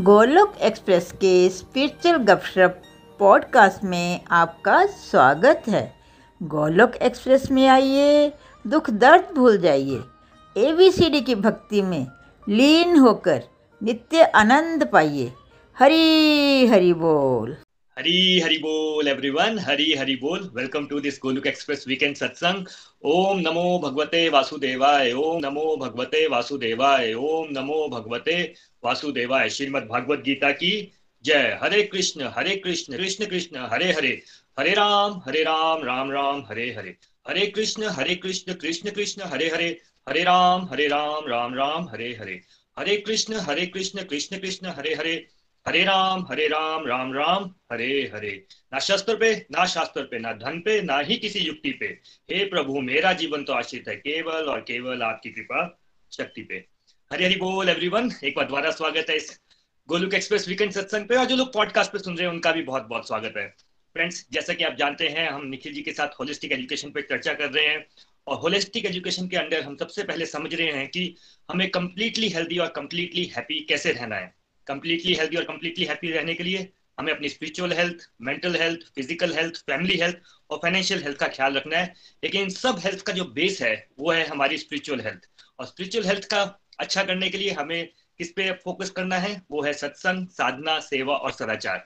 Golok express के spiritual गपशप podcast में आपका स्वागत है। गोलोक एक्सप्रेस में आइए, दुख दर्द भूल जाइए। एबीसीडी की भक्ति में लीन होकर नित्य आनंद पाइए। हरी हरी बोल। हरी हरी बोल एवरीवन हरी हरी बोल। Welcome to this Golok express weekend satsang Om नमो भगवते वासुदेवाय, ओम नमो भगवते वासुदेवाय, ओम नमो भगवते वासुदेवाय श्रीमद भागवत गीता की जय। हरे कृष्ण हरे कृष्ण कृष्ण कृष्ण, हरे हरे। हरे राम हरे राम राम राम, हरे हरे। हरे कृष्ण हरे कृष्ण कृष्ण कृष्ण, हरे हरे। हरे राम हरे राम राम राम, हरे हरे। हरे कृष्ण हरे कृष्ण कृष्ण कृष्ण, हरे हरे। हरे राम हरे राम राम राम, हरे हरे। ना शस्त्र पे, ना शास्त्र पे, ना धन पे, ना ही किसी युक्ति पे। हे प्रभु, मेरा जीवन तो आश्रित है केवल और केवल आपकी कृपा शक्ति पे। हरे हरी बोल एवरीवन एक बार दोबारा स्वागत है इस गोलुक एक्सप्रेस वीकेंड सत्संग पे। और जो लोग पॉडकास्ट पे सुन रहे हैं, उनका भी बहुत बहुत स्वागत है। फ्रेंड्स जैसा कि आप जानते हैं, हम निखिल जी के साथ होलिस्टिक एजुकेशन पे चर्चा कर रहे हैं। और होलिस्टिक एजुकेशन के अंडर हम सबसे पहले समझ रहे हैं कि हमें कंप्लीटली हेल्दी और कंप्लीटली हैप्पी कैसे रहना है। कंप्लीटली हेल्दी और कंप्लीटली हैप्पी रहने के लिए हमें अपनी spiritual health mental health physical health family health और फाइनेंशियल हेल्थ का ख्याल रखना है। लेकिन सब हेल्थ का जो बेस है, वो है हमारी स्पिरिचुअल हेल्थ और स्पिरिचुअल हेल्थ का अच्छा करने के लिए हमें किस पे फोकस करना है? वो है सत्संग, साधना, सेवा और सदाचार।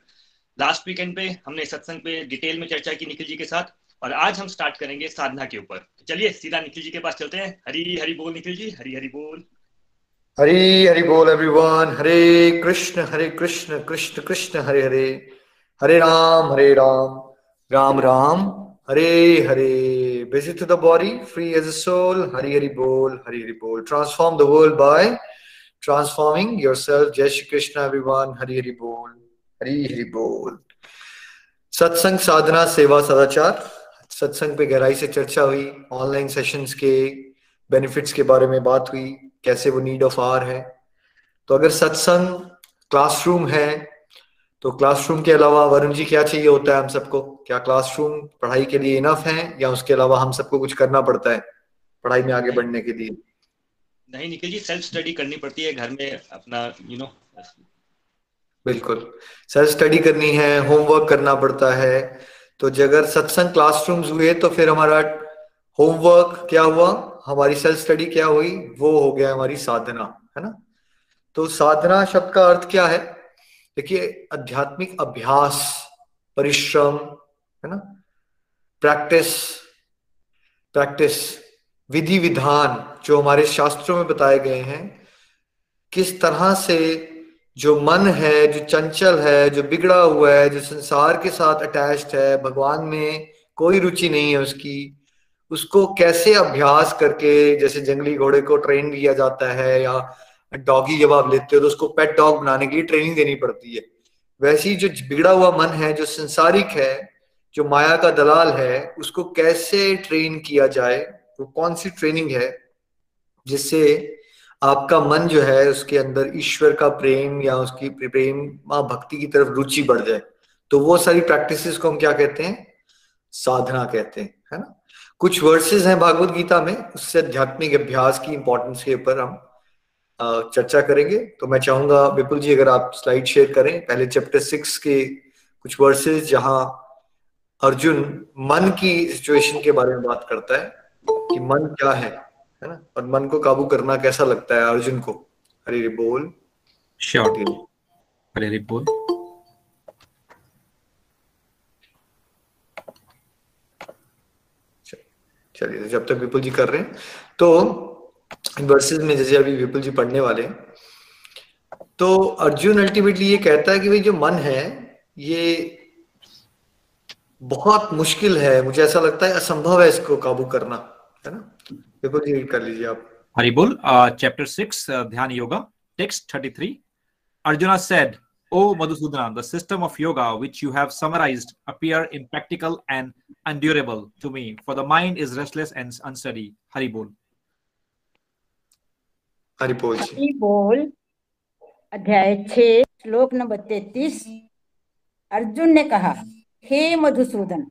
लास्ट वीकेंड पे हमने सत्संग पे डिटेल में चर्चा की निखिल जी के साथ और आज हम स्टार्ट करेंगे साधना के ऊपर। चलिए, सीधा निखिल जी के पास चलते हैं। हरी हरी बोल निखिल जी, हरी हरी बोल। हरी, हरि बोल everyone Hare Krishna Hare Krishna Krishna Krishna, Hare Hare. Hare Ram Hare Ram. Ram Ram. Hare Hare. Visit to the body free as a soul hari hari bol hari hari bol transform the world by transforming yourself jai shri krishna everyone hari hari bol hari hari bol सत्संग साधना सेवा सदाचार सत्संग पे गहराई से चर्चा हुई online sessions के बेनिफिट्स के बारे में बात हुई कैसे वो नीड ऑफ़ आर है तो अगर सत्संग क्लासरूम है तो क्लासरूम के अलावा वरुण जी क्या चाहिए होता है हम सबको? क्या क्लासरूम पढ़ाई के लिए इनफ है या उसके अलावा हम सबको कुछ करना पड़ता है पढ़ाई में आगे बढ़ने के लिए? नहीं निखिल जी सेल्फ स्टडी करनी पड़ती है घर में अपना यू नो बिल्कुल। सेल्फ स्टडी करनी है होमवर्क करना पड़ता है। तो जगह सत्संग क्लासरूम्स हुए तो फिर हमारा होमवर्क क्या हुआ? हमारी सेल्फ स्टडी क्या हुई? वो हो गया हमारी साधना है ना? तो साधना शब्द का अर्थ क्या है? देखिए, आध्यात्मिक अभ्यास, परिश्रम, है ना? प्रैक्टिस प्रैक्टिस विधि विधान जो हमारे शास्त्रों में बताए गए हैं, किस तरह से जो मन है, जो चंचल है, जो बिगड़ा हुआ है, जो संसार के साथ अटैच्ड है, भगवान में कोई रुचि नहीं है उसकी, उसको कैसे अभ्यास करके, जैसे जंगली घोड़े को ट्रेन किया जाता है या डॉगी जब आप लेते हो तो उसको पेट डॉग बनाने के लिए ट्रेनिंग देनी पड़ती है। वैसी जो बिगड़ा हुआ मन है, जो संसारिक है, जो माया का दलाल है, उसको कैसे ट्रेन किया जाए, वो कौन सी ट्रेनिंग है, जिससे आपका मन जो है, उसके अंदर ईश्वर का प्रेम या उसकी प्रेम माँ भक्ति की तरफ़ रुचि बढ़ जाए। तो वो सारी प्रैक्टिसेस को हम क्या कहते हैं? साधना कहते हैं, है ना? कुछ वर्सेस हैं भागवत गीता में, उससे आध्यात्मिक अभ्यास की इंपॉर्टेंस के ऊपर हम चर्चा करेंगे। तो मैं चाहूँगा विपुल जी अगर आप स्लाइड शेयर करें पहले चैप्टर सिक्स के कुछ वर्सेस जहाँ अर्जुन मन की सिचुएशन के बारे में बात करता है कि मन क्या है है ना? और मन को काबू करना कैसा लगता है अर्जुन को? हरे बोल। श्योर हरे बोल। चलिए जब तक विपुल जी कर रहे हैं। तो वर्सेस में जैसे अभी विपुल जी पढ़ने वाले तो अर्जुन अल्टीमेटली ये कहता है कि भाई जो मन है ये बहुत मुश्किल है। मुझे ऐसा लगता है असंभव है इसको काबू करना है ना? विपुल जी कर लीजिए आप। हरी बोल chapter six Dhyana yoga text thirty three Arjuna said O Madhusudana, the system of yoga which you have summarized appear impractical and undurable to me, for the mind is restless and unsteady. Hari Hari Bol. अध्याय छ श्लोक number तैतीस। अर्जुन ने कहा हे मधुसूदन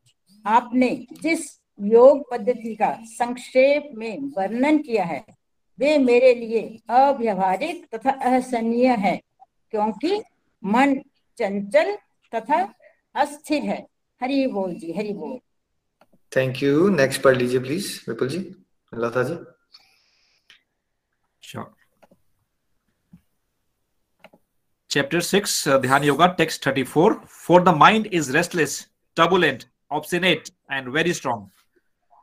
आपने जिस योग पद्धति का संक्षेप में वर्णन किया है वे मेरे लिए अव्यवहारिक तथा असहनीय है क्योंकि मन चंचल तथा अस्थिर है। हरि बोल जी हरि बोल थैंक यू नेक्स्ट पढ़ लीजिए please Vipul ji. Lata ji. Chapter six Dhyana yoga text thirty four for the mind is restless turbulent obstinate and very strong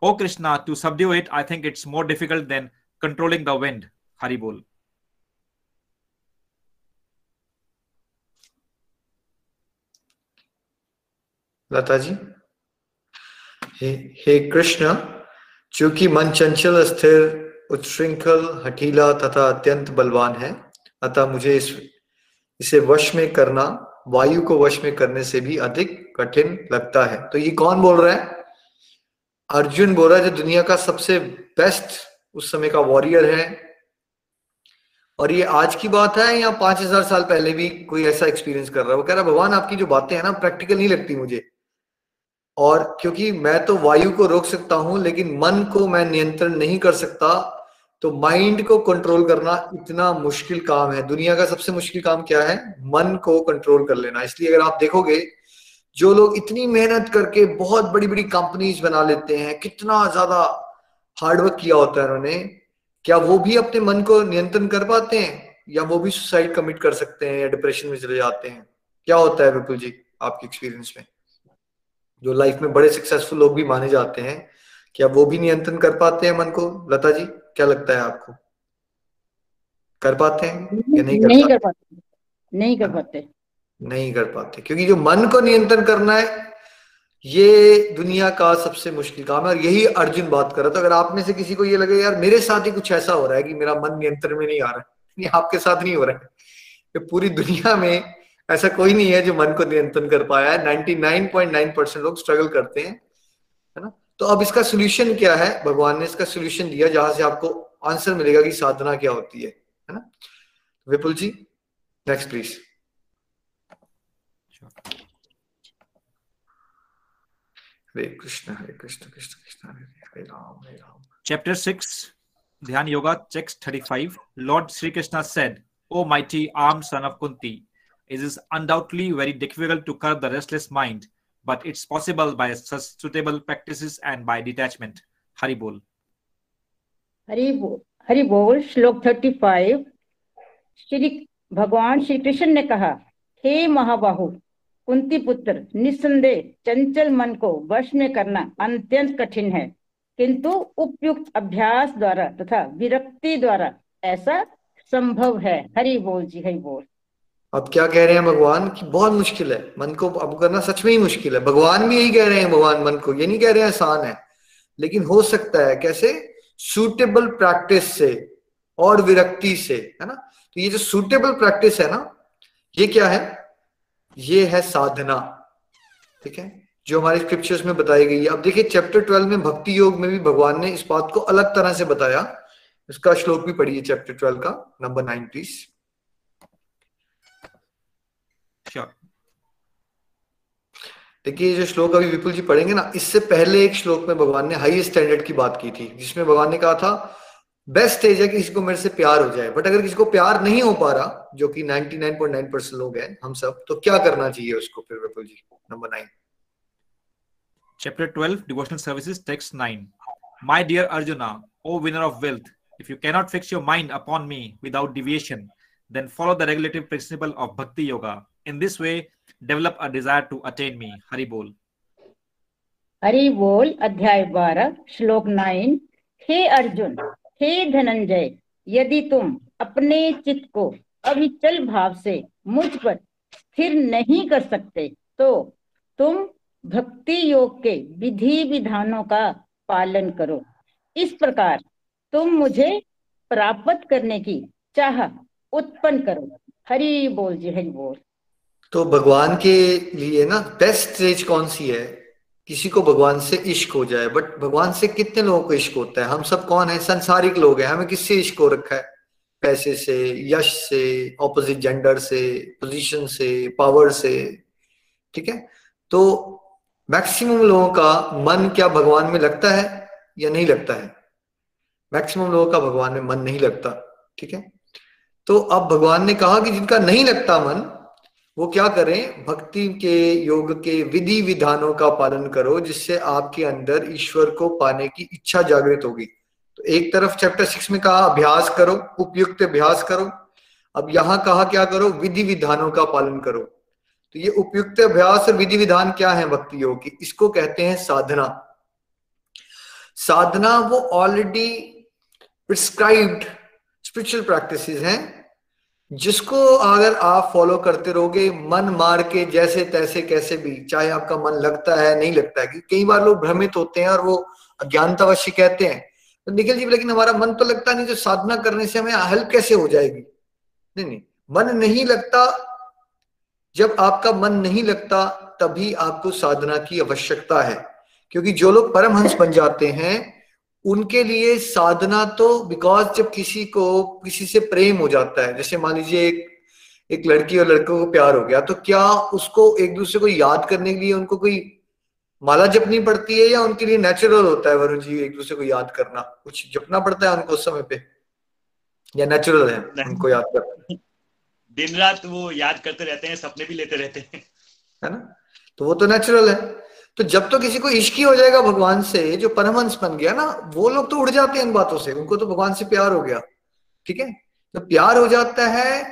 O Krishna to subdue it I think it's more difficult than controlling the wind Hari बोल लता जी हे हे कृष्ण चूँकि मन चंचल स्थिर उच्छृंखल, हठीला तथा अत्यंत बलवान है। अतः मुझे इस, इसे वश में करना, वायु को वश में करने से भी अधिक कठिन लगता है। तो ये कौन बोल रहा है? अर्जुन बोल रहा है, जो दुनिया का सबसे बेस्ट उस समय का वॉरियर है। और ये आज की बात है या पाँच हज़ार साल पहले भी कोई ऐसा एक्सपीरियंस कर रहा है? वो कह रहा है, भगवान, आपकी जो बातें हैं ना प्रैक्टिकल नहीं लगती मुझे। और क्योंकि मैं तो वायु को रोक सकता हूँ, लेकिन मन को मैं नियंत्रण नहीं कर सकता। तो माइंड को कंट्रोल करना इतना मुश्किल काम है। दुनिया का सबसे मुश्किल काम क्या है? मन को कंट्रोल कर लेना। इसलिए अगर आप देखोगे, जो लोग इतनी मेहनत करके बहुत बड़ी बड़ी कंपनीज़ बना लेते हैं, कितना ज़्यादा हार्डवर्क किया होता है उन्होंने, क्या वो भी अपने मन को नियंत्रण कर पाते हैं? या वो भी सुसाइड कमिट कर सकते हैं या डिप्रेशन में चले जाते हैं? क्या होता है, विपुल जी, आपके एक्सपीरियंस में? जो लाइफ में बड़े सक्सेसफुल लोग भी माने जाते हैं। क्या वो भी नियंत्रण कर पाते हैं मन को? लता जी क्या लगता है आपको? कर पाते हैं या नहीं कर नहीं पाते? कर पाते। नहीं कर पाते। नहीं कर पाते क्योंकि जो मन को नियंत्रण करना है ये दुनिया का सबसे मुश्किल काम है। और यही अर्जुन बात कर रहा था अगर आप में से किसी को ये लगे यार मेरे साथ ही कुछ ऐसा हो रहा है कि मेरा मन नियंत्रण में नहीं आ रहा है। ये आपके साथ नहीं हो रहा है। पूरी दुनिया में ऐसा कोई नहीं है जो मन को नियंत्रण कर पाया है। 99.9 परसेंट लोग स्ट्रगल करते हैं है ना? तो अब इसका सोल्यूशन क्या है? भगवान ने इसका सोल्यूशन दिया जहाँ से आपको आंसर मिलेगा कि साधना क्या होती है है ना? Vipul ji next please Hare Krishna Hare Krishna Krishna Krishna Hare Hare Ram Hare Ram chapter six Dhyana yoga text 35 lord Shri Krishna said O mighty arm son of Kunti it is undoubtedly very difficult to curb the restless mind but it's possible by suitable practices and by detachment. Haribol. Hari बोल हरि बोल श्लोक thirty five Shri भगवान श्री कृष्ण ने कहा हे महाबाहु कुंती पुत्र निस्संदेह चंचल मन को वश में करना अत्यंत कठिन है किंतु उपयुक्त अभ्यास द्वारा तथा विरक्ति द्वारा ऐसा संभव है हरि बोल जी हरि बोल अब क्या कह रहे हैं भगवान कि बहुत मुश्किल है। मन को अब करना सच में ही मुश्किल है। भगवान भी यही कह रहे हैं, भगवान मन को। ये नहीं कह रहे हैं आसान है। लेकिन हो सकता है कैसे? सूटेबल प्रैक्टिस से और विरक्ति से, है ना? तो ये जो सूटेबल प्रैक्टिस है ना, ये क्या है? ये है साधना। ठीक है? जो हमारे स्क्रिप्चर्स में बताई गई है। अब देखिए चैप्टर ट्वेल्व में भक्ति योग में भी भगवान ने इस बात को अलग तरह से बताया। इसका श्लोक भी पढ़िए चैप्टर ट्वेल्व का नंबर नाइन प्लीज़ Sure. देखिए जो श्लोक अभी विपुल जी पढ़ेंगे ना, इससे पहले एक श्लोक में भगवान ने हाई स्टैंडर्ड की बात की थी, जिसमें भगवान ने कहा था, बेस्ट एज है कि किसी को मेरे से प्यार हो जाए, बट अगर किसी को प्यार नहीं हो पा रहा, जो कि 99.9 परसेंट लोग हैं, हम सब तो क्या करना चाहिए उसको फिर Vipul ji, number nine? Chapter twelve devotional services text nine my dear Arjuna O winner of wealth if you cannot fix your mind upon me without deviation then follow the regulative principle of bhakti yoga in this way develop a desire to attain me. Hari Bol. Hari बोल अध्याय बारह श्लोक नाइन हे अर्जुन हे धनंजय यदि तुम अपने चित्त को अविचल भाव से मुझ पर स्थिर नहीं कर सकते तो तुम भक्ति योग के विधि विधानों का पालन करो इस प्रकार तुम मुझे प्राप्त करने की चाह उत्पन्न करो हरि बोल जी हरि बोल तो भगवान के लिए ना बेस्ट स्टेज कौन सी है? किसी को भगवान से इश्क हो जाए बट भगवान से कितने लोगों को इश्क होता है? हम सब कौन है? संसारिक लोग हैं। हमें किससे इश्क हो रखा है? पैसे से, यश से ऑपोजिट जेंडर से पोजीशन से पावर से, ठीक है? तो मैक्सिमम लोगों का मन क्या भगवान में लगता है या नहीं लगता है? मैक्सिमम लोगों का भगवान में मन नहीं लगता, ठीक है? तो अब भगवान ने कहा कि जिनका नहीं लगता मन वो क्या करें? भक्ति के योग के विधि विधानों का पालन करो, जिससे आपके अंदर ईश्वर को पाने की इच्छा जागृत होगी। तो एक तरफ़ चैप्टर सिक्स में कहा, अभ्यास करो, उपयुक्त अभ्यास करो। अब यहाँ कहा क्या करो? विधि विधानों का पालन करो। तो ये उपयुक्त अभ्यास और विधि विधान क्या है भक्ति योग की? इसको कहते हैं साधना। साधना वो ऑलरेडी प्रिस्क्राइब्ड स्पिरिचुअल प्रैक्टिस हैं जिसको अगर आप फॉलो करते रहोगे, मन मार के जैसे तैसे कैसे भी, चाहे आपका मन लगता है, नहीं लगता है कई बार लोग भ्रमित होते हैं और वो अज्ञानतावश्य कहते हैं। तो निखिल जी, लेकिन हमारा मन तो लगता नहीं जो साधना करने से हमें हेल्प कैसे हो जाएगी? नहीं नहीं, मन नहीं लगता। जब आपका मन नहीं लगता, तभी आपको साधना की आवश्यकता है। क्योंकि जो लोग परमहंस बन जाते हैं उनके लिए साधना तो बिकॉज़ जब किसी को किसी से प्रेम हो जाता है जैसे मान लीजिए एक एक लड़की और लड़के को प्यार हो गया तो क्या उसको एक दूसरे को याद करने के लिए उनको कोई माला जपनी पड़ती है या उनके लिए नेचुरल होता है वरुण जी एक दूसरे को याद करना? कुछ जपना पड़ता है उनको उस समय पे? या नेचुरल है उनको याद करना दिन रात वो याद करते रहते हैं सपने भी लेते रहते हैं। है ना? तो वो तो नेचुरल है। तो जब तो किसी को इश्क हो जाएगा भगवान से, जो परमहंस बन गया ना, वो लोग तो उड़ जाते हैं इन बातों से। उनको तो भगवान से प्यार हो गया। ठीक है? तो प्यार हो जाता है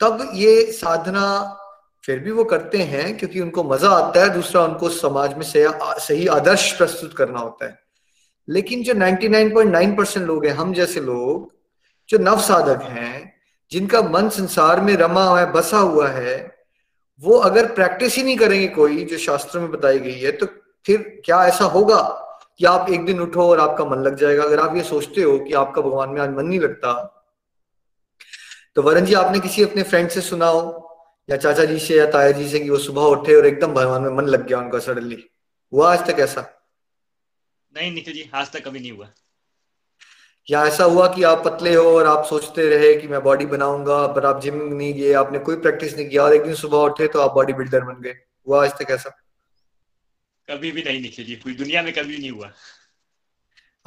तब ये साधना फिर भी वो करते हैं, क्योंकि उनको मज़ा आता है। दूसरा, उनको समाज में सही आदर्श प्रस्तुत करना होता है। लेकिन जो 99.9 परसेंट लोग हैं, हम जैसे लोग, जो नव साधक हैं, जिनका मन संसार में रमा हुआ है, बसा हुआ है वो अगर प्रैक्टिस ही नहीं करेंगे कोई, जो शास्त्र में बताई गई है तो फिर क्या ऐसा होगा कि आप एक दिन उठो और आपका मन लग जाएगा? अगर आप ये सोचते हो कि आपका भगवान में आज मन नहीं लगता तो वरुण जी, आपने किसी अपने फ्रेंड से सुना हो? या चाचा जी से, या ताया जी से कि वो सुबह उठे और एकदम भगवान में मन लग गया उनका सडनली हुआ आज तक ऐसा? नहीं, निखिल जी, आज तक कभी नहीं हुआ। या ऐसा हुआ कि आप पतले हो और आप सोचते रहे कि मैं बॉडी बनाऊँगा पर आप जिम नहीं गए आपने कोई प्रैक्टिस नहीं किया और एक दिन सुबह उठे तो आप बॉडी बिल्डर बन गए। हुआ आज तक ऐसा? कभी भी नहीं निखिल जी पूरी दुनिया में कभी नहीं हुआ।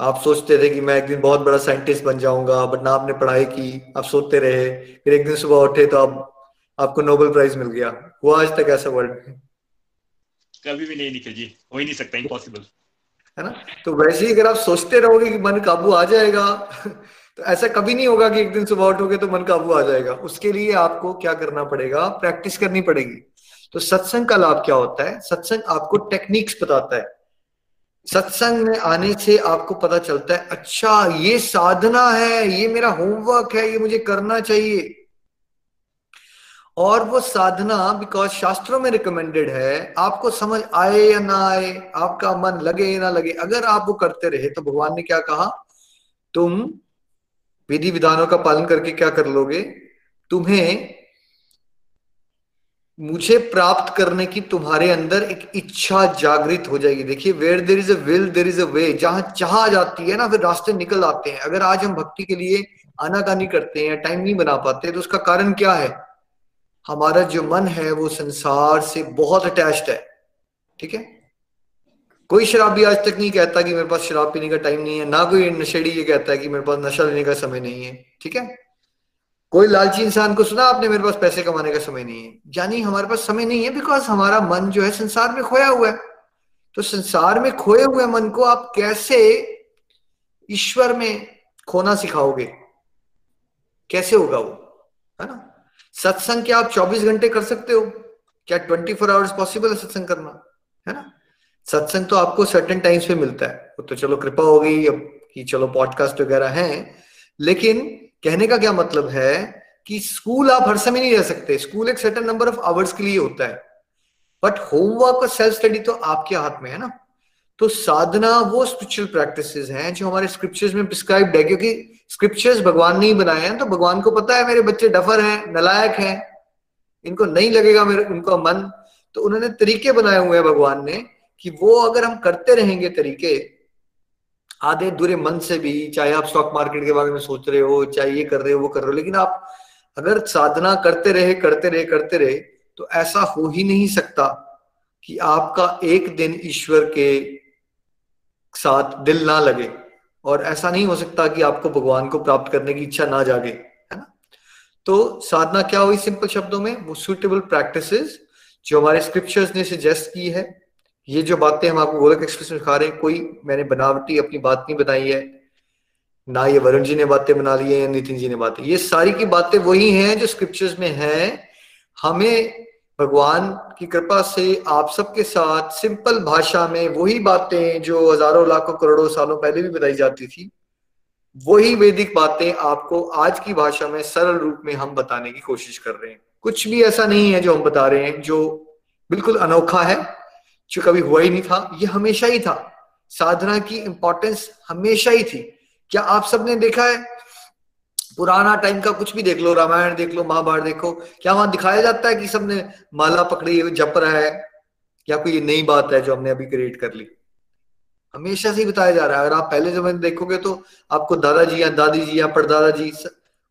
आप सोचते थे कि मैं एक दिन बहुत बड़ा साइंटिस्ट बन जाऊँगा बट ना आपने पढ़ाई की आप सोचते रहे फिर एक दिन सुबह उठे तो आप आपको नोबेल प्राइज मिल गया। हुआ आज तक ऐसा वर्ल्ड कभी भी नहीं निकल जी हो ही नहीं सकता इम्पॉसिबल है ना? तो वैसे ही अगर आप सोचते रहोगे कि मन काबू आ जाएगा तो ऐसा कभी नहीं होगा कि एक दिन सुबह उठोगे तो मन काबू आ जाएगा। उसके लिए आपको क्या करना पड़ेगा? प्रैक्टिस करनी पड़ेगी। तो सत्संग का लाभ क्या होता है? सत्संग आपको टेक्निक्स बताता है। सत्संग में आने से आपको पता चलता है अच्छा ये साधना है, ये मेरा होमवर्क है, ये मुझे करना चाहिए। और वो साधना बिकॉज़ शास्त्रों में रिकमेंडेड है, आपको समझ आए या ना आए, आपका मन लगे या ना लगे, अगर आप वो करते रहे तो भगवान ने क्या कहा? तुम विधि विधानों का पालन करके क्या कर लोगे? तुम्हें मुझे प्राप्त करने की तुम्हारे अंदर एक इच्छा जागृत हो जाएगी। देखिए where there is a will there is a way जहाँ चाह जाती है ना, फिर रास्ते निकल आते हैं। अगर आज हम भक्ति के लिए आनाकानी करते हैं टाइम नहीं बना पाते तो उसका कारण क्या है? हमारा जो मन है वो संसार से बहुत अटैच्ड है। ठीक है? कोई शराबी आज तक नहीं कहता कि मेरे पास शराब पीने का टाइम नहीं है, ना कोई नशेड़ी ये कहता है कि मेरे पास नशा लेने का समय नहीं है। ठीक है? कोई लालची इंसान को सुना आपने, मेरे पास पैसे कमाने का समय नहीं है। यानी हमारे पास समय नहीं है बिकॉज़ हमारा मन जो है संसार में खोया हुआ है। तो संसार में खोए हुए मन को आप कैसे ईश्वर में खोना सिखाओगे? कैसे होगा वो? है ना? सत्संग क्या आप 24 घंटे कर सकते हो? क्या 24 फोर आवर्स पॉसिबल है सत्संग करना? है ना? सत्संग तो आपको सर्टेन टाइम्स पे मिलता है। वो तो चलो कृपा हो गई, अब कि चलो पॉडकास्ट वगैरह है। लेकिन कहने का क्या मतलब है कि स्कूल आप हर समय नहीं रह सकते। स्कूल एक सर्टेन नंबर ऑफ़ आवर्स के लिए होता है। बट होमवर्क और सेल्फ स्टडी तो आपके हाथ में है ना? तो साधना वो स्पिरिचुअल प्रैक्टिस हैं जो हमारे स्क्रिप्चर्स में प्रिस्क्राइब्ड है, क्योंकि स्क्रिप्चर्स भगवान नहीं बनाए हैं तो भगवान को पता है मेरे बच्चे डफर हैं, नलायक हैं, इनको नहीं लगेगा मेरे उनका मन। तो उन्होंने तरीके बनाए हुए हैं भगवान ने कि वो अगर हम करते रहेंगे तरीके, आधे दूरे मन से भी, चाहे आप स्टॉक मार्केट के बारे में सोच रहे हो, चाहे ये कर रहे हो, वो कर रहे हो, लेकिन आप अगर साधना करते रहे करते रहे करते रहे तो ऐसा हो ही नहीं सकता कि आपका एक दिन ईश्वर के साथ दिल ना लगे और ऐसा नहीं हो सकता कि आपको भगवान को प्राप्त करने की इच्छा ना जागे, है ना? तो साधना क्या हुई सिंपल शब्दों में? वो सुटेबल प्रैक्टिसेस जो हमारे स्क्रिप्चर्स ने सजेस्ट की है। ये जो बातें हम आपको गोलक एक्सप्रेस में सिखा रहे हैं, कोई मैंने बनावटी अपनी बात नहीं बनाई है, ना ये वरुण जी ने बातें बना ली है या नितिन जी ने बातें। ये सारी की बातें वही हैं जो स्क्रिप्चर्स में हैं। हमें भगवान की कृपा से आप सबके साथ सिंपल भाषा में वही बातें जो हज़ारों, लाखों, करोड़ों सालों पहले भी बताई जाती थी, वही वैदिक बातें आपको आज की भाषा में सरल रूप में हम बताने की कोशिश कर रहे हैं। कुछ भी ऐसा नहीं है जो हम बता रहे हैं, जो बिल्कुल अनोखा है, जो कभी हुआ ही नहीं था, ये हमेशा ही था। साधना की इंपॉर्टेंस हमेशा ही थी। क्या आप सबने देखा है? पुराना टाइम का कुछ भी देख लो, रामायण देख लो, महाभारत देखो, क्या वहाँ दिखाया जाता है कि सबने माला पकड़ी, जप रहा है? या कोई नई बात है जो हमने अभी क्रिएट कर ली? हमेशा से ही बताया जा रहा है। अगर आप पहले जमाने देखोगे तो आपको दादाजी या दादी जी या परदादा जी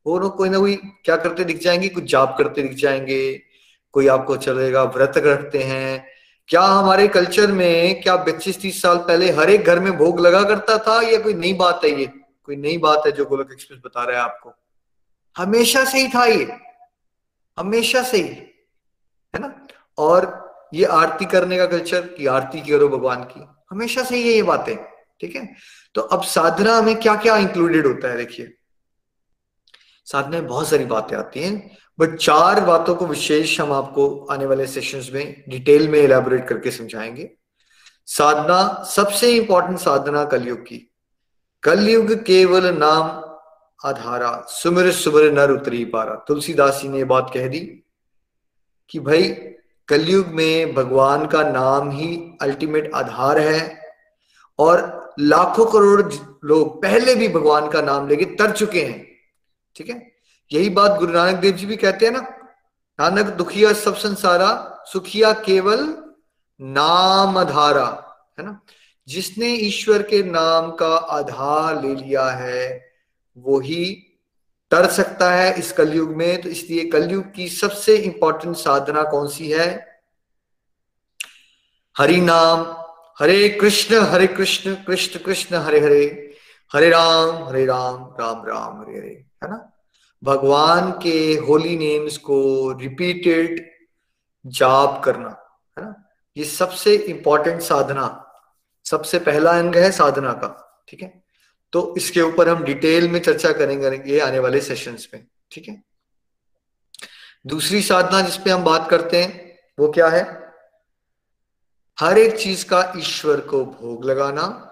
वो लोग कोई ना कोई क्या करते दिख जाएँगे? कुछ जाप करते दिख जाएँगे। कोई आपको चलेगा, व्रत रखते हैं। क्या हमारे कल्चर में, क्या पच्चीस तीस साल पहले हर एक घर में भोग लगा करता था या कोई नई बात है ये? कोई नई बात है जो गोलक एक्सप्रेस बता रहा है आपको? हमेशा से ही था ये। हमेशा से ही, है ना? और ये आरती करने का कल्चर की आरती करो भगवान की। हमेशा से ही ये बातें, ठीक है? तो अब साधना में क्या क्या इंक्लूडेड होता है, देखिए। साधना में बहुत सारी बातें आती हैं बट चार बातों को विशेष हम आपको आने वाले सेशंस में डिटेल में इलेबोरेट करके समझाएँगे। साधना, सबसे इंपॉर्टेंट साधना कलयुग की। कलयुग केवल नाम आधारा। सुमिर सुमिर नर उतरी पारा। तुलसीदास जी ने ये बात कह दी कि भाई, कलयुग में भगवान का नाम ही अल्टीमेट आधार है और लाखों करोड़ लोग पहले भी भगवान का नाम लेके तर चुके हैं। ठीक है? यही बात गुरु नानक देव जी भी कहते हैं ना, नानक दुखिया सब संसारा, सुखिया केवल नाम आधारा। है ना? जिसने ईश्वर के नाम का आधार ले लिया है, वो ही तर सकता है इस कलयुग में। तो इसलिए कलयुग की सबसे इंपॉर्टेंट साधना कौन सी है? हरि नाम। हरे कृष्ण हरे कृष्ण कृष्ण कृष्ण, हरे हरे। हरे राम हरे राम राम राम, हरे हरे। है ना? भगवान के होली नेम्स को रिपीटेड जाप करना। है ना? ये सबसे इंपॉर्टेंट साधना। सबसे पहला अंग है साधना का, ठीक है? तो इसके ऊपर हम डिटेल में चर्चा करेंगे ये आने वाले सेशंस में, ठीक है? दूसरी साधना जिसपे हम बात करते हैं, वो क्या है? हर एक चीज़ का ईश्वर को भोग लगाना,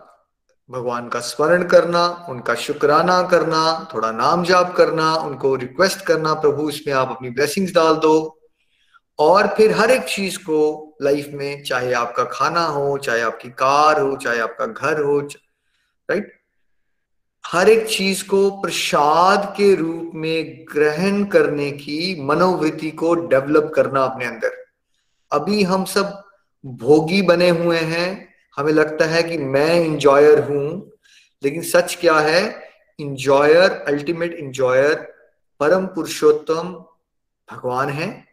भगवान का स्मरण करना, उनका शुक्राना करना, थोड़ा नाम जाप करना, उनको रिक्वेस्ट करना, प्रभु, इसमें आप अपनी ब्लेसिंग्स डाल दो। और फिर हर एक चीज़ को लाइफ में, चाहे आपका खाना हो, चाहे आपकी कार हो, चाहे आपका घर हो राइट हर एक चीज़ को प्रसाद के रूप में ग्रहण करने की मनोवृत्ति को डेवलप करना अपने अंदर। अभी हम सब भोगी बने हुए हैं। हमें लगता है कि मैं इंजॉयर हूँ, लेकिन सच क्या है? इंजॉयर अल्टीमेट इंजॉयर परम पुरुषोत्तम भगवान है।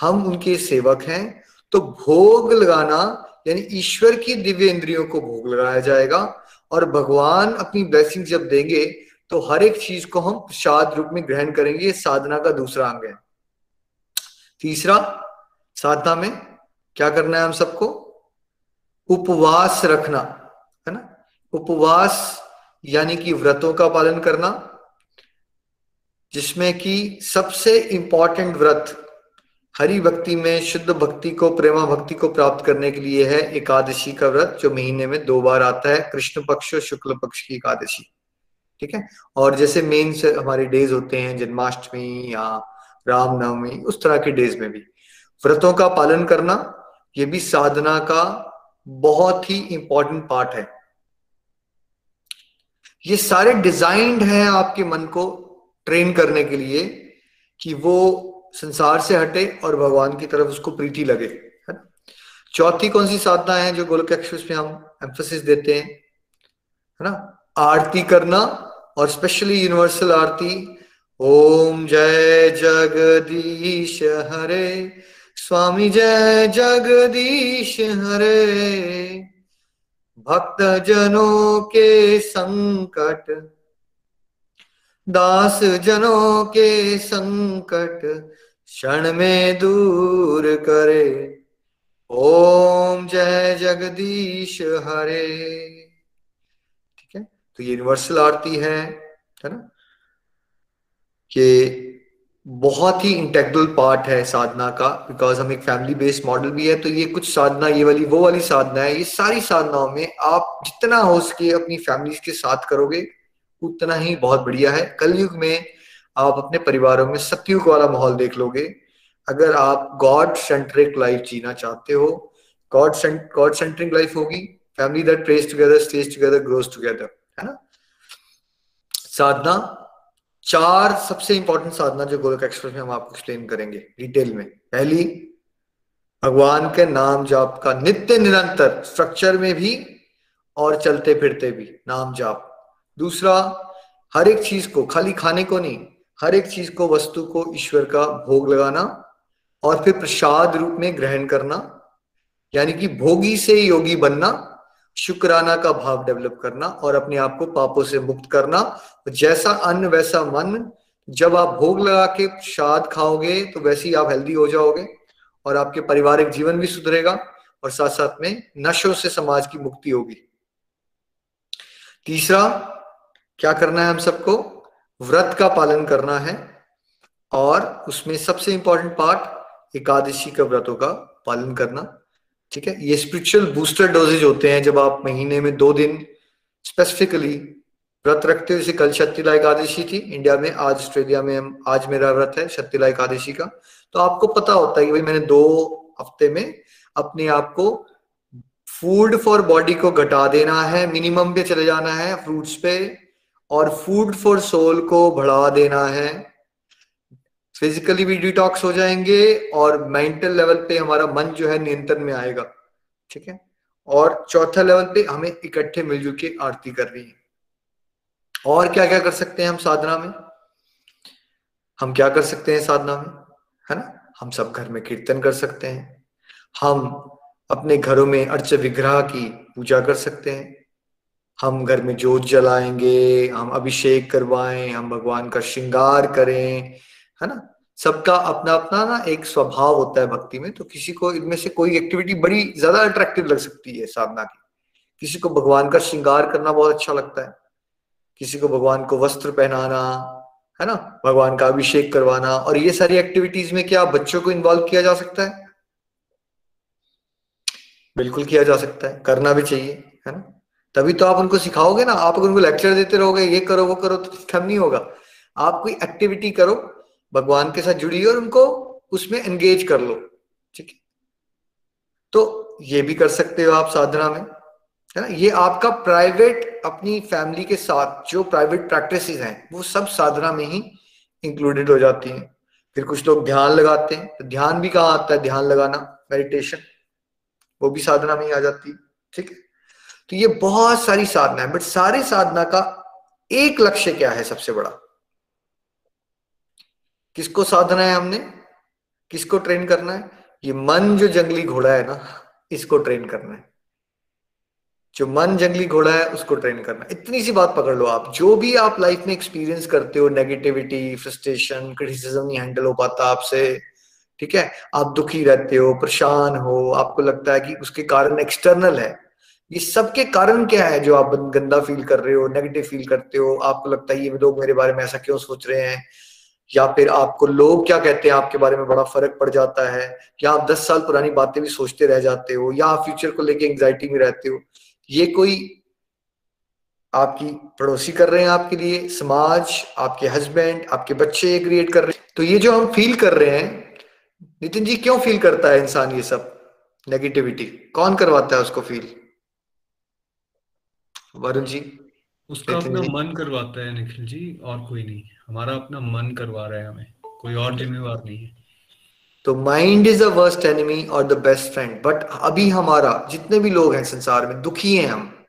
हम उनके सेवक हैं। तो भोग लगाना, यानी ईश्वर की दिव्य इंद्रियों को भोग लगाया जाएगा और भगवान अपनी ब्लेसिंग जब देंगे तो हर एक चीज़ को हम प्रसाद रूप में ग्रहण करेंगे, ये साधना का दूसरा अंग है। तीसरा, साधना में क्या करना है हम सबको? उपवास रखना, है ना? उपवास यानी कि व्रतों का पालन करना, जिसमें कि सबसे इंपॉर्टेंट व्रत हरि भक्ति में, शुद्ध भक्ति को, प्रेमा भक्ति को प्राप्त करने के लिए है एकादशी का व्रत, जो महीने में दो बार आता है, कृष्ण पक्ष और शुक्ल पक्ष की एकादशी। ठीक है? और जैसे मेन हमारे डेज़ होते हैं, जन्माष्टमी या रामनवमी, उस तरह के डेज़ में भी। व्रतों का पालन करना, ये भी साधना का बहुत ही इंपॉर्टेंट पार्ट है। ये सारे डिजाइंड हैं आपके मन को ट्रेन करने के लिए कि वो संसार से हटे और भगवान की तरफ़ उसको प्रीति लगे, है ना? चौथी कौन सी साधना है जो गोलक एक्सप्रेस में हम एम्फोसिस देते हैं, है ना? आरती करना और स्पेशली यूनिवर्सल आरती, ओम जय जगदीश हरे, स्वामी जय जगदीश हरे। भक्त जनों के संकट दास जनों के संकट क्षण में दूर करे। ओम जय जगदीश हरे। ठीक है? तो ये यूनिवर्सल आरती है है ना? कि बहुत ही इंटेग्रल पार्ट है साधना का बिकॉज़ हम एक फैमिली बेस्ड मॉडल भी है तो ये कुछ साधना, ये वाली, वो वाली साधना है, ये सारी साधनाओं में आप जितना हो सके अपनी फैमिली के साथ करोगे, उतना ही बहुत बढ़िया है। कलयुग में आप अपने परिवारों में सत्युग वाला माहौल देख लोगे। अगर आप गॉड सेंट्रिक लाइफ जीना चाहते हो गॉड गॉड सेंट्रिक लाइफ होगी family that prays together stays together grows together है ना? साधना, चार सबसे इंपॉर्टेंट साधना जो गोलक एक्सप्रेस में हम आपको एक्सप्लेन करेंगे डिटेल में। पहली, भगवान के नाम जाप का नित्य निरंतर स्ट्रक्चर में भी और चलते फिरते भी नाम जाप। दूसरा, हर एक चीज़ को, खाली खाने को नहीं हर एक चीज़ को, वस्तु को, ईश्वर का भोग लगाना और फिर प्रसाद रूप में ग्रहण करना, यानी कि भोगी से योगी बनना, शुक्राना का भाव डेवलप करना और अपने आप को पापों से मुक्त करना। जैसा अन्न, वैसा मन, जब आप भोग लगा के प्रसाद खाओगे तो वैसे ही आप हेल्दी हो जाओगे और आपके पारिवारिक जीवन भी सुधरेगा और साथ साथ में नशों से समाज की मुक्ति होगी। तीसरा, क्या करना है हम सबको? व्रत का पालन करना है और उसमें सबसे इंपॉर्टेंट पार्ट एकादशी का व्रतों का पालन करना। ठीक है? ये स्पिरिचुअल बूस्टर डोजेज होते हैं जब आप महीने में दो दिन स्पेसिफिकली व्रत रखते हो। जैसे कल शक्तिला एकादशी थी। इंडिया में, आज ऑस्ट्रेलिया में हम, आज मेरा व्रत है शक्तिला एकादशी का। तो आपको पता होता है कि भाई मैंने दो हफ़्ते में अपने आप को फ़ूड फॉर बॉडी को घटा देना है मिनिमम पे चले जाना है फ्रूट्स पे और फ़ूड फॉर सोल को बढ़ावा देना है। फिजिकली भी डिटॉक्स हो जाएँगे और मेंटल लेवल पे हमारा मन जो है नियंत्रण में आएगा। ठीक है? और चौथा लेवल पे हमें इकट्ठे मिलजुल के आरती कर रही है। और क्या क्या कर सकते हैं हम साधना में? हम क्या कर सकते हैं साधना में? है ना? हम सब घर में कीर्तन कर सकते हैं। हम अपने घरों में अर्च विग्रह की पूजा कर सकते हैं। हम घर में जोत जलाएँगे, हम अभिषेक करवाएँ, हम भगवान का श्रृंगार करें, है ना? सबका अपना अपना ना एक स्वभाव होता है भक्ति में तो किसी को इनमें से कोई एक्टिविटी बड़ी ज़्यादा अट्रैक्टिव लग सकती है साधना की। किसी को भगवान का श्रृंगार करना बहुत अच्छा लगता है। किसी को भगवान को वस्त्र पहनाना, है ना? भगवान का अभिषेक करवाना, और ये सारी एक्टिविटीज़ में क्या बच्चों को इन्वॉल्व किया जा सकता है? बिल्कुल किया जा सकता है, करना भी चाहिए, है ना? तभी तो आप उनको सिखाओगे ना। आप उनको लेक्चर देते रहोगे, ये करो, वो करो तो कम नहीं होगा। आप कोई एक्टिविटी करो, भगवान के साथ जुड़िए और उनको उसमें एंगेज कर लो। ठीक है? तो ये भी कर सकते हो आप साधना में, है ना? ये आपका प्राइवेट अपनी फैमिली के साथ जो प्राइवेट प्रैक्टिस हैं, वो सब साधना में ही इंक्लूडेड हो जाती हैं। फिर कुछ लोग ध्यान लगाते हैं तो ध्यान भी कहाँ आता है? ध्यान लगाना मेडिटेशन वो भी साधना में ही आ जाती है। ठीक है? तो ये बहुत सारी साधना है बट सारी साधना का एक लक्ष्य क्या है सबसे बड़ा? किसको साधना है हमने? किसको ट्रेन करना है? ये मन जो जंगली घोड़ा है ना, इसको ट्रेन करना है। जो मन जंगली घोड़ा है, उसको ट्रेन करना इतनी सी बात पकड़ लो आप। जो भी आप लाइफ में एक्सपीरियंस करते हो नेगेटिविटी फ्रस्ट्रेशन क्रिटिसिज्म नहीं हैंडल हो पाता आपसे, ठीक है? आप दुखी रहते हो, परेशान हो, आपको लगता है कि उसके कारण एक्सटर्नल है। ये सबके कारण क्या है जो आप गंदा फील कर रहे हो नेगेटिव फील करते हो? आपको लगता है ये लोग मेरे बारे में ऐसा क्यों सोच रहे हैं? या फिर आपको लोग क्या कहते हैं? आपके बारे में बड़ा फ़र्क पड़ जाता है। या आप दस साल पुरानी बातें भी सोचते रह जाते हो, या आप फ्यूचर को लेके एंग्जाइटी में रहते हो? ये कोई आपकी पड़ोसी कर रहे हैं आपके लिए? समाज, आपके हस्बैंड आपके बच्चे क्रिएट कर रहे हैं? तो ये जो हम फील कर रहे हैं, नितिन जी क्यों फील करता है इंसान ये सब? नेगेटिविटी कौन करवाता है उसको फील वरुण जी उसका अपना मन करवाता है निखिल जी और कोई नहीं। हमारा अपना मन करवा रहा है हमें। कोई और जिम्मेवार नहीं है। तो mind is the worst enemy और द बेस्ट फ्रेंड बट अभी हमारा जितने भी लोग हैं संसार में दुखी हैं हम।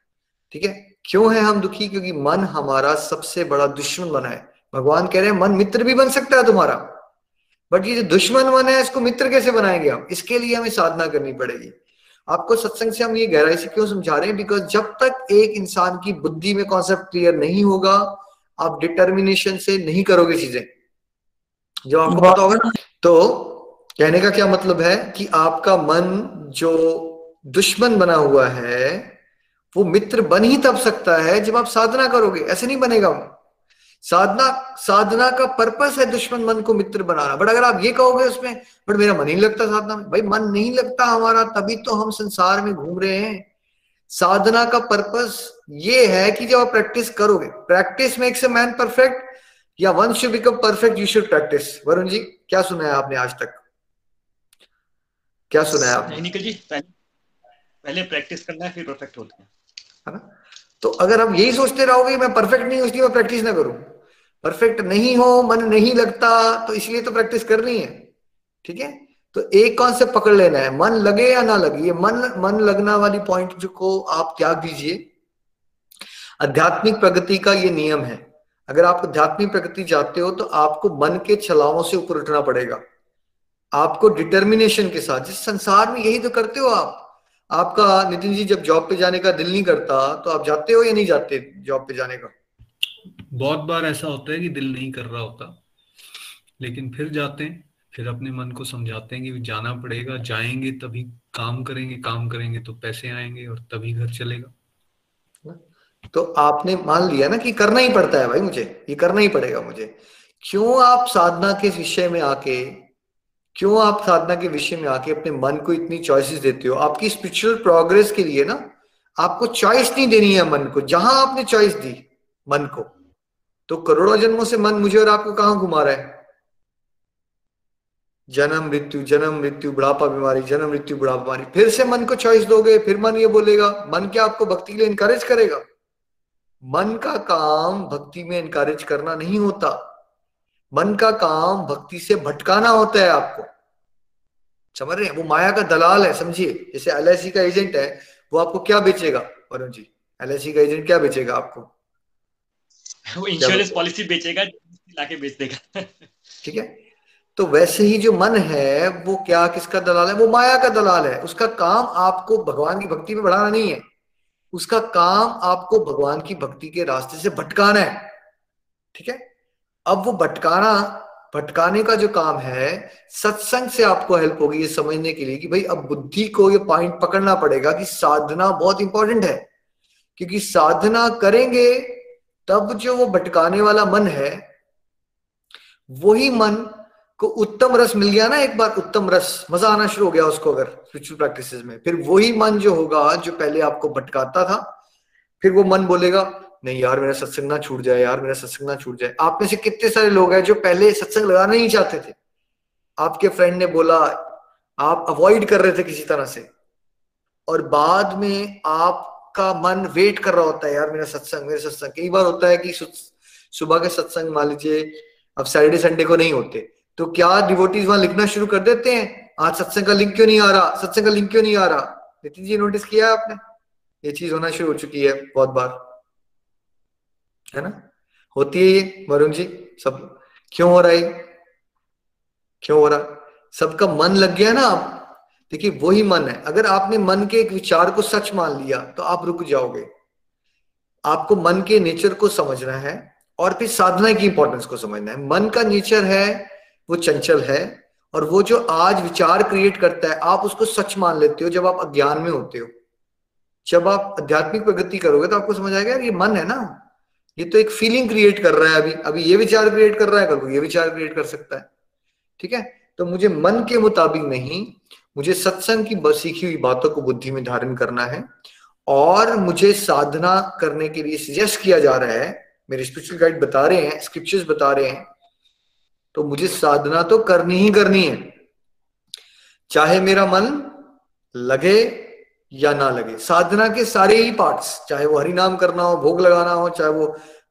ठीक है? क्यों है हम दुखी? क्योंकि मन हमारा सबसे बड़ा दुश्मन बना है। भगवान कह रहे हैं मन मित्र भी बन सकता है तुम्हारा। बट ये जो दुश्मन मन है इसको मित्र कैसे बनाएँगे हम? इसके लिए हमें साधना करनी पड़ेगी। आपको सत्संग से हम ये गहराई से क्यों समझा रहे हैं? बिकॉज़ जब तक एक इंसान की बुद्धि में कॉन्सेप्ट क्लियर नहीं होगा, आप डिटर्मिनेशन से नहीं करोगे चीज़ें। जो आपको पता होगा तो कहने का क्या मतलब है कि आपका मन जो दुश्मन बना हुआ है, वो मित्र बन ही तब सकता है जब आप साधना करोगे। ऐसे नहीं बनेगा वो। साधना साधना का पर्पस है दुश्मन मन को मित्र बनाना। बट अगर आप ये कहोगे उसमें बट मेरा मन ही नहीं लगता साधना में। भाई मन नहीं लगता हमारा तभी तो हम संसार में घूम रहे हैं। साधना का पर्पस ये है कि जब आप प्रैक्टिस करोगे practice makes a man perfect या one should become perfect you should practice Varun ji क्या सुना है आपने आज तक? क्या सुना है आपने? निखिल जी पहले पहले प्रैक्टिस करना है फिर परफेक्ट होते हैं। है ना? तो अगर आप यही सोचते रहोगे मैं परफेक्ट नहीं हूँ इसलिए मैं प्रैक्टिस ना करूँ। परफेक्ट नहीं हो, मन नहीं लगता तो इसलिए तो प्रैक्टिस करनी है। ठीक है? तो एक कॉन्सेप्ट पकड़ लेना है। मन लगे या ना लगे, ये मन मन लगना वाली पॉइंट जो को आप त्याग दीजिए। आध्यात्मिक प्रगति का ये नियम है। अगर आप आध्यात्मिक प्रगति चाहते हो तो आपको मन के छलावों से ऊपर उठना पड़ेगा। आपको डिटर्मिनेशन के साथ, जिस संसार में यही तो करते हो आप। आपका नितिन जी जब जॉब पे जाने का दिल नहीं करता तो आप जाते हो या नहीं जाते जॉब पे जाने का? बहुत बार ऐसा होता है कि दिल नहीं कर रहा होता, लेकिन फिर जाते हैं, फिर अपने मन को समझाते हैं कि जाना पड़ेगा, जाएँगे तभी काम करेंगे काम करेंगे तो पैसे आएँगे और तभी घर चलेगा। तो आपने मान लिया ना कि करना ही पड़ता है भाई मुझे, ये करना ही पड़ेगा मुझे। क्यों आप साधना के विषय में आके, क्यों आप साधना के विषय में आके अपने मन को इतनी चॉइसेस देते हो? आपकी स्पिरिचुअल प्रोग्रेस के लिए ना, आपको चॉइस नहीं देनी है मन को, जहाँ आपने चॉइस दी मन को। तो करोड़ों जन्मों से मन मुझे और आपको कहाँ घुमा रहा है? जन्म, मृत्यु जन्म, मृत्यु, बुढ़ापा, बीमारी, जन्म, मृत्यु, बुढ़ापा, बीमारी। फिर से मन को चॉइस दोगे, फिर मन ये बोलेगा, मन क्या आपको भक्ति के लिए इनकरेज करेगा? मन का काम भक्ति में इनकरेज करना नहीं होता। मन का काम भक्ति से भटकाना होता है आपको। समझ रहे हैं? वो माया का दलाल है, समझिए। जैसे एल का एजेंट है, वो आपको क्या बेचेगा? वरुण जी एल का एजेंट क्या बेचेगा आपको? वो इंश्योरेंस पॉलिसी बेचेगा लाके बेच देगा। ठीक है? तो वैसे ही जो मन है वो क्या किसका दलाल है? वो माया का दलाल है। उसका काम आपको भगवान की भक्ति में बढ़ाना नहीं है। उसका काम आपको भगवान की भक्ति के रास्ते से भटकाना है। ठीक है? अब वो भटकाना भटकाने का जो काम है सत्संग से आपको हेल्प होगी ये समझने के लिए कि भाई अब बुद्धि को ये पॉइंट पकड़ना पड़ेगा कि साधना बहुत इंपॉर्टेंट है। क्योंकि साधना करेंगे तब जो वो भटकाने वाला मन है, वही मन को उत्तम रस मिल गया ना एक बार, उत्तम रस। मज़ा आना शुरू हो गया उसको अगर स्पिरिचुअल प्रैक्टिस में। फिर वही मन जो होगा, जो पहले आपको भटकाता था, फिर वो मन बोलेगा, नहीं यार, मेरा सत्संग ना छूट जाए, यार, मेरा सत्संग ना छूट जाए। आप में से कितने सारे लोग हैं जो पहले सत्संग लगाना नहीं चाहते थे। आपके फ्रेंड ने बोला, आप अवॉइड कर रहे थे किसी तरह से। और बाद में आपका मन वेट कर रहा होता है यार मेरा सत्संग मेरा सत्संग। कई बार होता है कि सुबह के सत्संग मान लीजिए, अब सैटरडे संडे को नहीं होते। तो क्या डिवोटीज वहाँ लिखना शुरू कर देते हैं? आज सत्संग का लिंक क्यों नहीं आ रहा? सत्संग का लिंक क्यों नहीं आ रहा? नितिन जी नोटिस किया है आपने? ये चीज़ होना शुरू हो चुकी है बहुत बार। है ना? होती है ये, वरुण जी, सब। क्यों हो रहा है क्यों हो रहा? सबका मन लग गया ना आप देखिए, वही मन है। अगर आपने मन के एक विचार को सच मान लिया तो आप रुक जाओगे। आपको मन के नेचर को समझना है और फिर साधना की इंपॉर्टेंस को समझना है। मन का नेचर है, वो चंचल है और वो जो आज विचार क्रिएट करता है, आप उसको सच मान लेते हो जब आप अज्ञान में होते हो। जब आप आध्यात्मिक प्रगति करोगे तो आपको समझ आएगा, यार, ये मन है ना। ये तो एक फीलिंग क्रिएट कर रहा है अभी। अभी ये विचार क्रिएट कर रहा है कल को ये विचार क्रिएट कर सकता है। ठीक है? तो मुझे मन के मुताबिक नहीं मुझे सत्संग की सीखी हुई बातों को बुद्धि में धारण करना है और मुझे साधना करने के लिए सजेस्ट किया जा रहा है। मेरे स्पिरिचुअल गाइड बता रहे हैं स्क्रिप्चर्स बता रहे हैं। तो मुझे साधना तो करनी ही करनी है। चाहे मेरा मन लगे या ना लगे, साधना के सारे ही पार्ट्स चाहे वो हरि नाम करना हो, भोग लगाना हो, चाहे वो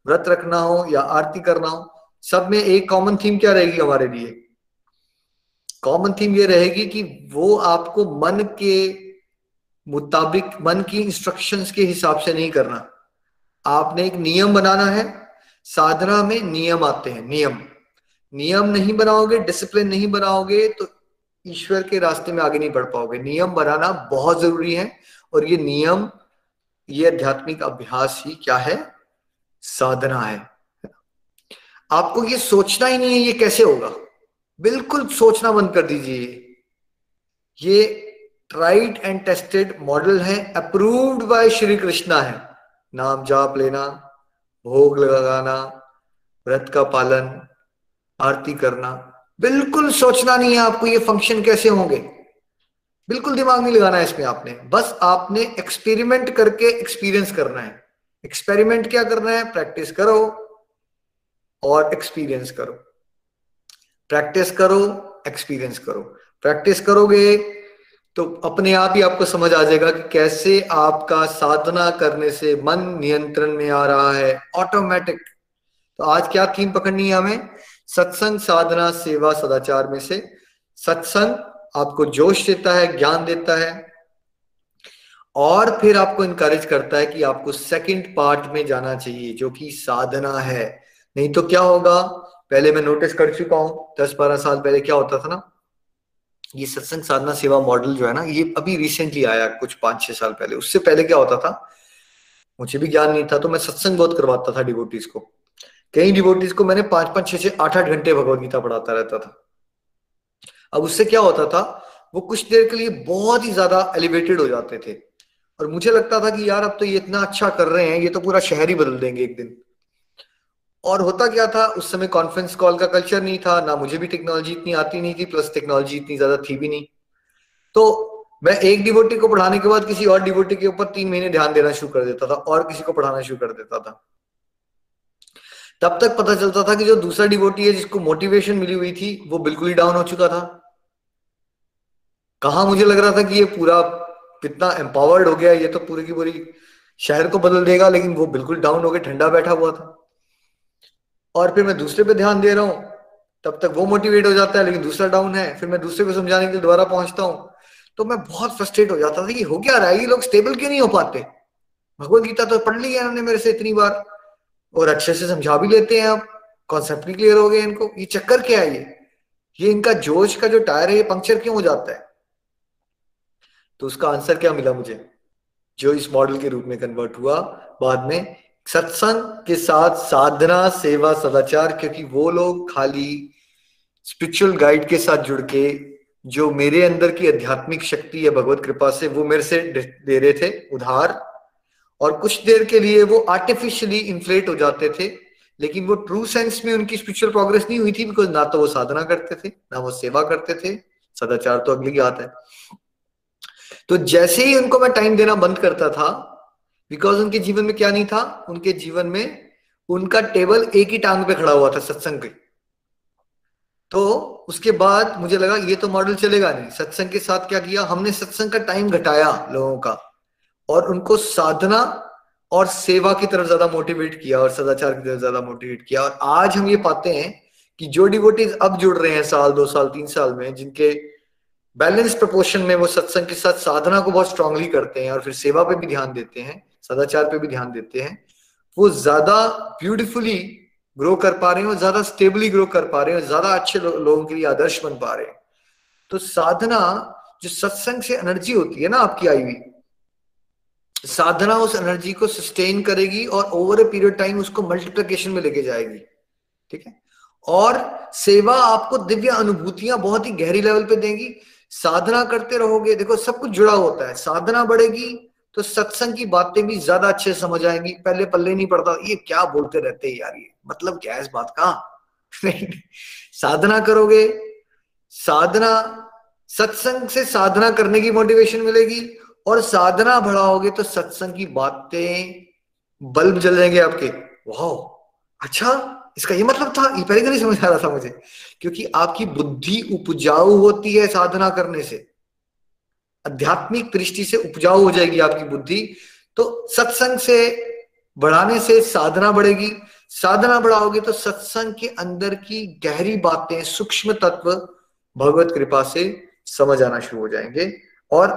व्रत रखना हो या आरती करना हो, सब में एक कॉमन थीम क्या रहेगी हमारे लिए? कॉमन थीम ये रहेगी कि वो आपको मन के मुताबिक, मन की इंस्ट्रक्शंस के हिसाब से नहीं करना। आपने एक नियम बनाना है, साधना में नियम आते हैं, नियम। नियम नहीं बनाओगे डिसिप्लिन नहीं बनाओगे तो ईश्वर के रास्ते में आगे नहीं बढ़ पाओगे। नियम बनाना बहुत ज़रूरी है, और ये नियम, ये आध्यात्मिक अभ्यास ही क्या है? साधना है। आपको ये सोचना ही नहीं है, ये कैसे होगा? बिल्कुल सोचना बंद कर दीजिए। ये ट्राइड एंड टेस्टेड मॉडल है अप्रूव्ड बाय श्री कृष्णा है। नाम जाप लेना, भोग लगाना, व्रत का पालन, आरती करना, बिल्कुल सोचना नहीं है आपको ये फ़ंक्शन कैसे होंगे। बिल्कुल दिमाग नहीं लगाना है इसमें आपने। बस आपने एक्सपेरिमेंट करके एक्सपीरियंस करना है। एक्सपेरिमेंट क्या करना है? प्रैक्टिस करो और एक्सपीरियंस करो। प्रैक्टिस करो एक्सपीरियंस करो। प्रैक्टिस करोगे तो अपने आप ही आपको समझ आ जाएगा कि कैसे आपका साधना करने से मन नियंत्रण में आ रहा है ऑटोमेटिक तो आज क्या थीम पकड़नी है हमें? सत्संग, साधना, सेवा, सदाचार में से। सत्संग आपको जोश देता है, ज्ञान देता है, और फिर आपको इनकरेज करता है कि आपको सेकंड पार्ट में जाना चाहिए, जो कि साधना है। नहीं तो क्या होगा? पहले मैं नोटिस कर चुका हूँ, दस बारह साल पहले क्या होता था ना? ये सत्संग साधना सेवा मॉडल जो है ना, ये अभी रिसेंटली आया कुछ पाँच छह साल पहले। उससे पहले क्या होता था? मुझे भी ज्ञान नहीं था तो मैं सत्संग बहुत करवाता था डिवोटीज को। कई डिवोटीज को मैंने पाँच पाँच, छह छह, आठ आठ घंटे भगवदगीता पढ़ाता रहता था। अब उससे क्या होता था? वो कुछ देर के लिए बहुत ही ज़्यादा एलिवेटेड हो जाते थे। और मुझे लगता था कि यार, अब तो ये इतना अच्छा कर रहे हैं, ये तो पूरा शहर ही बदल देंगे एक दिन। और होता क्या था, उस समय कॉन्फ्रेंस कॉल का कल्चर नहीं था, ना मुझे भी टेक्नोलॉजी इतनी आती नहीं थी प्लस टेक्नोलॉजी इतनी ज़्यादा थी भी नहीं। तो मैं एक डिवोटी को पढ़ाने के बाद किसी और डिवोटी के ऊपर तीन महीने ध्यान देना शुरू कर देता था, और किसी को पढ़ाना शुरू कर देता था। तब तक पता चलता था कि जो दूसरा डिवोटी है, जिसको मोटिवेशन मिली हुई थी, वो बिल्कुल ही डाउन हो चुका था। कहा मुझे लग रहा था कि ये पूरा कितना एम्पावर्ड हो गया, ये तो पूरी की पूरी शहर को बदल देगा, लेकिन वो बिल्कुल डाउन हो गया ठंडा बैठा हुआ था। और फिर मैं दूसरे पे ध्यान दे रहा हूँ, तब तक वो मोटिवेट हो जाता है, लेकिन दूसरा डाउन है, फिर मैं दूसरे को समझाने के लिए दोबारा पहुँचता हूँ तो मैं बहुत फ्रस्ट्रेट हो जाता था कि हो क्या रहा है? ये लोग स्टेबल क्यों नहीं हो पाते? भगवत गीता तो पढ़ ली है इन्होंने मेरे से इतनी बार, और अच्छे से समझा भी लेते हैं आप कॉन्सेप्ट भी क्लियर हो गए इनको। ये चक्कर क्या है ये? ये इनका जोश का जो टायर है, ये पंक्चर क्यों हो जाता है? तो उसका आंसर क्या मिला मुझे? जो इस मॉडल के रूप में कन्वर्ट हुआ बाद में सत्संग के साथ साधना, सेवा, सदाचार, क्योंकि वो लोग खाली स्पिरिचुअल गाइड के साथ जुड़ के जो मेरे अंदर की आध्यात्मिक शक्ति है भगवत कृपा से वो मेरे से दे रहे थे उधार और कुछ देर के लिए वो आर्टिफिशियली इन्फ्लेट हो जाते थे, लेकिन वो ट्रू सेंस में उनकी स्पिरिचुअल प्रोग्रेस नहीं हुई थी बिकॉज़ ना तो वो साधना करते थे, ना वो सेवा करते थे, सदाचार तो अगली बात है। तो जैसे ही उनको मैं टाइम देना बंद करता था बिकॉज़ उनके जीवन में क्या नहीं था? उनके जीवन में उनका टेबल एक ही टांग पे खड़ा हुआ था सत्संग के तो उसके बाद मुझे लगा, ये तो मॉडल चलेगा नहीं। सत्संग के साथ क्या किया? हमने सत्संग का टाइम घटाया लोगों का। और उनको साधना और सेवा की तरफ़ ज़्यादा मोटिवेट किया और सदाचार की तरफ़ ज़्यादा मोटिवेट किया। और आज हम ये पाते हैं कि जो डिवोटीज अब जुड़ रहे हैं साल, दो साल, तीन साल में, जिनके बैलेंस प्रपोर्शन में वो सत्संग के साथ साधना को बहुत स्ट्रांगली करते हैं और फिर सेवा पे भी ध्यान देते हैं सदाचार पे भी ध्यान देते हैं। वो ज़्यादा ब्यूटिफुली ग्रो कर पा रहे हैं और ज़्यादा स्टेबली ग्रो कर पा रहे हैं ज़्यादा अच्छे लो, लोगों के लिए आदर्श बन पा रहे हैं। तो साधना जो सत्संग से एनर्जी होती है ना आपकी आई हुई साधना उस एनर्जी को सस्टेन करेगी और ओवर ए पीरियड टाइम उसको मल्टीप्लीकेशन में लेके जाएगी ठीक है? और सेवा आपको दिव्य अनुभूतियाँ बहुत ही गहरी लेवल पे देंगी। साधना करते रहोगे देखो सब कुछ जुड़ा होता है। साधना बढ़ेगी तो सत्संग की बातें भी ज़्यादा अच्छे समझ आएँगी, पहले पल्ले नहीं पड़ता। ये क्या बोलते रहते हैं यार ये? मतलब क्या है इस बात का? साधना करोगे, साधना, सत्संग से साधना करने की मोटिवेशन मिलेगी और साधना बढ़ाओगे तो सत्संग की बातें बल्ब जल जाएँगे आपके। वाह अच्छा इसका ये मतलब था? ये पहले नहीं समझ आ रहा था मुझे? क्योंकि आपकी बुद्धि उपजाऊ होती है साधना करने से। आध्यात्मिक दृष्टि से उपजाऊ हो जाएगी आपकी बुद्धि तो सत्संग से बढ़ाने से साधना बढ़ेगी। साधना बढ़ाओगे तो सत्संग के अंदर की गहरी बातें, सूक्ष्म तत्व भगवत कृपा से समझ आना शुरू हो जाएँगे और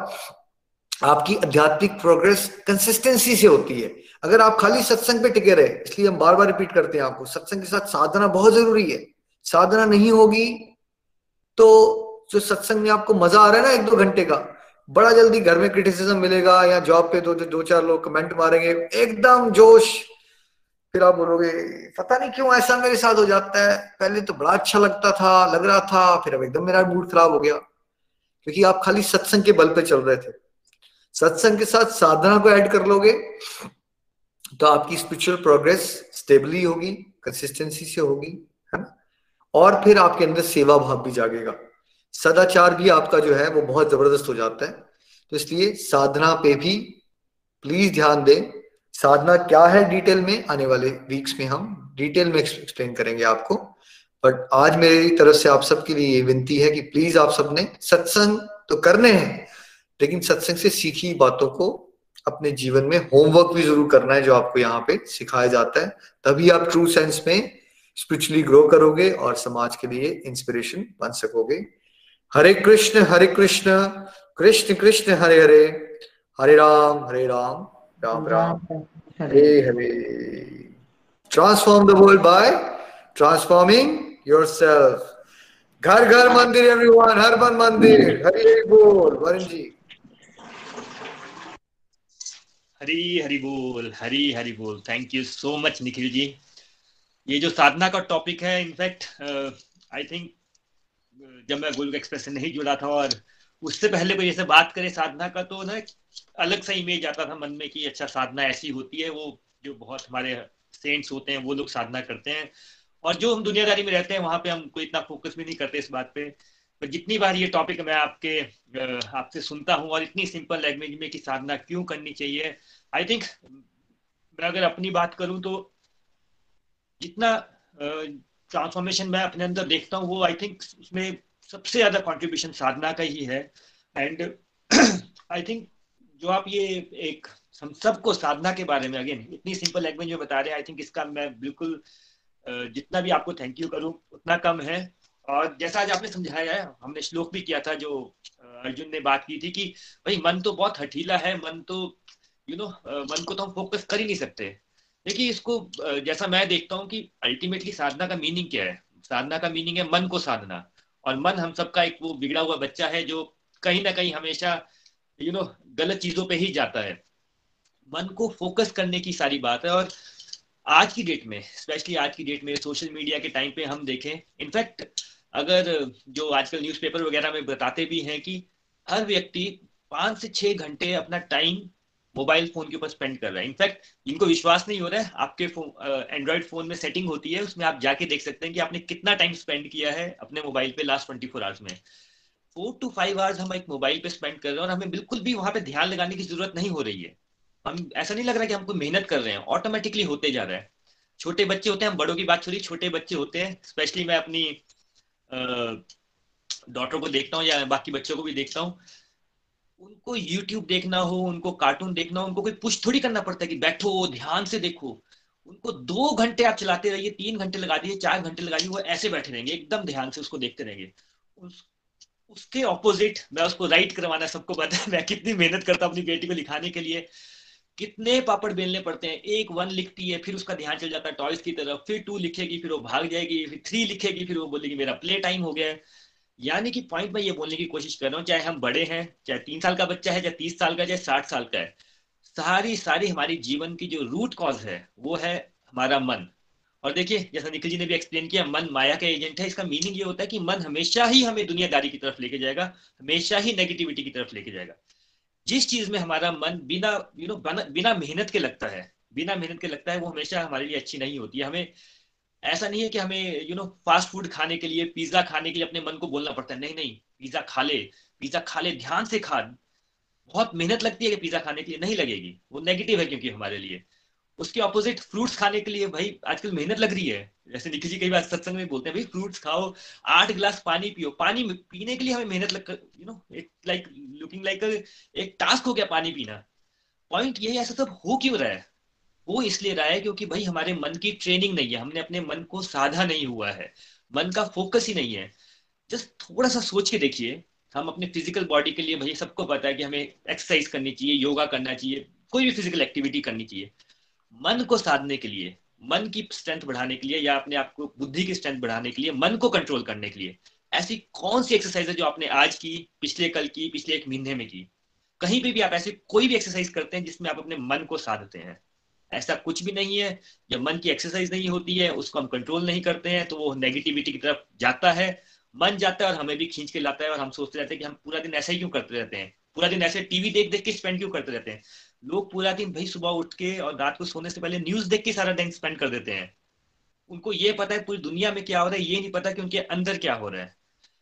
आपकी आध्यात्मिक प्रोग्रेस कंसिस्टेंसी से होती है। अगर आप खाली सत्संग पे टिके रहे, इसलिए हम बार बार रिपीट करते हैं आपको, सत्संग के साथ साधना बहुत ज़रूरी है। साधना नहीं होगी तो जो सत्संग में आपको मज़ा आ रहा है ना एक दो घंटे का बड़ा जल्दी घर में क्रिटिसिज्म मिलेगा या जॉब पे दो दो चार लोग कमेंट मारेंगे, एकदम जोश। फिर आप बोलोगे, पता नहीं क्यों ऐसा मेरे साथ हो जाता है। पहले तो बड़ा अच्छा लगता था, लग रहा था, फिर अब एकदम मेरा मूड खराब हो गया। क्योंकि आप खाली सत्संग के बल पे चल रहे थे। सत्संग के साथ साधना को ऐड कर लोगे तो आपकी स्पिरिचुअल प्रोग्रेस स्टेबली होगी कंसिस्टेंसी से होगी, है ना? और फिर आपके अंदर सेवा भाव भी जागेगा। सदाचार भी आपका जो है वो बहुत ज़बरदस्त हो जाता है। तो इसलिए साधना पे भी प्लीज़ ध्यान दें। साधना क्या है डिटेल में? आने वाले वीक्स में हम डिटेल में एक्सप्लेन करेंगे आपको। बट आज मेरी तरफ़ से आप सबके लिए ये विनती है कि प्लीज़ आप सबने सत्संग तो करने हैं, लेकिन सत्संग से सीखी बातों को अपने जीवन में होमवर्क भी ज़रूर करना है जो आपको यहाँ पे सिखाया जाता है। तभी आप ट्रू सेंस में स्पिरिचुअली ग्रो करोगे और समाज के लिए इंस्पिरेशन बन सकोगे। Hare Krishna Hare Krishna Krishna Krishna Hare Hare Hare Ram Hare Ram Ram Ram. Hare Hare transform the world by transforming yourself घर घर मंदिर एवरीवन हर मन मंदिर हरि बोल वरुण जी। हरी हरी बोल हरी हरी बोल। Thank you so much Nikhil ji. ये जो साधना का टॉपिक है इनफैक्ट आई थिंक जब मैं गोलक एक्सप्रेस से नहीं जुड़ा था और उससे पहले कोई ऐसे बात करे साधना का तो ना अलग सा इमेज आता था मन में कि अच्छा साधना ऐसी होती है, वो जो बहुत हमारे सेंट्स होते हैं, वो लोग साधना करते हैं। और जो हम दुनियादारी में रहते हैं, वहाँ पे हम कोई इतना फोकस भी नहीं करते इस बात पे। पर जितनी बार ये टॉपिक मैं आपके आपसे सुनता हूँ और इतनी सिंपल लैंग्वेज में कि साधना क्यों करनी चाहिए आई थिंक मैं अगर अपनी बात करूँ तो जितना ट्रांसफॉर्मेशन मैं अपने अंदर देखता हूँ, वो आई थिंक उसमें सबसे ज़्यादा कंट्रीब्यूशन साधना का ही है। एंड आई थिंक जो आप ये एक, हम सबको साधना के बारे में अगेन इतनी सिंपल लैंग्वेज में बता रहे हैं आई थिंक इसका मैं बिल्कुल जितना भी आपको थैंक यू करूँ, उतना कम है। और जैसा आज आपने समझाया है, हमने श्लोक भी किया था जो अर्जुन ने बात की थी कि भाई, मन तो बहुत हठीला है, मन तो यू नो मन को तो हम फोकस कर ही नहीं सकते। देखिए, इसको जैसा मैं देखता हूँ कि अल्टीमेटली साधना का मीनिंग क्या है? साधना का मीनिंग है मन को साधना। और मन हम सबका एक वो बिगड़ा हुआ बच्चा है जो कहीं ना कहीं हमेशा यू you नो know, गलत चीज़ों पे ही जाता है। मन को फोकस करने की सारी बात है और आज की डेट में स्पेशली आज की डेट में सोशल मीडिया के टाइम पे हम देखें इनफैक्ट अगर जो आजकल न्यूज़पेपर वगैरह में बताते भी हैं कि हर व्यक्ति पाँच से छह घंटे अपना टाइम मोबाइल फ़ोन के ऊपर स्पेंड कर रहा है। इनफैक्ट जिनको विश्वास नहीं हो रहा है। आपके एंड्रॉइड फ़ोन में सेटिंग होती है, उसमें आप जाके देख सकते हैं कि आपने कितना टाइम स्पेंड किया है अपने मोबाइल पे लास्ट ट्वेंटी फोर आवर्स में। फोर टू फाइव आवर्स हम एक मोबाइल पे स्पेंड कर रहे हैं और हमें बिल्कुल भी वहाँ पे ध्यान लगाने की ज़रूरत नहीं हो रही है। हम, ऐसा नहीं लग रहा कि हम कोई मेहनत कर रहे हैं। ऑटोमेटिकली होते जा रहा है। छोटे बच्चे होते हैं, हम बड़ों की बात छोड़ी छोटे बच्चे होते हैं। स्पेशली मैं अपनी डॉटर को देखता हूँ या बाकी बच्चों को भी देखता हूँ। उनको यूट्यूब देखना हो उनको कार्टून देखना हो उनको कोई पुश थोड़ी करना पड़ता है कि बैठो ध्यान से देखो। उनको दो घंटे आप चलाते रहिए तीन घंटे लगा दिए चार घंटे लगा दिए वो ऐसे बैठे रहेंगे एकदम ध्यान से उसको देखते रहेंगे। उस, उसके ऑपोजिट मैं उसको राइट करवाना सबको पता है मैं कितनी मेहनत करता हूँ अपनी बेटी को लिखाने के लिए। कितने पापड़ बेलने पड़ते हैं एक वन लिखती है फिर उसका ध्यान चल जाता है टॉयज की तरफ़ फिर टू लिखेगी फिर वो भाग जाएगी फिर थ्री लिखेगी फिर वो बोलेगी मेरा प्ले टाइम हो गया है। यानी कि पॉइंट मैं ये बोलने की कोशिश कर रहा हूँ, चाहे हम बड़े हैं, चाहे तीन साल का बच्चा है, चाहे तीस साल का, चाहे साठ साल का है, सारी सारी हमारी जीवन की जो रूट कॉज है, वो है हमारा मन। और देखिए, जैसा निखिल जी ने भी एक्सप्लेन किया, मन माया का एजेंट है, इसका मीनिंग ये होता है कि मन हमेशा ही हमें दुनियादारी की तरफ़ लेके जाएगा, हमेशा ही नेगेटिविटी की तरफ़ लेके जाएगा। जिस चीज़ में हमारा मन बिना यू नो बिना मेहनत के लगता है, बिना मेहनत के लगता है, वो हमेशा हमारे लिए अच्छी नहीं होती है। हमें ऐसा नहीं है कि हमें यू नो फास्ट फ़ूड खाने के लिए पिज्जा खाने के लिए अपने मन को बोलना पड़ता है। नहीं नहीं पिज्जा खा ले पिज्जा खा ले, ध्यान से खा। बहुत मेहनत लगती है कि पिज्जा खाने के लिए, नहीं लगेगी। वो नेगेटिव है क्योंकि हमारे लिए। उसके ऑपोजिट फ्रूट्स खाने के लिए भाई, आजकल मेहनत लग रही है। जैसे निखिल जी कई बार सत्संग में बोलते हैं, भाई फ्रूट्स खाओ, आठ गिलास पानी पियो। पानी पीने के लिए हमें मेहनत लग यू नो एक लाइक लुकिंग लाइक एक टास्क हो गया पानी पीना। पॉइंट ये ऐसा सब हो क्यों रहा है? वो इसलिए रहा है क्योंकि भाई हमारे मन की ट्रेनिंग नहीं है, हमने अपने मन को साधा नहीं हुआ है, मन का फोकस ही नहीं है। जस्ट थोड़ा सा सोच के देखिए, हम अपने फ़िज़िकल बॉडी के लिए भाई सबको पता है कि हमें एक्सरसाइज करनी चाहिए योगा करना चाहिए, कोई भी फ़िज़िकल एक्टिविटी करनी चाहिए। मन को साधने के लिए, मन की स्ट्रेंथ बढ़ाने के लिए या अपने आप को बुद्धि की स्ट्रेंथ बढ़ाने के लिए, मन को कंट्रोल करने के लिए, ऐसी कौन सी एक्सरसाइज है जो आपने आज की, पिछले कल की, पिछले एक महीने में की? कहीं पे भी आप ऐसी कोई भी एक्सरसाइज करते हैं जिसमें आप अपने मन को साधते हैं। ऐसा कुछ भी नहीं है। जब मन की एक्सरसाइज नहीं होती है, उसको हम कंट्रोल नहीं करते हैं तो वो नेगेटिविटी की तरफ़ जाता है। मन जाता है और हमें भी खींच के लाता है और हम सोचते रहते हैं कि हम पूरा दिन ऐसा ही क्यों करते रहते हैं? पूरा दिन ऐसे टीवी देख देख के स्पेंड क्यों करते रहते हैं? लोग पूरा दिन भाई सुबह उठ के और रात को सोने से पहले न्यूज़ देख के सारा दिन स्पेंड कर देते हैं। उनको ये पता है पूरी दुनिया में क्या हो रहा है, ये नहीं पता कि उनके अंदर क्या हो रहा है।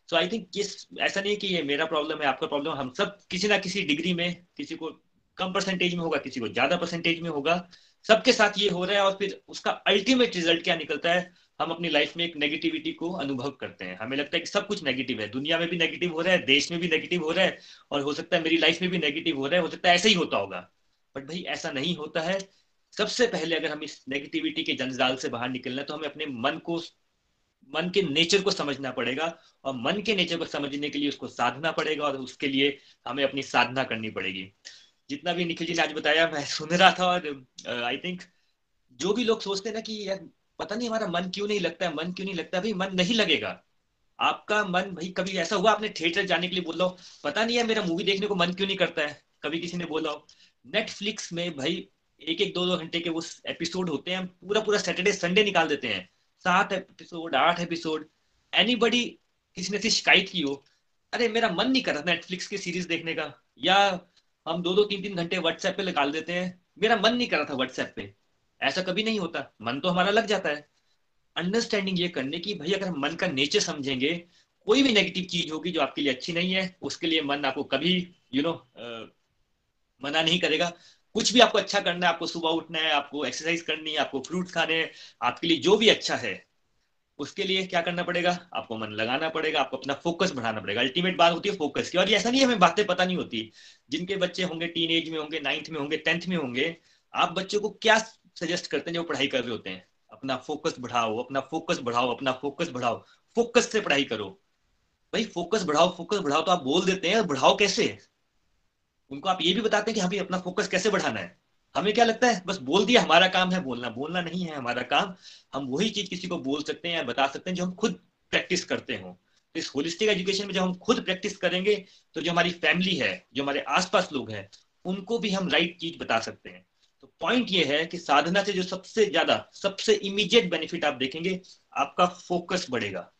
सो आई थिंक ऐसा नहीं कि ये मेरा प्रॉब्लम है, आपका प्रॉब्लम हम सब किसी ना किसी डिग्री में, किसी को कम परसेंटेज में होगा, किसी को ज़्यादा परसेंटेज में होगा। सबके साथ ये हो रहा है और फिर उसका अल्टीमेट रिज़ल्ट क्या निकलता है? हम अपनी लाइफ में एक नेगेटिविटी को अनुभव करते हैं। हमें लगता है कि सब कुछ नेगेटिव है। दुनिया में भी नेगेटिव हो रहा है, देश में भी नेगेटिव हो रहा है और हो सकता है मेरी लाइफ में भी नेगेटिव हो रहा है। हो सकता है ऐसा ही होता होगा। बट भाई, ऐसा नहीं होता है। सबसे पहले अगर हम इस नेगेटिविटी के जंजाल से बाहर निकलना है तो हमें अपने मन को, मन के नेचर को समझना पड़ेगा और मन के नेचर को समझने के लिए उसको साधना पड़ेगा और उसके लिए हमें अपनी साधना करनी पड़ेगी। जितना भी निखिल जी ने आज बताया, मैं सुन रहा था और आई थिंक जो भी लोग सोचते हैं ना कि यार, पता नहीं हमारा मन क्यों नहीं लगता है, मन क्यों नहीं लगता भाई, मन नहीं लगेगा। आपका मन, भाई, कभी ऐसा हुआ, आपने थिएटर जाने के लिए बोल हो, पता नहीं है मेरा मूवी देखने को मन क्यों नहीं करता है, कभी किसी ने बोला हो। नेटफ्लिक्स में, भाई एक एक दो दो घंटे के वो एपिसोड होते हैं पूरा पूरा सैटरडे संडे निकाल देते हैं। सात एपिसोड आठ एपिसोड एनी किसी ने शिकायत की हो, अरे, मेरा मन नहीं कर रहा नेटफ्लिक्स की सीरीज़ देखने का, या हम दो दो तीन तीन घंटे व्हाट्सएप पे निकाल देते हैं। मेरा मन नहीं कर रहा था व्हाट्सएप पे। ऐसा कभी नहीं होता। मन तो हमारा लग जाता है। अंडरस्टैंडिंग ये करने की भाई अगर हम मन का नेचर समझेंगे कोई भी नेगेटिव चीज़ होगी जो आपके लिए अच्छी नहीं है उसके लिए मन आपको कभी यू you नो know, मना नहीं करेगा। कुछ भी आपको अच्छा करना है आपको सुबह उठना है आपको एक्सरसाइज करनी है आपको फ्रूट खाने हैं आपके लिए जो भी अच्छा है उसके लिए क्या करना पड़ेगा? आपको मन लगाना पड़ेगा, आपको अपना फोकस बढ़ाना पड़ेगा। अल्टीमेट बात होती है फोकस की। और ये ऐसा नहीं है, हमें बातें पता नहीं होती। जिनके बच्चे होंगे टीन एज में होंगे नाइन्थ में होंगे टेंथ में होंगे, आप बच्चों को क्या सजेस्ट करते हैं जो पढ़ाई कर रहे होते हैं? अपना फोकस बढ़ाओ, अपना फोकस बढ़ाओ, अपना फोकस बढ़ाओ। फोकस से पढ़ाई करो। भाई फोकस बढ़ाओ फोकस बढ़ाओ तो आप बोल देते हैं बढ़ाओ कैसे? उनको आप ये भी बताते हैं कि हमें अपना फोकस कैसे बढ़ाना है? हमें क्या लगता है? बस बोल दिया, हमारा काम है बोलना। बोलना नहीं है हमारा काम। हम वही चीज़ किसी को बोल सकते हैं या बता सकते हैं जो हम खुद प्रैक्टिस करते हो। तो इस होलिस्टिक एजुकेशन में जब हम खुद प्रैक्टिस करेंगे तो जो हमारी फैमिली है, जो हमारे आसपास लोग हैं, उनको भी हम राइट चीज़ बता सकते हैं। तो पॉइंट ये है कि साधना से जो सबसे ज़्यादा, सबसे इमीडिएट बेनिफिट आप देखेंगे, आपका फोकस बढ़ेगा।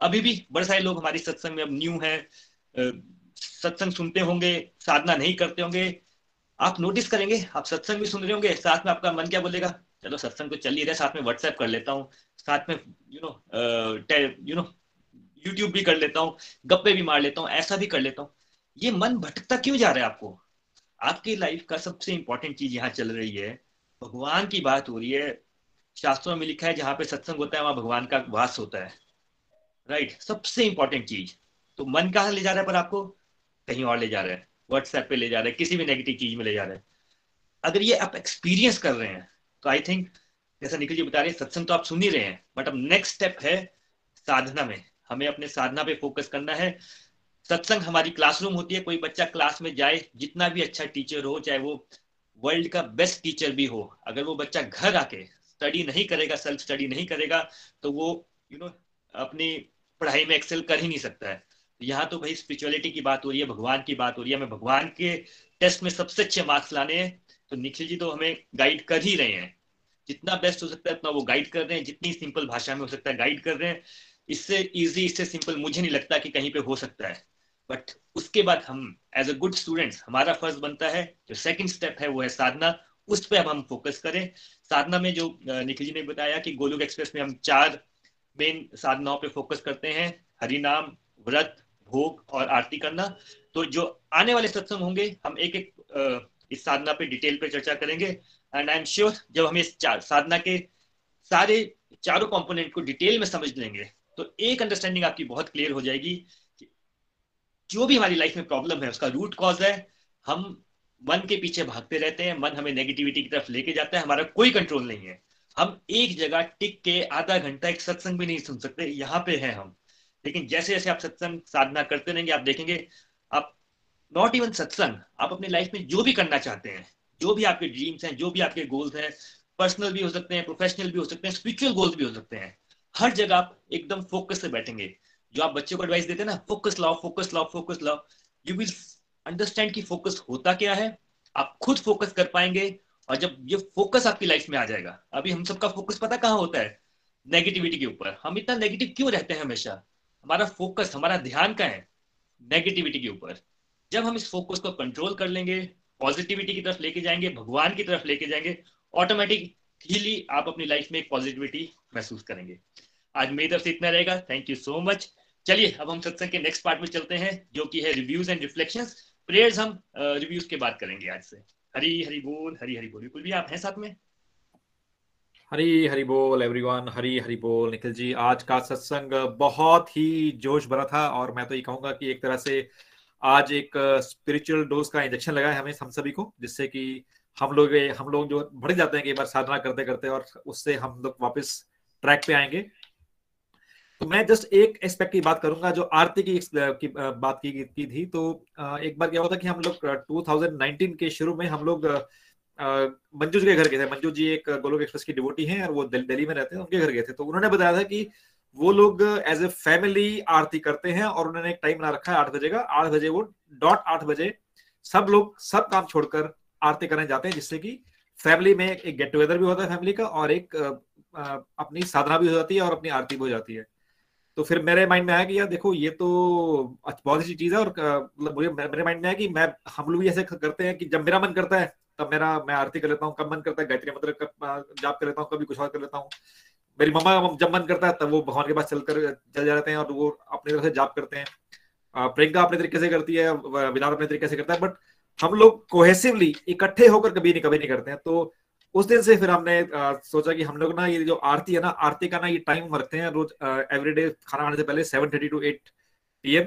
अभी भी बड़े सारे लोग हमारी सत्संग में अब न्यू है। सत्संग सुनते होंगे, साधना नहीं करते होंगे आप नोटिस करेंगे, आप सत्संग भी सुन रहे होंगे, साथ में आपका मन क्या बोलेगा? चलो सत्संग तो चल ही रहा साथ में व्हाट्सएप कर लेता हूँ, साथ में you know you know YouTube भी कर लेता हूँ, गप्पे भी मार लेता हूँ, ऐसा भी कर लेता हूँ। ये मन भटकता क्यों जा रहा है आपको? आपकी लाइफ का सबसे इंपॉर्टेंट चीज़ यहाँ चल रही है, भगवान की बात हो रही है। शास्त्रों में लिखा है, जहाँ पे सत्संग होता है, वहाँ भगवान का वास होता है। राइट सबसे इंपॉर्टेंट चीज़। तो मन कहाँ ले जा रहा है पर आपको? कहीं और ले जा रहा है। व्हाट्सएप पे ले जा रहे हैं किसी भी नेगेटिव चीज़ में ले जा रहे हैं। अगर ये आप एक्सपीरियंस कर रहे हैं तो आई थिंक जैसा निखिल जी बता रहे हैं सत्संग तो आप सुन ही रहे हैं बट अब नेक्स्ट स्टेप है साधना में। हमें अपने साधना पे फोकस करना है। सत्संग हमारी क्लासरूम होती है कोई बच्चा क्लास में जाए जितना भी अच्छा टीचर हो चाहे वो वर्ल्ड का बेस्ट टीचर भी हो अगर वो बच्चा घर आके स्टडी नहीं करेगा सेल्फ स्टडी नहीं करेगा तो वो यू you नो know, अपनी पढ़ाई में एक्सेल कर ही नहीं सकता है। यहाँ तो भाई स्पिरिचुअलिटी की बात हो रही है, भगवान की बात हो रही है। हमें भगवान के टेस्ट में सबसे अच्छे मार्क्स लाने हैं। तो निखिल जी तो हमें गाइड कर ही रहे हैं। जितना बेस्ट हो सकता है, उतना वो गाइड कर रहे हैं। जितनी सिंपल भाषा में हो सकता है गाइड कर रहे हैं। इससे इजी इससे सिंपल मुझे नहीं लगता कि कहीं पे हो सकता है। बट उसके बाद हम एज अ गुड स्टूडेंट्स हमारा फ़र्ज़ बनता है, जो सेकंड स्टेप है, वो है साधना। उस पर अब हम फोकस करें। साधना में जो निखिल जी ने बताया कि गोलुक एक्सप्रेस में हम चार मेन साधनाओं पे फोकस करते हैं। हरिनाम व्रत भोग और आरती करना। तो जो आने वाले सत्संग होंगे, हम एक एक इस साधना पे डिटेल पे चर्चा करेंगे। एंड आई एम श्योर जब हम इस साधना के सारे चारों कंपोनेंट को डिटेल में समझ लेंगे तो एक अंडरस्टैंडिंग आपकी बहुत क्लियर हो जाएगी कि जो भी हमारी लाइफ में प्रॉब्लम है, उसका रूट कॉज है। हम मन के पीछे भागते रहते हैं, मन हमें नेगेटिविटी की तरफ़ लेके जाता है, हमारा कोई कंट्रोल नहीं है। हम एक जगह टिक के आधा घंटा एक सत्संग भी नहीं सुन सकते, यहाँ पे हैं हम। लेकिन जैसे जैसे आप सत्संग साधना करते रहेंगे, आप देखेंगे, आप नॉट इवन सत्संग, आप अपनी लाइफ में जो भी करना चाहते हैं, जो भी आपके ड्रीम्स हैं, जो भी आपके गोल्स हैं पर्सनल भी हो सकते हैं प्रोफेशनल भी हो सकते हैं स्पिरिचुअल गोल्स भी हो सकते हैं, हर जगह आप एकदम फोकस से बैठेंगे। जो आप बच्चे को एडवाइस देते हैं ना फोकस लाओ फोकस लाओ फोकस लाओ यू विल अंडरस्टैंड की फोकस होता क्या है, आप खुद फोकस कर पाएँगे और जब ये फोकस आपकी लाइफ में आ जाएगा, अभी हम सबका फोकस पता कहाँ होता है? नेगेटिविटी के ऊपर। हम इतना नेगेटिव क्यों रहते हैं हमेशा? हमारा फोकस हमारा ध्यान का है? नेगेटिविटी के ऊपर। जब हम इस फोकस को कंट्रोल कर लेंगे पॉजिटिविटी की तरफ़ लेके जाएँगे, भगवान की तरफ़ लेके जाएँगे ऑटोमेटिकली आप अपनी लाइफ में एक पॉजिटिविटी महसूस करेंगे। आज मेरी तरफ़ से इतना रहेगा। थैंक यू सो मच चलिए, अब हम सत्संग के नेक्स्ट पार्ट में चलते हैं, जो कि है रिव्यूज़ एंड रिफ्लेक्शन प्रेयर्स हम रिव्यूज़ के बात करेंगे आज से। हरी हरी बोल, हरी हरी बोल। बिल्कुल भी आप हैं साथ में? हरी हरी बोल एवरीवन हरी हरी बोल निखिल जी। आज का सत्संग बहुत ही जोश भरा था और मैं तो ये कहूँगा कि एक तरह से आज एक स्पिरिचुअल डोज का इंजेक्शन लगा है हमें हम सभी को जिससे कि हम लोग हम लोग जो भड़क जाते हैं कई बार साधना करते करते और उससे हम लोग वापस ट्रैक पे आएँगे। तो मैं जस्ट एक एस्पेक्ट की बात करूँगा जो आरती की, की बात की, की थी। तो एक बार क्या था कि हम लोग 2019 के शुरू में हम लोग मंजू जी के घर गए थे। मंजू जी एक गोलोक एक्सप्रेस की डिवोटी हैं और वो दिल्ली में रहते हैं, उनके घर गए थे। तो उन्होंने बताया था कि वो लोग एज ए फैमिली आरती करते हैं और उन्होंने एक टाइम बना रखा है आठ बजे का। आठ बजे वो डॉट आठ बजे सब लोग, सब काम छोड़कर आरती करने जाते हैं, जिससे कि फैमिली में एक गेट टुगेदर भी होता है फैमिली का और एक अपनी साधना भी हो जाती है और अपनी आरती भी हो जाती है। तो फिर मेरे माइंड में आया कि यार देखो, ये तो बहुत अच्छी चीज़ है और मतलब मुझे, मेरे माइंड में है कि मैं, हम लोग भी ऐसे करते हैं कि जब मेरा मन करता है तब मेरा, मैं आरती कर लेता हूँ, कब मन करता है गायत्री मंत्र जाप कर लेता हूँ, कभी कुछ और कर लेता हूँ। मेरी मम्मा जब मन करता है, तब वो भगवान के पास चलकर, चल जा जाते हैं और वो अपनी तरफ़ से जाप करते हैं। प्रियंका अपने तरीके से करती है विलास अपने तरीके से करता है बट हम लोग कोहेसिवली इकट्ठे होकर कभी नहीं कभी नहीं करते हैं। तो उस दिन से फिर हमने सोचा कि हम लोग ना, ये जो आरती है ना, आरती का ना ये टाइम रखते हैं रोज एवरीडे खाना खाने से पहले seven thirty to eight P M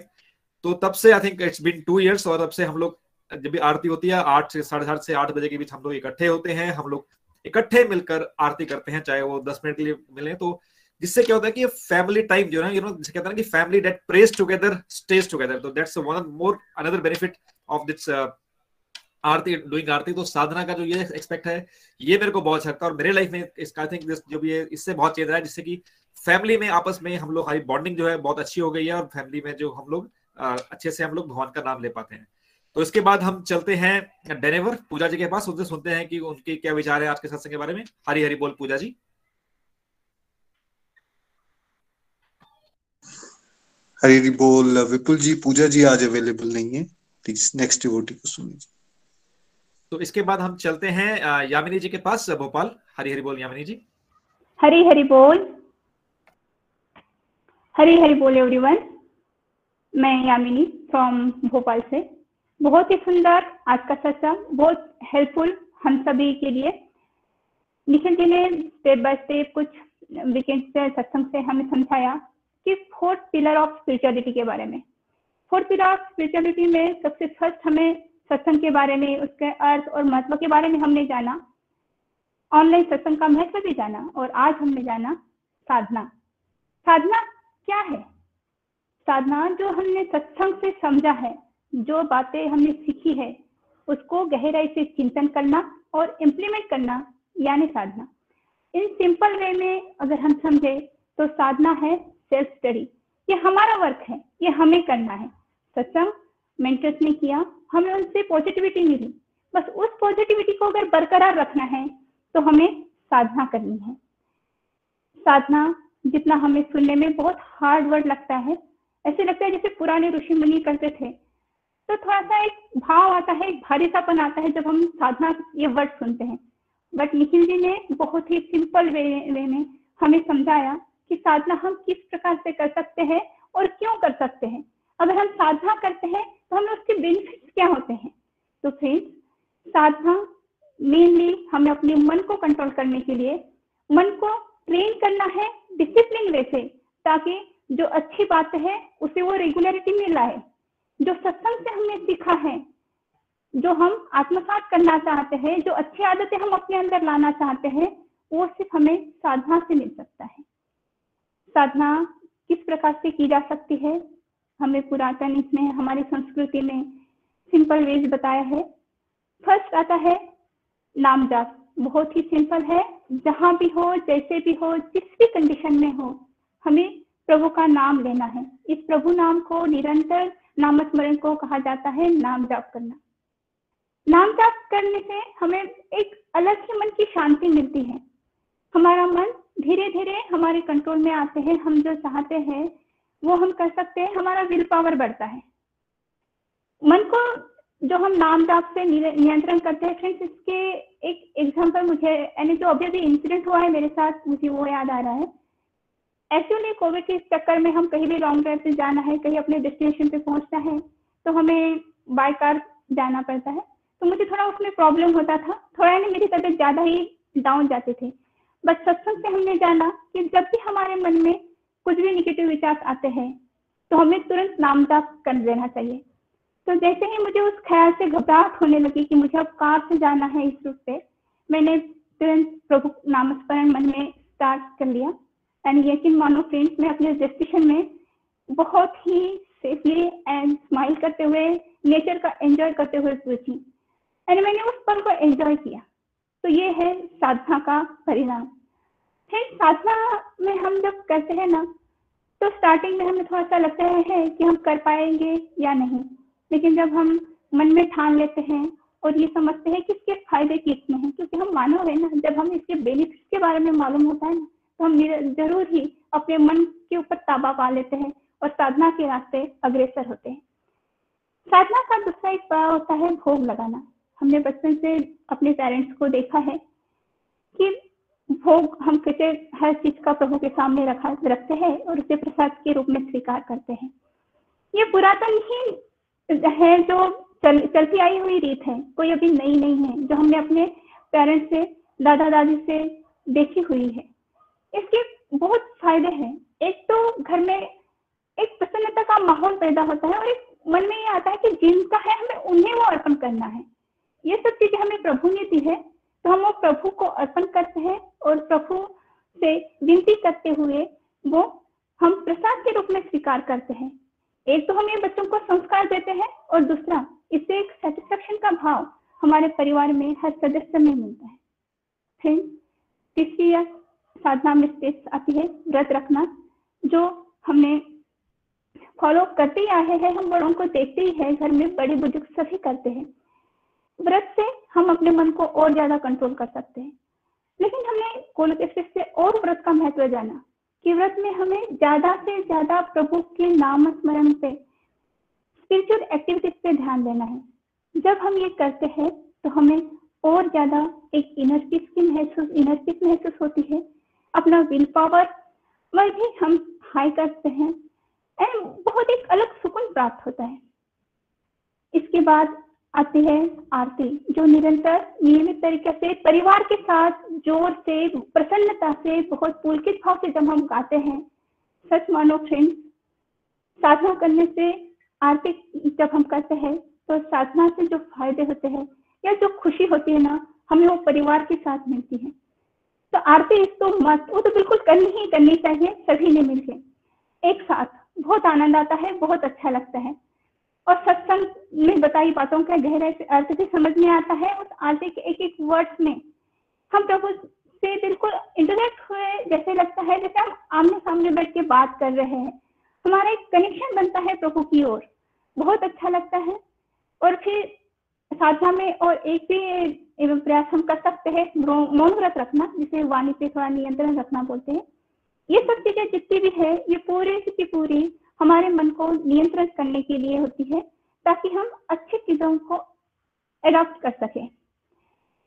तो तब से I think it's been two years और तब से हम लोग जब भी आरती होती है, आठ से, साढ़े आठ से आठ बजे के बीच हम लोग इकट्ठे होते हैं, हम लोग इकट्ठे मिलकर आरती करते हैं, चाहे वो दस मिनट के लिए मिले तो। जिससे क्या होता है कि फैमिली टाइम जो है यू नो जिसे कहते हैं कि family that prays together stays together तो that's one of more another benefit of this aarti doing aarti. तो साधना का जो ये एक्सपेक्ट है, ये मेरे को बहुत अच्छा लगता है और मेरे लाइफ में इसका थिंक जो भी है इससे बहुत चेंज है, जिससे कि फैमिली में, आपस में हम लोग, हमारी बॉन्डिंग जो है बहुत अच्छी हो गई है और फैमिली में जो हम लोग अच्छे से हम लोग भगवान का नाम ले पाते हैं। तो इसके बाद हम चलते हैं डेनेवर पूजा जी के पास उनसे सुनते हैं कि उनके क्या विचार है आज के सत्संग के बारे में। हरी हरी बोल पूजा जी। हरी हरी बोल विपुल जी पूजा जी आज अवेलेबल नहीं है। प्लीज़ नेक्स्ट डिवोटी को सुनिए। तो इसके बाद हम चलते हैं यामिनी जी के पास भोपाल। हरी हरी बोल यामिनी जी। हरी हरी बोल। हरी हरी बोल एवरीवन मैं यामिनी फ्रॉम भोपाल से। बहुत ही सुंदर आज का सत्संग बहुत हेल्पफुल हम सभी के लिए। निखिल जी ने स्टेप बाय स्टेप कुछ वीकेंड से, सत्संग से हमें समझाया कि फोर्थ पिलर ऑफ़ स्पिरिचुअलिटी के बारे में। फोर्थ पिलर ऑफ़ स्पिरिचुअलिटी में सबसे फ़र्स्ट हमें सत्संग के बारे में, उसके अर्थ और महत्व के बारे में हमने जाना। ऑनलाइन सत्संग का महत्व भी जाना और आज हमने जाना साधना। साधना क्या है? साधना जो हमने सत्संग से समझा है जो बातें हमने सीखी है, उसको गहराई से चिंतन करना और इम्प्लीमेंट करना, यानी साधना। इन सिंपल वे में अगर हम समझे तो साधना है सेल्फ स्टडी ये हमारा वर्क है, ये हमें करना है। सत्संग मेंटर्स ने किया, हमें उनसे पॉजिटिविटी मिली। बस उस पॉजिटिविटी को अगर बरकरार रखना है तो हमें साधना करनी है। साधना जितना हमें सुनने में बहुत हार्ड वर्ड लगता है, ऐसे लगता है जैसे पुराने ऋषि मुनि करते थे। तो थोड़ा सा एक भाव आता है एक भारीसापन आता है जब हम साधना ये वर्ड सुनते हैं। बट निखिल जी ने बहुत ही सिंपल वे, वे में हमें समझाया कि साधना हम किस प्रकार से कर सकते हैं और क्यों कर सकते हैं। अगर हम साधना करते हैं तो हमें उसके बेनिफिट क्या होते हैं? तो फ्रेंड्स साधना मेनली हमें अपने मन को कंट्रोल करने के लिए मन को ट्रेन करना है डिसिप्लिन वे से ताकि जो अच्छी बात है उसे वो रेगुलरिटी में लाए। जो सत्संग से हमने सीखा है, जो हम आत्मसात करना चाहते हैं, जो अच्छी आदतें हम अपने अंदर लाना चाहते हैं, वो सिर्फ़ हमें साधना से मिल सकता है। साधना किस प्रकार से की जा सकती है हमें पुरातन इसमें, हमारी संस्कृति में सिंपल वेज बताया है। फ़र्स्ट आता है नाम जाप बहुत ही सिंपल है, जहाँ भी हो, जैसे भी हो, जिस भी कंडीशन में हो, हमें प्रभु का नाम लेना है। इस प्रभु नाम को निरंतर नामस्मरण को कहा जाता है, नाम जाप करना। नाम जाप करने से हमें एक अलग ही मन की शांति मिलती है। हमारा मन धीरे धीरे हमारे कंट्रोल में आते हैं, हम जो चाहते हैं, वो हम कर सकते हैं, हमारा विल पावर बढ़ता है। मन को जो हम नाम जाप से नियंत्रण करते हैं फ्रेंड्स इसके एक एग्जांपल मुझे, यानी जो अभी अभी इंसिडेंट हुआ है मेरे साथ, मुझे वो याद आ रहा है। एक्चुअली कोविड के चक्कर में हम कहीं भी लॉन्ग ड्राइव से जाना है, कहीं अपने डेस्टिनेशन पे पहुँचना है तो हमें बाय कार जाना पड़ता है। तो मुझे थोड़ा उसमें प्रॉब्लम होता था। थोड़ा यानी मेरी तबीयत ज़्यादा ही डाउन जाते थे। बस सत्संग से हमने जाना कि जब भी हमारे मन में कुछ भी निगेटिव विचार आते हैं तो हमें तुरंत नाम जाप कर देना चाहिए। तो जैसे ही मुझे उस ख्याल से घबराहट होने लगी कि मुझे अब कार से जाना है इस रूट पे, मैंने तुरंत प्रभु नामस्मरण मन में स्टार्ट कर लिया। एंड यकीन मानो फ्रेंड्स मैं अपने डेस्टिनेशन में बहुत ही सेफली एंड स्माइल करते हुए नेचर का एंजॉय करते हुए पहुँची एंड मैंने उस पल को एंजॉय किया। तो ये है साधना का परिणाम। फिर साधना में हम जब करते हैं ना तो स्टार्टिंग में हमें थोड़ा सा लगता है कि हम कर पाएँगे या नहीं। लेकिन जब हम मन में ठान लेते हैं और ये समझते हैं कि इसके फ़ायदे कितने हैं, क्योंकि हम मानव है ना, जब हम इसके बेनिफिट के बारे में मालूम होता है ना तो हम ज़रूर ही अपने मन के ऊपर ताबा पा लेते हैं और साधना के रास्ते अग्रसर होते हैं। साधना का दूसरा एक बड़ा होता है भोग लगाना। हमने बचपन से अपने पेरेंट्स को देखा है कि भोग हम कैसे हर चीज़ का प्रभु के सामने रखा रखते हैं और उसे प्रसाद के रूप में स्वीकार करते हैं। ये पुरातन ही है जो चल, चलती आई हुई रीत है। कोई अभी नई नहीं है जो हमने अपने पेरेंट्स से दादा दादी से देखी हुई है। इसके बहुत फ़ायदे हैं। एक तो घर में एक प्रसन्नता का माहौल पैदा होता है और एक मन में ये आता है कि जिनका है हमें उन्हें वो अर्पण करना है। ये सब चीज़ें हमें प्रभु ने दी है तो हम वो प्रभु को अर्पण करते हैं और प्रभु से विनती करते हुए वो हम प्रसाद के रूप में स्वीकार करते हैं। एक तो हम ये बच्चों को संस्कार देते हैं और दूसरा, इससे एक सेटिस्फेक्शन का भाव हमारे परिवार में हर सदस्य में मिलता है। तीसरी साधना में स्टेज आती है, व्रत रखना, जो हमने फॉलो करते ही आए हैं, हम बड़ों को देखते ही है, घर में बड़े बुज़ुर्ग सभी करते हैं। व्रत से हम अपने मन को और ज़्यादा कंट्रोल कर सकते हैं। लेकिन हमने गोलक एक्सप्रेस से और व्रत का महत्व जाना कि व्रत में हमें ज़्यादा से ज़्यादा प्रभु के नाम स्मरण पे स्पिरिचुअल एक्टिविटीज़ पे ध्यान देना है। जब हम ये करते हैं तो हमें और ज़्यादा एक इनर पीस की महसूस इनर पीस महसूस होती है। अपना विल पावर वह भी हम हाई करते हैं। एंड बहुत एक अलग सुकून प्राप्त होता है। इसके बाद आती है आरती, जो निरंतर नियमित तरीके से परिवार के साथ ज़ोर से, प्रसन्नता से, बहुत पुलकित भाव से जब हम गाते हैं। सच मानो फ्रेंड्स साधना करने से आरती जब हम करते हैं तो साधना से जो फ़ायदे होते हैं या जो खुशी होती है ना, हमें वो परिवार के साथ मिलती है। तो आरती तो मस्त, वो तो बिल्कुल करनी ही करनी चाहिए, सभी ने मिलकर एक साथ, बहुत आनंद आता है, बहुत अच्छा लगता है। और सत्संग में बताई बातों का गहराई से अर्थ भी समझ में आता है, उस आरती के एक एक वर्ड्स में। हम प्रभु से बिल्कुल इंटरेक्ट हुए जैसे लगता है, जैसे हम आमने सामने बैठ के बात कर रहे हैं। हमारा एक कनेक्शन बनता है प्रभु की ओर। बहुत अच्छा लगता है। और फिर साधना में और एक भी प्रयास हम कर सकते हैं मौन व्रत रखना, जिसे वाणी पे थोड़ा नियंत्रण रखना बोलते हैं। ये सब चीज़ें जितनी भी है, ये पूरी की पूरी हमारे मन को नियंत्रण करने के लिए होती है, ताकि हम अच्छी चीज़ों को एडॉप्ट कर सकें।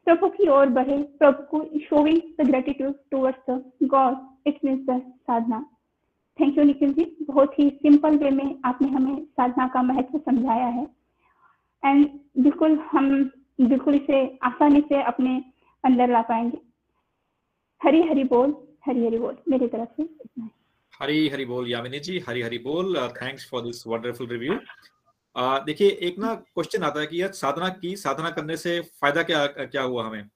प्रभु की ओर बढ़े, प्रभु को showing the gratitude towards the God it means the sadhana. Thank you Nikhil ji. बहुत ही सिंपल वे में आपने हमें साधना का महत्व समझाया है। एंड बिल्कुल हम बिल्कुल इसे आसानी से अपने अंदर ला पाएँगे। हरी हरी बोल, हरी हरी बोल। मेरी तरफ़ से हरी हरी बोल, यामिनी जी, हरी हरी बोल। Thanks for this wonderful review देखिए, एक ना क्वेश्चन आता है कि यार साधना की, साधना करने से फ़ायदा क्या क्या हुआ हमें?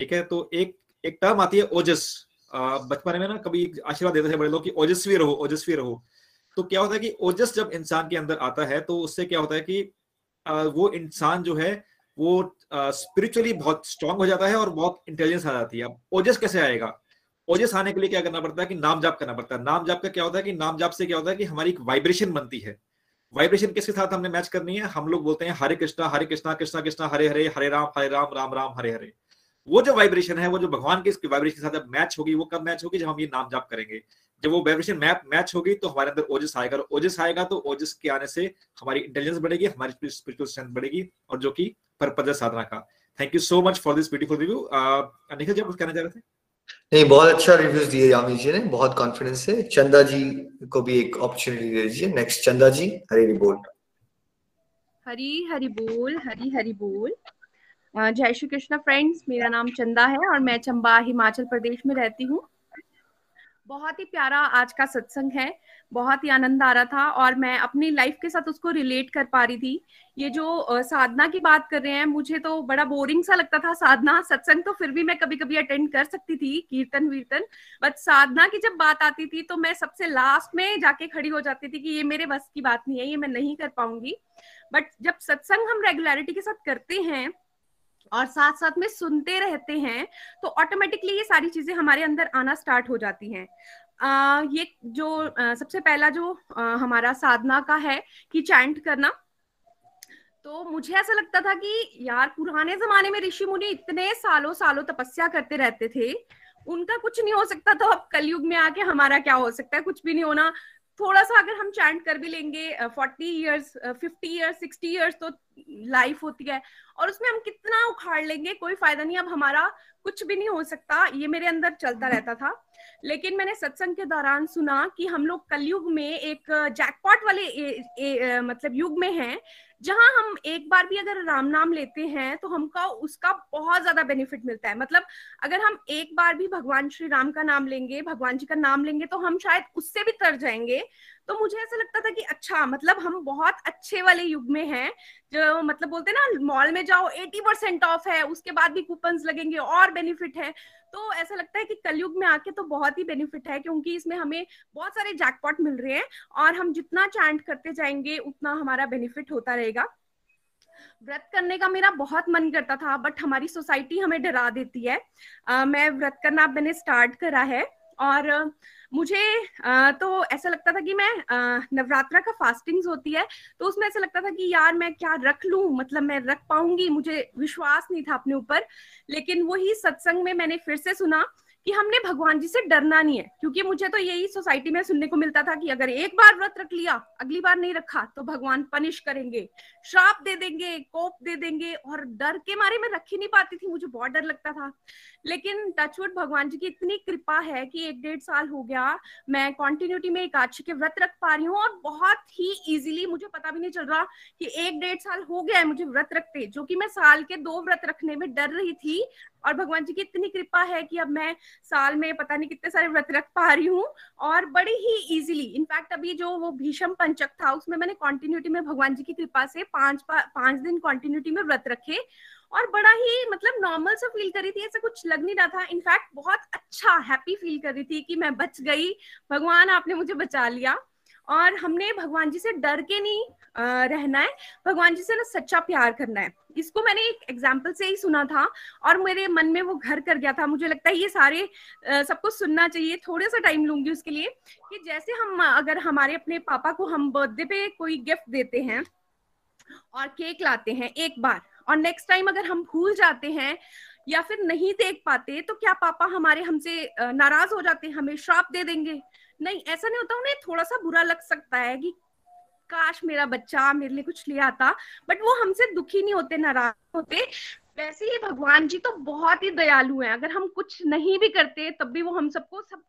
ठीक है तो एक एक टर्म आती है ओजस। बचपन में ना कभी आशीर्वाद देते थे बड़े लोग कि ओजस्वी रहो ओजस्वी रहो। तो क्या होता है कि ओजस जब इंसान के अंदर आता है तो उससे क्या होता है कि वो इंसान जो है, वो स्पिरिचुअली बहुत स्ट्रांग हो जाता है और बहुत इंटेलिजेंस आ जाती है। अब ओजस कैसे आएगा? ओजस आने के लिए क्या करना पड़ता है कि नाम जाप करना पड़ता है। नाम जाप का क्या होता है कि नाम जाप से क्या होता है कि हमारी एक वाइब्रेशन बनती है। वाइब्रेशन किसके साथ हमने मैच करनी है? हम लोग बोलते हैं हरे कृष्णा हरे कृष्णा कृष्णा कृष्णा, हरे हरे हरे राम हरे राम राम राम, हरे हरे। वो जो वाइब्रेशन है, वो जो भगवान के वाइब्रेशन के साथ मैच होगी, वो कब मैच होगी? जब हम ये नाम जाप करेंगे। जब वो वाइब्रेशन मैप मैच होगी तो हमारे अंदर ओजस आएगा। और ओजस आएगा तो ओजस के आने से हमारी इंटेलिजेंस बढ़ेगी हमारी स्पिरिचुअल स्ट्रेंथ बढ़ेगी और जो कि परपज साधना का। Thank you so much for this beautiful review Nikhil ji आप कुछ कहना चाह रहे थे? नहीं बहुत अच्छा रिव्यूज़ दिए यामी जी ने बहुत कॉन्फिडेंस है चंदा जी को भी एक अपॉर्चुनिटी दे दीजिए। नेक्स्ट चंदा जी हरी बोल। हरी हरी बोल हरी हरी बोल। जय श्री कृष्ण फ्रेंड्स मेरा नाम चंदा है और मैं चंबा हिमाचल प्रदेश में रहती हूँ। बहुत ही प्यारा आज का सत्संग है, बहुत ही आनंद आ रहा था और मैं अपनी लाइफ के साथ उसको रिलेट कर पा रही थी। ये जो साधना की बात कर रहे हैं, मुझे तो बड़ा बोरिंग सा लगता था साधना। सत्संग तो फिर भी मैं कभी कभी अटेंड कर सकती थी कीर्तन वीर्तन बट साधना की जब बात आती थी तो मैं सबसे लास्ट में जाके खड़ी हो जाती थी कि ये मेरे बस की बात नहीं है, ये मैं नहीं कर पाऊँगी। बट जब सत्संग हम रेगुलरिटी के साथ करते हैं और साथ साथ में सुनते रहते हैं तो ऑटोमेटिकली ये सारी चीज़ें हमारे अंदर आना स्टार्ट हो जाती हैं। आ, ये जो आ, सबसे पहला जो आ, हमारा साधना का है कि चैंट करना। तो मुझे ऐसा लगता था कि यार पुराने जमाने में ऋषि मुनि इतने सालों सालों तपस्या करते रहते थे उनका कुछ नहीं हो सकता तो अब कलयुग में आके हमारा क्या हो सकता है? कुछ भी नहीं होना। थोड़ा सा अगर हम चैंट कर भी लेंगे forty years fifty years sixty years तो लाइफ होती है। और उसमें हम कितना उखाड़ लेंगे कोई फ़ायदा नहीं अब हमारा कुछ भी नहीं हो सकता ये मेरे अंदर चलता रहता था। लेकिन मैंने सत्संग के दौरान सुना कि हम लोग कलयुग में एक जैकपॉट वाले ए, ए, ए, मतलब युग में हैं जहाँ हम एक बार भी अगर राम नाम लेते हैं तो हमका उसका बहुत ज़्यादा बेनिफिट मिलता है। मतलब अगर हम एक बार भी भगवान श्री राम का नाम लेंगे, भगवान जी का नाम लेंगे तो हम शायद उससे भी तर जाएँगे। तो मुझे ऐसा लगता था कि अच्छा मतलब हम बहुत अच्छे वाले युग में हैं, जो मतलब बोलते ना मॉल में जाओ एटी परसेंट ऑफ़ है, उसके बाद भी कूपन लगेंगे, और बेनिफिट है। तो ऐसा लगता है कि कलयुग में आके तो बहुत ही बेनिफिट है क्योंकि इसमें हमें बहुत सारे जैकपॉट मिल रहे हैं और हम जितना चैंट करते जाएँगे उतना हमारा बेनिफिट होता रहेगा। व्रत करने का मेरा बहुत मन करता था बट हमारी सोसाइटी हमें डरा देती है। आ, मैं व्रत करना मैंने स्टार्ट करा है और मुझे तो ऐसा लगता था कि मैं नवरात्रा का फास्टिंग होती है तो उसमें ऐसा लगता था कि यार मैं क्या रख लू? मतलब मैं रख पाऊँगी? मुझे विश्वास नहीं था अपने ऊपर। लेकिन वही सत्संग में मैंने फिर से सुना कि हमने भगवान जी से डरना नहीं है, क्योंकि मुझे तो यही सोसाइटी में सुनने को मिलता था कि अगर एक बार व्रत रख लिया, अगली बार नहीं रखा तो भगवान पनिश करेंगे, श्राप दे देंगे, कोप दे देंगे, और डर के मारे में रख ही नहीं पाती थी, मुझे बहुत डर लगता था। लेकिन टचवुड भगवान जी की इतनी कृपा है कि एक डेढ़ साल हो गया, मैं कॉन्टिन्यूटी में एकादशी के व्रत रख पा रही हूँ, और बहुत ही इजीली मुझे पता भी नहीं चल रहा कि एक डेढ़ साल हो गया है मुझे व्रत रखते, जो कि मैं साल के दो व्रत रखने में डर रही थी और भगवान जी की इतनी कृपा है कि अब मैं साल में पता नहीं कितने सारे व्रत रख पा रही हूँ और बड़ी ही इजीली इनफैक्ट अभी जो वो भीषम पंचक था, उसमें मैंने कॉन्टिन्यूटी में भगवान जी की कृपा से पाँच पाँच दिन कॉन्टिन्यूटी में व्रत रखे और बड़ा ही मतलब नॉर्मल सा फील कर रही थी, ऐसा कुछ लग नहीं रहा था। इनफैक्ट बहुत अच्छा हैप्पी फील कर रही थी कि मैं बच गई। भगवान आपने मुझे बचा लिया। और हमने भगवान जी से डर के नहीं रहना है। भगवान जी से ना सच्चा प्यार करना है। इसको मैंने एक एग्ज़ाम्पल से ही सुना था और मेरे मन में वो घर कर गया था। मुझे लगता है ये सारे सबको सुनना चाहिए। थोड़े सा टाइम लूँगी उसके लिए कि जैसे हम, अगर हमारे अपने पापा को हम बर्थडे पे कोई गिफ्ट देते हैं और केक लाते हैं एक बार और नेक्स्ट टाइम अगर हम भूल जाते हैं या फिर नहीं देख पाते तो क्या पापा हमारे हमसे नाराज़ हो जाते हैं? हमें श्राप दे देंगे। नहीं, ऐसा नहीं होता, उन्हें थोड़ा सा बुरा लग सकता है कि, काश मेरा बच्चा मेरे लिए कुछ ले आता। बट वो हमसे दुखी नहीं होते, नाराज़ होते। वैसे ही भगवान जी तो बहुत ही दयालु हैं। अगर हम कुछ नहीं भी करते, तब भी वो हम सबको सब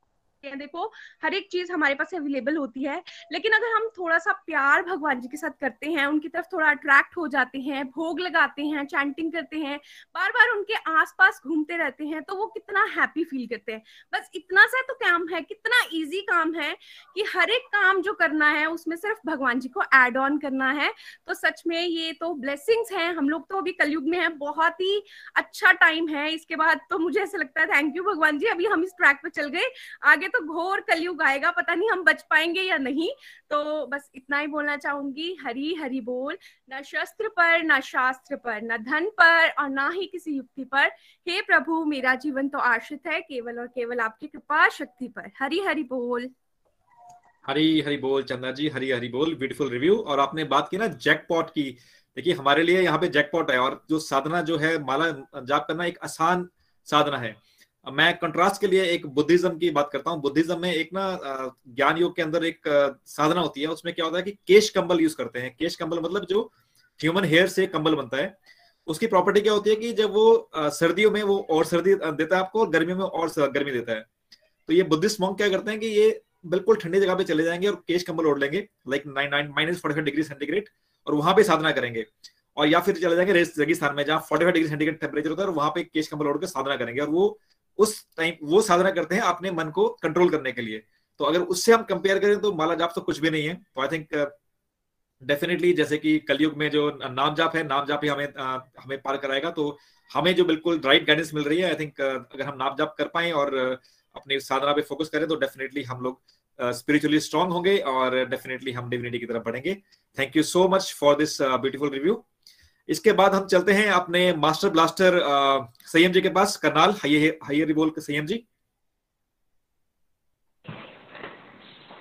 हैं। देखो, हर एक चीज़ हमारे पास अवेलेबल होती है, लेकिन अगर हम थोड़ा सा प्यार भगवान जी के साथ करते हैं, उनकी तरफ़ थोड़ा अट्रैक्ट हो जाते हैं, भोग लगाते हैं चैंटिंग करते हैं बार बार उनके आसपास घूमते रहते हैं तो वो कितना हैप्पी फील करते हैं। बस इतना सा तो काम है, कितना ईजी काम है कि हर एक काम जो करना है, उसमें सिर्फ़ भगवान जी को एड ऑन करना है। तो सच में ये तो ब्लेसिंग्स हैं, हम लोग तो अभी कलयुग में है, बहुत ही अच्छा टाइम है। इसके बाद तो मुझे ऐसा लगता है थैंक यू भगवान जी, अभी हम इस ट्रैक पे चल गए, आगे तो घोर कलयुग आएगा, पता नहीं हम बच पाएँगे या नहीं। तो बस इतना ही बोलना चाहूँगी, हरी हरी बोल, न शस्त्र पर, न शास्त्र पर, न धन पर और ना ही किसी युक्ति पर। हे प्रभु, मेरा जीवन तो आश्रित है, केवल और केवल आपकी कृपा शक्ति पर। हरी हरी बोल। हरी हरी बोल, चंदा जी, हरी हरी बोल ब्यूटीफुल रिव्यू और आपने बात की ना जैकपॉट की, देखिए हमारे लिए यहाँ पे जैकपॉट है और जो साधना जो है, माला जाप करना एक आसान साधना है। मैं कंट्रास्ट के लिए एक बुद्धिज्म की बात करता हूँ। बुद्धिज्म में एक ना ज्ञान योग के अंदर एक साधना होती है। उसमें क्या होता है कि केश कंबल यूज़ करते हैं। केश कंबल मतलब जो ह्यूमन हेयर से कंबल बनता है। उसकी प्रॉपर्टी क्या होती है कि जब वो सर्दियों में वो और सर्दी देता है आपको और गर्मियों में और गर्मी देता है। तो ये बुद्धिस्ट मॉन्ग क्या करते हैं कि ये बिल्कुल ठंडी जगह पे चले जाएँगे और केश कंबल ओढ़ लेंगे। Like minus forty degree centigrade और वहाँ पे साधना करेंगे। और या फिर चले जाएँगे रेगिस्तान में जहाँ फोर्टी डिग्री सेंटीग्रेड टेम्परेचर होता है और वहाँ पे केश कंबल ओढ़ के साधना करेंगे। और वो उस टाइम वो साधना करते हैं अपने मन को कंट्रोल करने के लिए। तो अगर उससे हम कंपेयर करें तो माला जाप तो कुछ भी नहीं है। तो आई थिंक डेफिनेटली जैसे कि कलयुग में जो नाम जाप है नाम जाप ही हमें uh, हमें पार कराएगा। तो हमें जो बिल्कुल राइट गाइडेंस मिल रही है आई थिंक uh, अगर हम नाम जाप कर पाए और uh, अपनी साधना पे फोकस करें तो डेफिनेटली हम लोग स्पिरिचुअली स्ट्रांग होंगे और डेफिनेटली हम डिविनिटी की तरफ़ बढ़ेंगे। Thank you so much for this beautiful review इसके बाद हम चलते हैं अपने मास्टर ब्लास्टर संयम जी के पास। करनाल, हाइये रिबोल के संयम जी।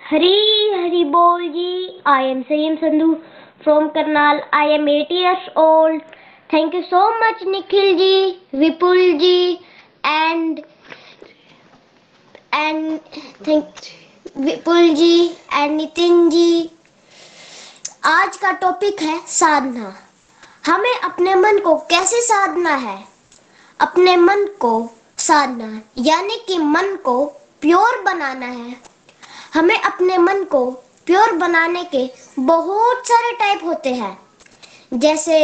हरी हरी बोल ji. I am Sanyam Sandhu from Karnal. I am eight years old thank you so much Nikhil ji Vipul ji and and thank Vipul ji and Nitin ji. आज का टॉपिक है साधना। हमें अपने मन को कैसे साधना है? अपने मन को साधना, यानी कि मन को प्योर बनाना है। हमें अपने मन को प्योर बनाने के बहुत सारे टाइप होते हैं। जैसे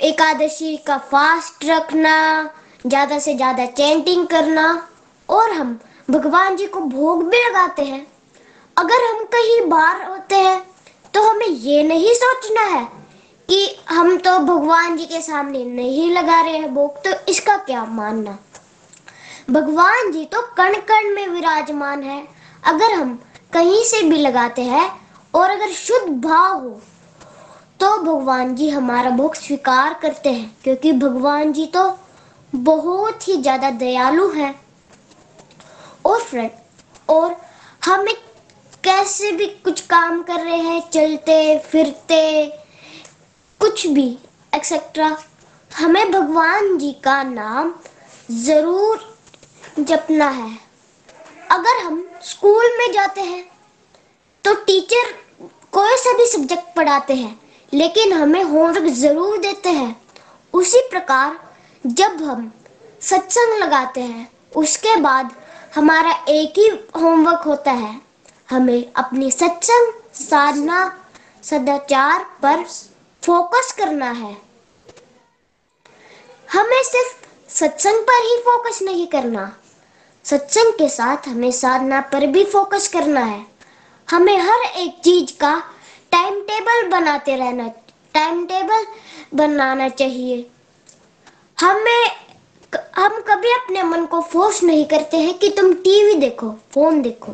एकादशी का फास्ट रखना, ज़्यादा से ज़्यादा चैंटिंग करना, और हम भगवान जी को भोग भी लगाते हैं। अगर हम कहीं बाहर होते हैं तो हमें ये नहीं सोचना है कि हम तो भगवान जी के सामने नहीं लगा रहे हैं भोग तो इसका क्या मानना? भगवान जी तो कण कण में विराजमान है। अगर हम कहीं से भी लगाते हैं और अगर शुद्ध भाव हो तो भगवान जी हमारा भोग स्वीकार करते हैं, क्योंकि भगवान जी तो बहुत ही ज़्यादा दयालु हैं। और फ्रेंड और हम कैसे भी कुछ काम कर रहे हैं, चलते, फिरते कुछ भी एक्सेट्रा हमें भगवान जी का नाम ज़रूर जपना है। अगर हम स्कूल में जाते हैं तो टीचर कोई सा भी सब्जेक्ट पढ़ाते हैं, लेकिन हमें होमवर्क ज़रूर देते हैं। उसी प्रकार, जब हम सत्संग लगाते हैं, उसके बाद हमारा एक ही होमवर्क होता है। हमें अपनी सत्संग, साधना, सदाचार पर फोकस करना है। हमें सिर्फ़ सत्संग पर ही फोकस नहीं करना। सत्संग के साथ हमें साधना पर भी फोकस करना है। हमें हर एक चीज़ का टाइम टेबल बनाते रहना, टाइम टेबल बनाना चाहिए। हमें हम कभी अपने मन को फोर्स नहीं करते हैं कि तुम टीवी देखो, फ़ोन देखो।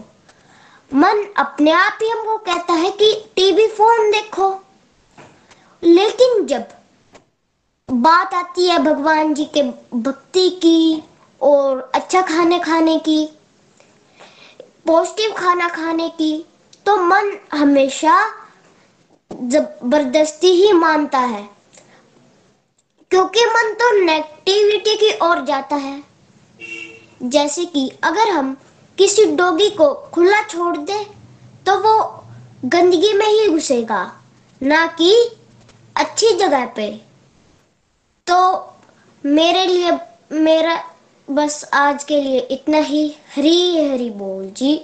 मन अपने आप ही हमको कहता है कि टीवी, फ़ोन देखो। लेकिन जब बात आती है भगवान जी के भक्ति की और अच्छा खाने खाने की पॉजिटिव खाना खाने की तो मन हमेशा ज़बरदस्ती ही मानता है। क्योंकि मन तो नेगेटिविटी की ओर जाता है। जैसे कि अगर हम किसी डॉगी को खुला छोड़ दे तो वो गंदगी में ही घुसेगा। ना कि अच्छी जगह पे। तो मेरे लिए मेरा बस आज के लिए इतना ही। हरी हरी बोल जी।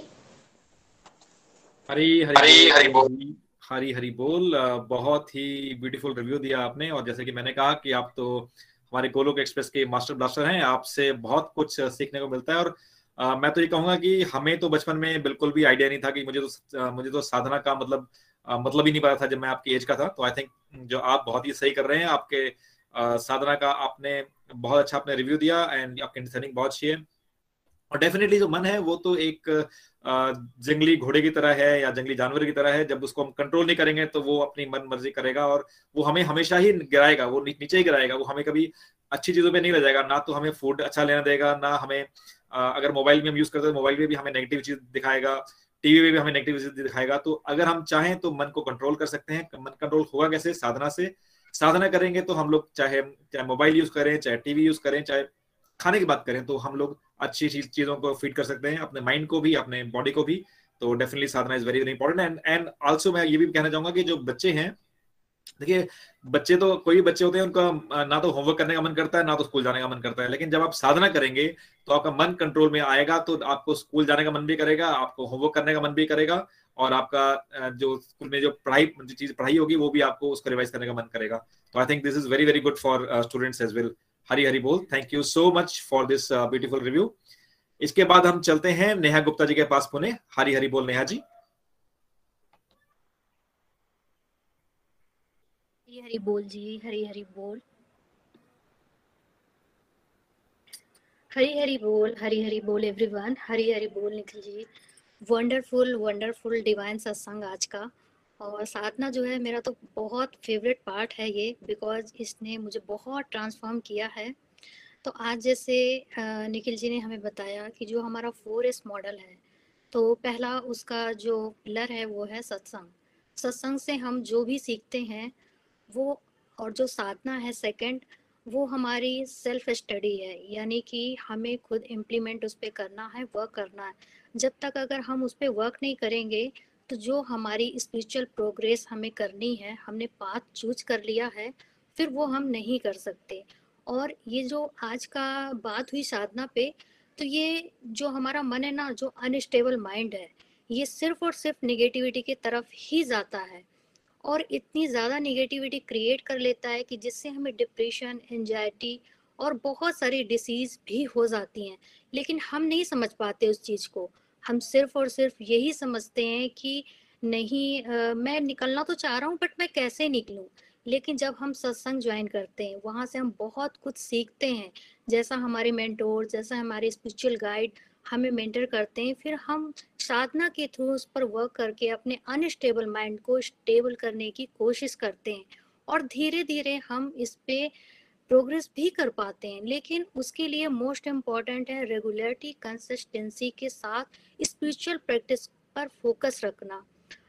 हरी हरी हरी हरी बोल। हरी हरी बोल। बहुत ही ब्यूटीफुल रिव्यू दिया आपने। और जैसे कि मैंने कहा कि आप तो हमारे गोलोक एक्सप्रेस के मास्टर ब्लास्टर हैं। आपसे बहुत कुछ सीखने को मिलता है। और आ, मैं तो ये कहूँगा कि हमें तो बचपन में बिल्कुल भी आइडिया नहीं था कि मुझे तो मुझे तो साधना का मतलब मतलब ही नहीं पता था जब मैं आपकी एज का था तो आई थिंक जो आप बहुत ही सही कर रहे हैं, आपके साधना का आपने बहुत अच्छा आपने रिव्यू दिया एंड आपकी अंडरस्टैंडिंग बहुत अच्छी है। और डेफिनेटली जो मन है, वो तो एक जंगली घोड़े की तरह है या जंगली जानवर की तरह है, जब उसको हम कंट्रोल नहीं करेंगे तो वो अपनी मन मर्ज़ी करेगा और वो हमें हमेशा ही गिराएगा, वो नीचे ही गिराएगा, वो हमें कभी अच्छी चीज़ों पे नहीं ले जाएगा, ना तो हमें फ़ूड अच्छा लेना देगा, ना हमें अगर मोबाइल में हम यूज़ करते हैं मोबाइल में भी हमें नेगेटिव चीज़ दिखाएगा। टीवी में भी हमें नेगेटिविटी दिखाएगा। तो अगर हम चाहें तो मन को कंट्रोल कर सकते हैं। मन कंट्रोल होगा कैसे? साधना से। साधना करेंगे तो हम लोग चाहे चाहे मोबाइल यूज़ करें, चाहे टीवी यूज़ करें, चाहे खाने की बात करें तो हम लोग अच्छी चीज़ों को फ़ीड कर सकते हैं। अपने माइंड को भी, अपने बॉडी को भी। तो definitely sadhana is very very important and and also मैं ये भी कहना चाहूँगा कि जो बच्चे हैं देखिए, बच्चे तो कोई भी बच्चे होते हैं, उनका ना तो होमवर्क करने का मन करता है, ना तो स्कूल जाने का मन करता है। लेकिन जब आप साधना करेंगे तो आपका मन कंट्रोल में आएगा तो आपको स्कूल जाने का मन भी करेगा, आपको होमवर्क करने का मन भी करेगा, और आपका जो स्कूल में जो पढ़ाई, जो चीज़ पढ़ाई होगी, वो भी आपको उसको रिवाइज करने का मन करेगा। तो I think this is very very good for students as well Hari Hari बोल। Thank you so much for this beautiful review इसके बाद हम चलते हैं नेहा गुप्ता जी के पास पुणे। हरी हरी बोल नेहा जी। हरी हरी बोल जी हरी हरी बोल। हरी हरी बोल हरी हरी बोल एवरीवन हरी हरी बोल Nikhil ji. Wonderful wonderful divine satsang आज का। और साधना जो है, मेरा तो बहुत फेवरेट पार्ट है ये बिकॉज़ इसने मुझे बहुत ट्रांसफॉर्म किया है। तो आज जैसे निखिल जी ने हमें बताया कि जो हमारा फोर एस मॉडल है तो पहला उसका जो पिलर है, वो है सत्संग सत्संग से हम जो भी सीखते हैं वो और जो साधना है सेकंड वो हमारी सेल्फ स्टडी है। यानी कि हमें खुद इम्प्लीमेंट उस पर करना है वर्क करना है। जब तक अगर हम उस पर वर्क नहीं करेंगे तो जो हमारी स्पिरिचुअल प्रोग्रेस हमें करनी है, हमने पाथ चूज़ कर लिया है, फिर वो हम नहीं कर सकते। और ये जो आज का बात हुई साधना पे तो ये जो हमारा मन है ना, जो अनस्टेबल माइंड है, ये सिर्फ़ और सिर्फ़ निगेटिविटी की तरफ़ ही जाता है। और इतनी ज़्यादा निगेटिविटी क्रिएट कर लेता है कि जिससे हमें डिप्रेशन एंजाइटी और बहुत सारी डिसीज भी हो जाती हैं। लेकिन हम नहीं समझ पाते उस चीज़ को। हम सिर्फ़ और सिर्फ़ यही समझते हैं कि नहीं आ, मैं निकलना तो चाह रहा हूँ बट मैं कैसे निकलूँ? लेकिन जब हम सत्संग ज्वाइन करते हैं वहाँ से हम बहुत कुछ सीखते हैं। जैसा हमारे मेंटोर जैसा हमारे स्पिरिचुअल गाइड हमें मेंटर करते हैं, फिर हम साधना के थ्रू उस पर वर्क करके अपने अनस्टेबल माइंड को स्टेबल करने की कोशिश करते हैं और धीरे धीरे हम इस पे प्रोग्रेस भी कर पाते हैं। लेकिन उसके लिए मोस्ट इंपॉर्टेंट है रेगुलरिटी कंसिस्टेंसी के साथ स्पिरिचुअल प्रैक्टिस पर फोकस रखना।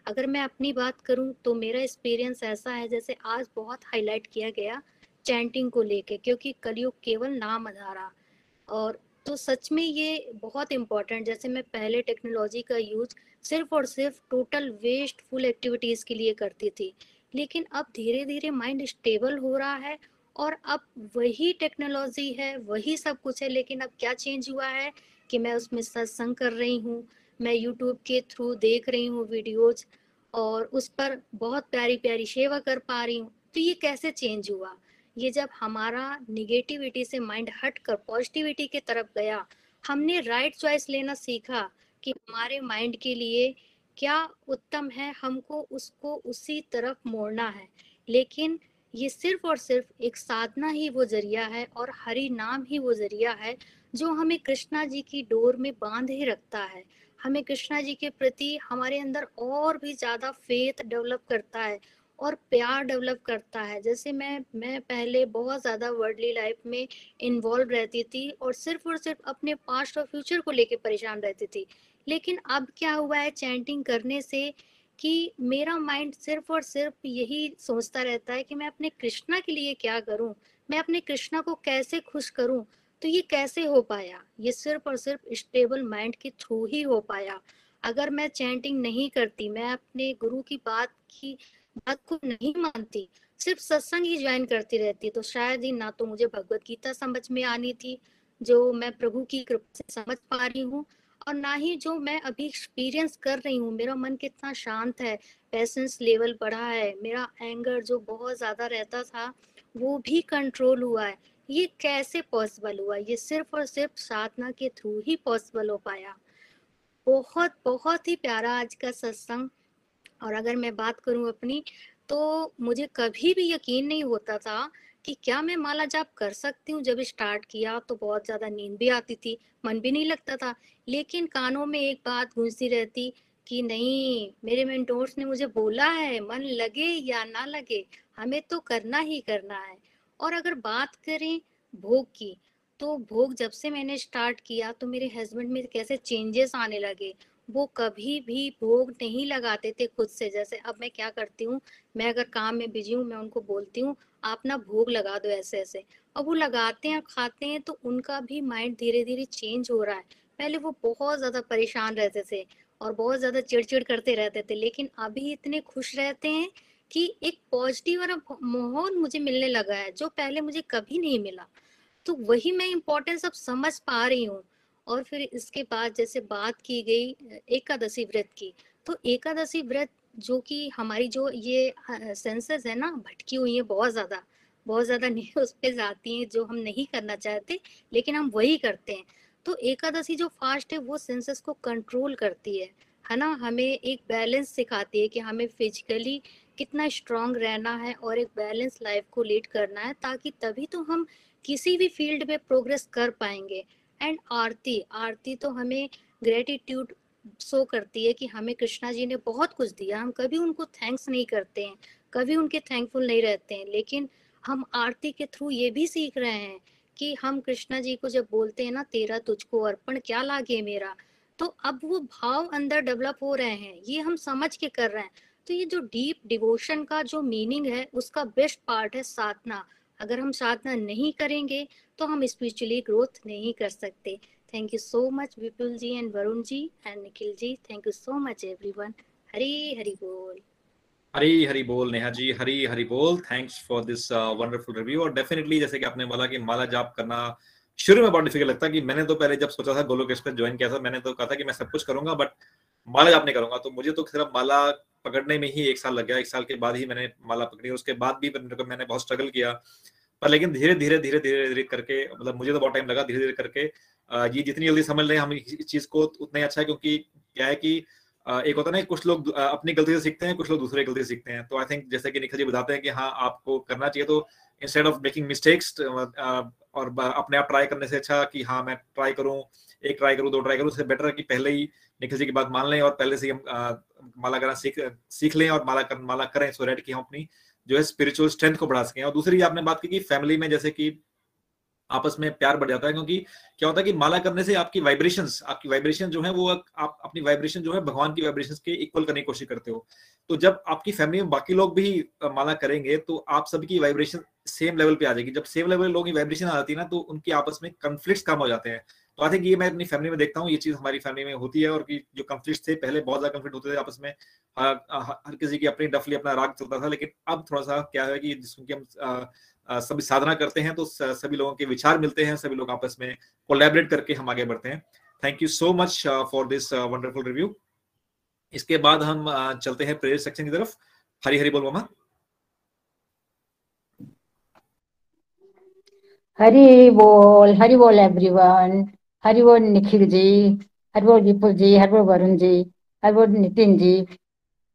अगर मैं अपनी बात करूँ तो मेरा एक्सपीरियंस ऐसा है, जैसे आज बहुत हाईलाइट किया गया चैंटिंग को लेके, क्योंकि कलयुग केवल नाम आधारा और तो सच में ये बहुत इम्पोर्टेंट जैसे मैं पहले टेक्नोलॉजी का यूज़ सिर्फ़ और सिर्फ़ टोटल वेस्टफुल एक्टिविटीज़ के लिए करती थी, लेकिन अब धीरे धीरे माइंड स्टेबल हो रहा है और अब वही टेक्नोलॉजी है, वही सब कुछ है, लेकिन अब क्या चेंज हुआ है कि मैं उसमें सत्संग कर रही हूँ, मैं यूट्यूब के थ्रू देख रही हूँ वीडियोज़ और उस पर बहुत प्यारी प्यारी सेवा कर पा रही हूँ। तो ये कैसे चेंज हुआ? ये जब हमारा निगेटिविटी से माइंड हट कर पॉजिटिविटी की तरफ़ गया, हमने राइट right चॉइस लेना सीखा कि हमारे माइंड के लिए क्या उत्तम है, हमको उसको उसी तरफ़ मोड़ना है। लेकिन ये सिर्फ़ और सिर्फ़ एक साधना ही वो ज़रिया है और हरि नाम ही वो ज़रिया है जो हमें कृष्णा जी की डोर में बाँध ही रखता है। हमें कृष्णा जी के प्रति हमारे अंदर और भी ज़्यादा फेथ डेवलप करता है। और प्यार डेवलप करता है। जैसे मैं मैं पहले बहुत ज़्यादा वर्ल्डली लाइफ में इन्वॉल्व रहती थी और सिर्फ़ और सिर्फ़ अपने पास्ट और फ्यूचर को लेके परेशान रहती थी। लेकिन अब क्या हुआ है चैंटिंग करने से कि मेरा माइंड सिर्फ़ और सिर्फ़ यही सोचता रहता है कि मैं अपने कृष्णा के लिए क्या करूँ? मैं अपने कृष्णा को कैसे खुश करूँ? तो ये कैसे हो पाया? ये सिर्फ़ और सिर्फ़ स्टेबल माइंड के थ्रू ही हो पाया। अगर मैं चैंटिंग नहीं करती, मैं अपने गुरु की बात की बात को नहीं मानती, सिर्फ़ सत्संग ही ज्वाइन करती रहती। तो शायद ही ना तो मुझे भगवत गीता समझ में आनी थी, जो मैं प्रभु की कृपा से समझ पा रही हूँ, और ना ही जो मैं अभी एक्सपीरियंस कर रही हूँ। मेरा मन कितना शांत है पेशेंस लेवल बढ़ा है, मेरा एंगर जो बहुत ज़्यादा रहता था, वो भी कंट्रोल हुआ है। ये कैसे पॉसिबल हुआ? ये सिर्फ़ और सिर्फ़ साधना के थ्रू ही पॉसिबल हो पाया। बहुत बहुत ही प्यारा आज का सत्संग। और अगर मैं बात करूँ अपनी तो मुझे कभी भी यकीन नहीं होता था कि क्या मैं माला जाप कर सकती हूँ। जब स्टार्ट किया तो बहुत ज़्यादा नींद भी आती थी, मन भी नहीं लगता था। लेकिन कानों में एक बात गूंजती रहती कि नहीं, मेरे मेंटोर्स ने मुझे बोला है, मन लगे या ना लगे, हमें तो करना ही करना है। और अगर बात करें भोग की तो भोग जब से मैंने स्टार्ट किया तो मेरे हस्बैंड में कैसे चेंजेस आने लगे। वो कभी भी भोग नहीं लगाते थे खुद से। जैसे अब मैं क्या करती हूँ, मैं अगर काम में बिज़ी हूँ, मैं उनको बोलती हूँ, आप ना भोग लगा दो ऐसे ऐसे और वो लगाते हैं, खाते हैं तो उनका भी माइंड धीरे धीरे चेंज हो रहा है। पहले वो बहुत ज़्यादा परेशान रहते थे और बहुत ज़्यादा चिड़चिड़ करते रहते थे, लेकिन अभी इतने खुश रहते हैं कि एक पॉजिटिव और माहौल मुझे मिलने लगा है, जो पहले मुझे कभी नहीं मिला। तो वही मैं इम्पोर्टेंस अब समझ पा रही हूँ और फिर इसके बाद जैसे बात की गई एकादशी व्रत की तो एकादशी व्रत जो कि हमारी जो ये सेंसेस है ना, भटकी हुई है बहुत ज़्यादा बहुत ज़्यादा न्यूज़ पे जाती हैं जो हम नहीं करना चाहते, लेकिन हम वही करते हैं। तो एकादशी जो फास्ट है, वो सेंसेस को कंट्रोल करती है है ना? हमें एक बैलेंस सिखाती है कि हमें फिजिकली कितना स्ट्रांग रहना है और एक बैलेंस लाइफ को लीड करना है, ताकि तभी तो हम किसी भी फ़ील्ड में प्रोग्रेस कर पाएँगे। एंड आरती आरती तो हमें ग्रेटिट्यूड शो करती है कि हमें कृष्णा जी ने बहुत कुछ दिया। हम कभी उनको थैंक्स नहीं करते हैं, कभी उनके थैंकफुल नहीं रहते हैं, लेकिन हम आरती के थ्रू ये भी सीख रहे हैं कि हम कृष्णा जी को जब बोलते हैं ना, तेरा तुझको अर्पण क्या लागे मेरा? तो अब वो भाव अंदर डेवलप हो रहे हैं, ये हम समझ के कर रहे हैं। तो ये जो डीप डिवोशन का जो मीनिंग है, उसका बेस्ट पार्ट है साधना। अगर हम साधना नहीं करेंगे तो हम स्पिरिचुअली ग्रोथ नहीं कर सकते। Thank you so much Vipul ji and Varun ji and Nikhil ji thank you so much everyone Hari Hari बोल हरी हरी बोल नेहा जी हरी हरी बोल thanks for this wonderful review और डेफिनेटली जैसे कि आपने बोला कि माला जाप करना शुरू में बहुत डिफ़िकल्ट लगता कि मैंने तो पहले जब सोचा था गोलोक एक्सप्रेस ज्वाइन किया था, मैंने तो कहा था कि मैं सब कुछ करूँगा बट माला जाप नहीं करूँगा। तो मुझे तो सिर्फ़ माला पकड़ने में ही एक साल लग गया, एक साल के बाद ही मैंने माला पकड़ी, उसके बाद भी मैंने बहुत स्ट्रगल किया। पर लेकिन धीरे धीरे धीरे धीरे धीरे करके मतलब मुझे तो बहुत टाइम लगा धीरे धीरे करके ये जितनी जल्दी समझ लें हम इस चीज़ को उतना ही अच्छा है क्योंकि क्या है कि एक होता है ना कुछ लोग अपनी गलती से सीखते हैं, कुछ लोग दूसरे गलती से सीखते हैं। तो आई थिंक जैसे कि निखिल जी बताते हैं कि हाँ आपको करना चाहिए तो इंस्टेड ऑफ़ मेकिंग मिस्टेक्स और अपने आप ट्राई करने से अच्छा कि हाँ मैं ट्राई करूँ, एक ट्राई करूँ, दो ट्राई करूँ, उससे बेटर है कि पहले ही निखिल जी की बात मान लें और पहले से हम माला करना सीख सीख लें और माला कर, माला करें सो रेट कि हम अपनी जो है स्पिरिचुअल स्ट्रेंथ को बढ़ा सकें। और दूसरी आपने बात की कि फैमिली में जैसे कि आपस में प्यार बढ़ जाता है क्योंकि क्या होता है कि माला करने से आपकी वाइब्रेशंस आपकी वाइब्रेशन जो है वो आप अपनी वाइब्रेशन जो है भगवान की वाइब्रेशन के इक्वल करने की कोशिश करते हो। तो जब आपकी फैमिली में बाकी लोग भी माला करेंगे तो आप सबकी वाइब्रेशन सेम लेवल पे आ जाएगी। जब सेम लेवल लोगों की वाइब्रेशन आ जाती है ना तो उनकी आपस में कन्फ्लिक्ट कम हो जाते हैं। तो आई थिंक ये मैं अपनी फैमिली में देखता हूँ, ये चीज़ हमारी फैमिली में होती है और कि जो कंफ्लिक्ट थे, पहले बहुत ज़्यादा कंफ्लिक्ट होते थे, आपस में हर किसी की अपनी डफली अपना राग चलता था, लेकिन अब थोड़ा सा क्या है कि जिसकी हम सभी साधना करते हैं तो सभी लोगों के विचार मिलते हैं, सभी लोग आपस में कोलेबरेट करके हम आगे बढ़ते हैं। Thank you so much for this wonderful review इसके बाद हम चलते हैं प्रेयर सेक्शन की तरफ़। हरी हरी बोल मामा। हरी बोल हरी बोल एवरीवन हरि निखिल जी हरि विपुल जी हरि वरुण जी हरि नितिन जी,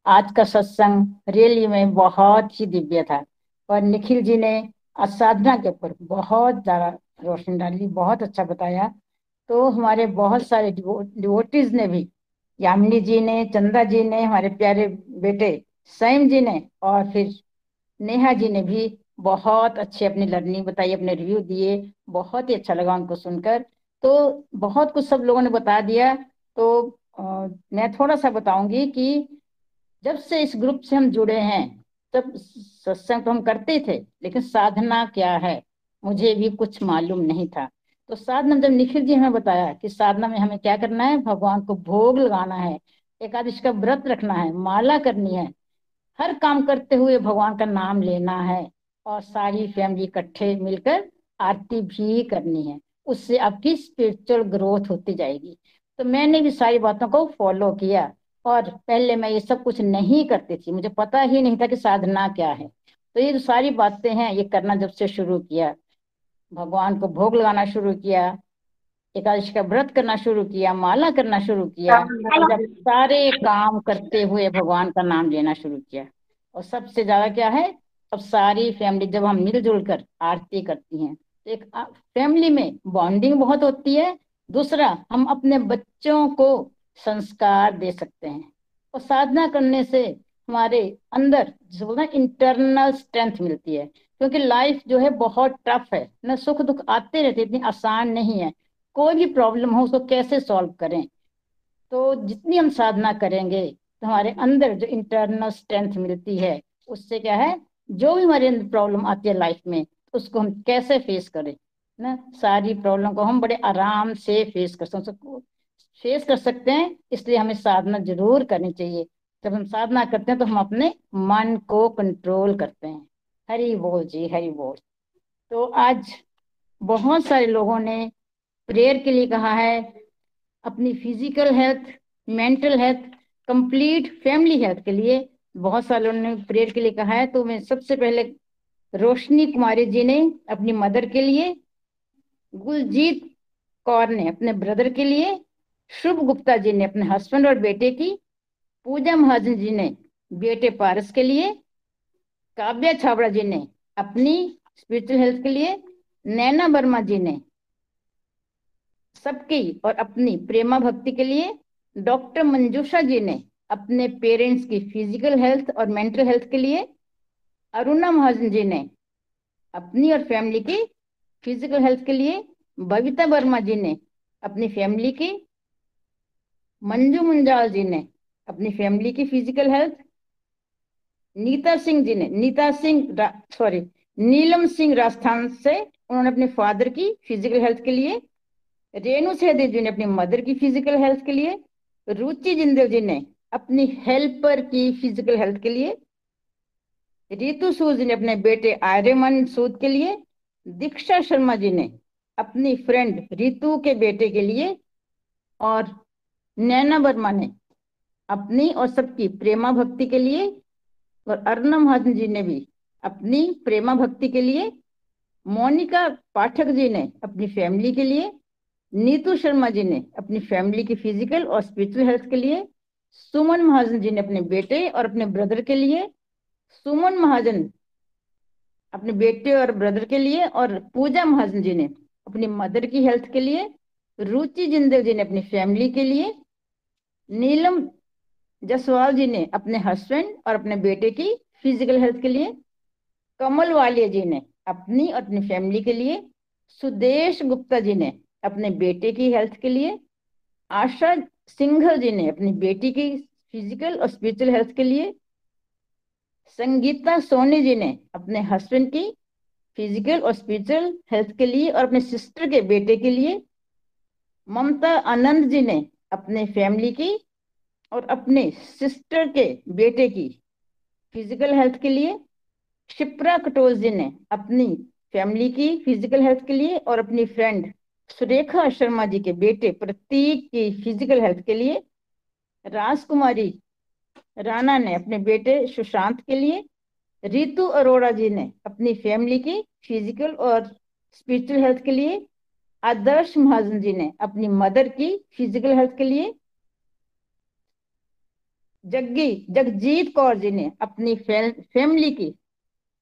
आज का सत्संग रियली में बहुत ही दिव्य था। और निखिल जी ने असाधना के ऊपर बहुत ज़्यादा रोशनी डाली, बहुत अच्छा बताया। तो हमारे बहुत सारे डिवोटीज ने भी, यामिनी जी ने, चंदा जी ने, हमारे प्यारे बेटे सैम जी ने और फिर नेहा जी ने भी बहुत अच्छे अपनी लर्निंग बताई, अपने रिव्यू दिए, बहुत ही अच्छा लगा उनको सुनकर। तो बहुत कुछ सब लोगों ने बता दिया। तो आ, मैं थोड़ा सा बताऊँगी कि जब से इस ग्रुप से हम जुड़े हैं तब सत्संग तो हम करते थे लेकिन साधना क्या है मुझे भी कुछ मालूम नहीं था। तो साधना जब निखिल जी हमें बताया कि साधना में हमें क्या करना है भगवान को भोग लगाना है एकादश का व्रत रखना है माला करनी है हर काम करते हुए भगवान का नाम लेना है और सारी फैमिली इकट्ठे मिलकर आरती भी करनी है। उससे आपकी स्पिरिचुअल ग्रोथ होती जाएगी। तो मैंने भी सारी बातों को फॉलो किया और पहले मैं ये सब कुछ नहीं करती थी। मुझे पता ही नहीं था कि साधना क्या है। तो ये जो सारी बातें हैं ये करना जब से शुरू किया भगवान को भोग लगाना शुरू किया एकादशी का व्रत करना शुरू किया माला करना शुरू किया जब सारे काम करते हुए भगवान का नाम लेना शुरू किया। और सबसे ज़्यादा क्या है अब सारी फैमिली जब हम मिलजुल कर आरती करती हैं एक फैमिली में बॉन्डिंग बहुत होती है। दूसरा, हम अपने बच्चों को संस्कार दे सकते हैं। और साधना करने से हमारे अंदर जो बोलते हैं इंटरनल स्ट्रेंथ मिलती है। क्योंकि लाइफ जो है बहुत टफ है। ना सुख दुख आते रहते, इतनी आसान नहीं है। कोई भी प्रॉब्लम हो, उसको कैसे सॉल्व करें? तो जितनी हम साधना करेंगे तो हमारे अंदर जो इंटरनल स्ट्रेंथ मिलती है, उससे क्या है? जो भी हमारे अंदर प्रॉब्लम आती है लाइफ में उसको हम कैसे फेस करें ना? सारी प्रॉब्लम को हम बड़े आराम से फेस कर सकते फेस कर सकते हैं, इसलिए हमें साधना ज़रूर करनी चाहिए। जब हम साधना करते हैं तो हम अपने मन को कंट्रोल करते हैं। हरी बोल जी, हरी बोल। तो आज बहुत सारे लोगों ने प्रेयर के लिए कहा है, अपनी physical health mental health complete family health के लिए बहुत सारे लोगों ने प्रेयर के लिए कहा है। तो मैं सबसे पहले रोशनी कुमारी जी ने अपनी मदर के लिए, गुलजीत कौर ने अपने ब्रदर के लिए, शुभ गुप्ता जी ने अपने हस्बैंड और बेटे की, पूजा महाजन जी ने बेटे पारस के लिए, काव्या छावड़ा जी ने अपनी स्पिरिचुअल हेल्थ के लिए, नैना वर्मा जी ने सबकी और अपनी प्रेमा भक्ति के लिए, डॉक्टर मंजूषा जी ने अपने पेरेंट्स की फ़िज़िकल हेल्थ और मेंटल हेल्थ के लिए अरुणा महाजन जी ने अपनी और फैमिली की फ़िज़िकल हेल्थ के लिए, बबीता वर्मा जी ने अपनी फैमिली की, मंजू मुंजाल जी ने अपनी फैमिली की फ़िज़िकल हेल्थ नीता सिंह जी ने, नीता सिंह सॉरी नीलम सिंह राजस्थान से उन्होंने अपने फादर की फ़िज़िकल हेल्थ के लिए, रेणु सहदेव जी ने अपनी मदर की फ़िज़िकल हेल्थ के लिए, रुचि जिंदल जी ने अपनी हेल्पर की फ़िज़िकल हेल्थ के लिए रितु सूद ने अपने बेटे आर्यमन सूद के लिए, दीक्षा शर्मा जी ने अपनी फ्रेंड रितु के बेटे के लिए और नैना वर्मा ने अपनी और सबकी प्रेमा भक्ति के लिए और अर्णव महाजन जी ने भी अपनी प्रेमा भक्ति के लिए, मोनिका पाठक जी ने अपनी फैमिली के लिए, नीतू शर्मा जी ने अपनी फैमिली की फ़िज़िकल और स्पिरिचुअल हेल्थ के लिए, सुमन महाजन जी ने अपने बेटे और अपने ब्रदर के लिए सुमन महाजन अपने बेटे और ब्रदर के लिए और पूजा महाजन जी ने अपनी मदर की हेल्थ के लिए, रुचि जिंदल जी ने अपनी फैमिली के लिए, नीलम जसवाल जी ने अपने हस्बैंड और अपने बेटे की फ़िज़िकल हेल्थ के लिए, कमल वालिया जी ने अपनी और अपनी फैमिली के लिए, सुदेश गुप्ता जी ने अपने बेटे की हेल्थ के लिए, आशा सिंघल जी ने अपनी बेटी की फ़िज़िकल और स्पिरिचुअल हेल्थ के लिए संगीता सोनी जी ने अपने हस्बैंड की फ़िज़िकल और स्पिरिचुअल हेल्थ के लिए और अपने सिस्टर के बेटे के लिए ममता आनंद जी ने अपने फैमिली की और अपने सिस्टर के बेटे की फ़िज़िकल हेल्थ के लिए शिप्रा कटोज जी ने अपनी फैमिली की फ़िज़िकल हेल्थ के लिए और अपनी फ्रेंड सुरेखा शर्मा जी के बेटे प्रतीक की फ़िज़िकल हेल्थ के लिए, राजकुमारी राणा ने अपने बेटे सुशांत के लिए रितु अरोड़ा जी ने अपनी फैमिली की फ़िज़िकल और स्पिरिचुअल हेल्थ के लिए, आदर्श महाजन जी ने अपनी मदर की फ़िज़िकल हेल्थ के लिए, जग्गी, जगजीत कौर जी ने अपनी फैमिली की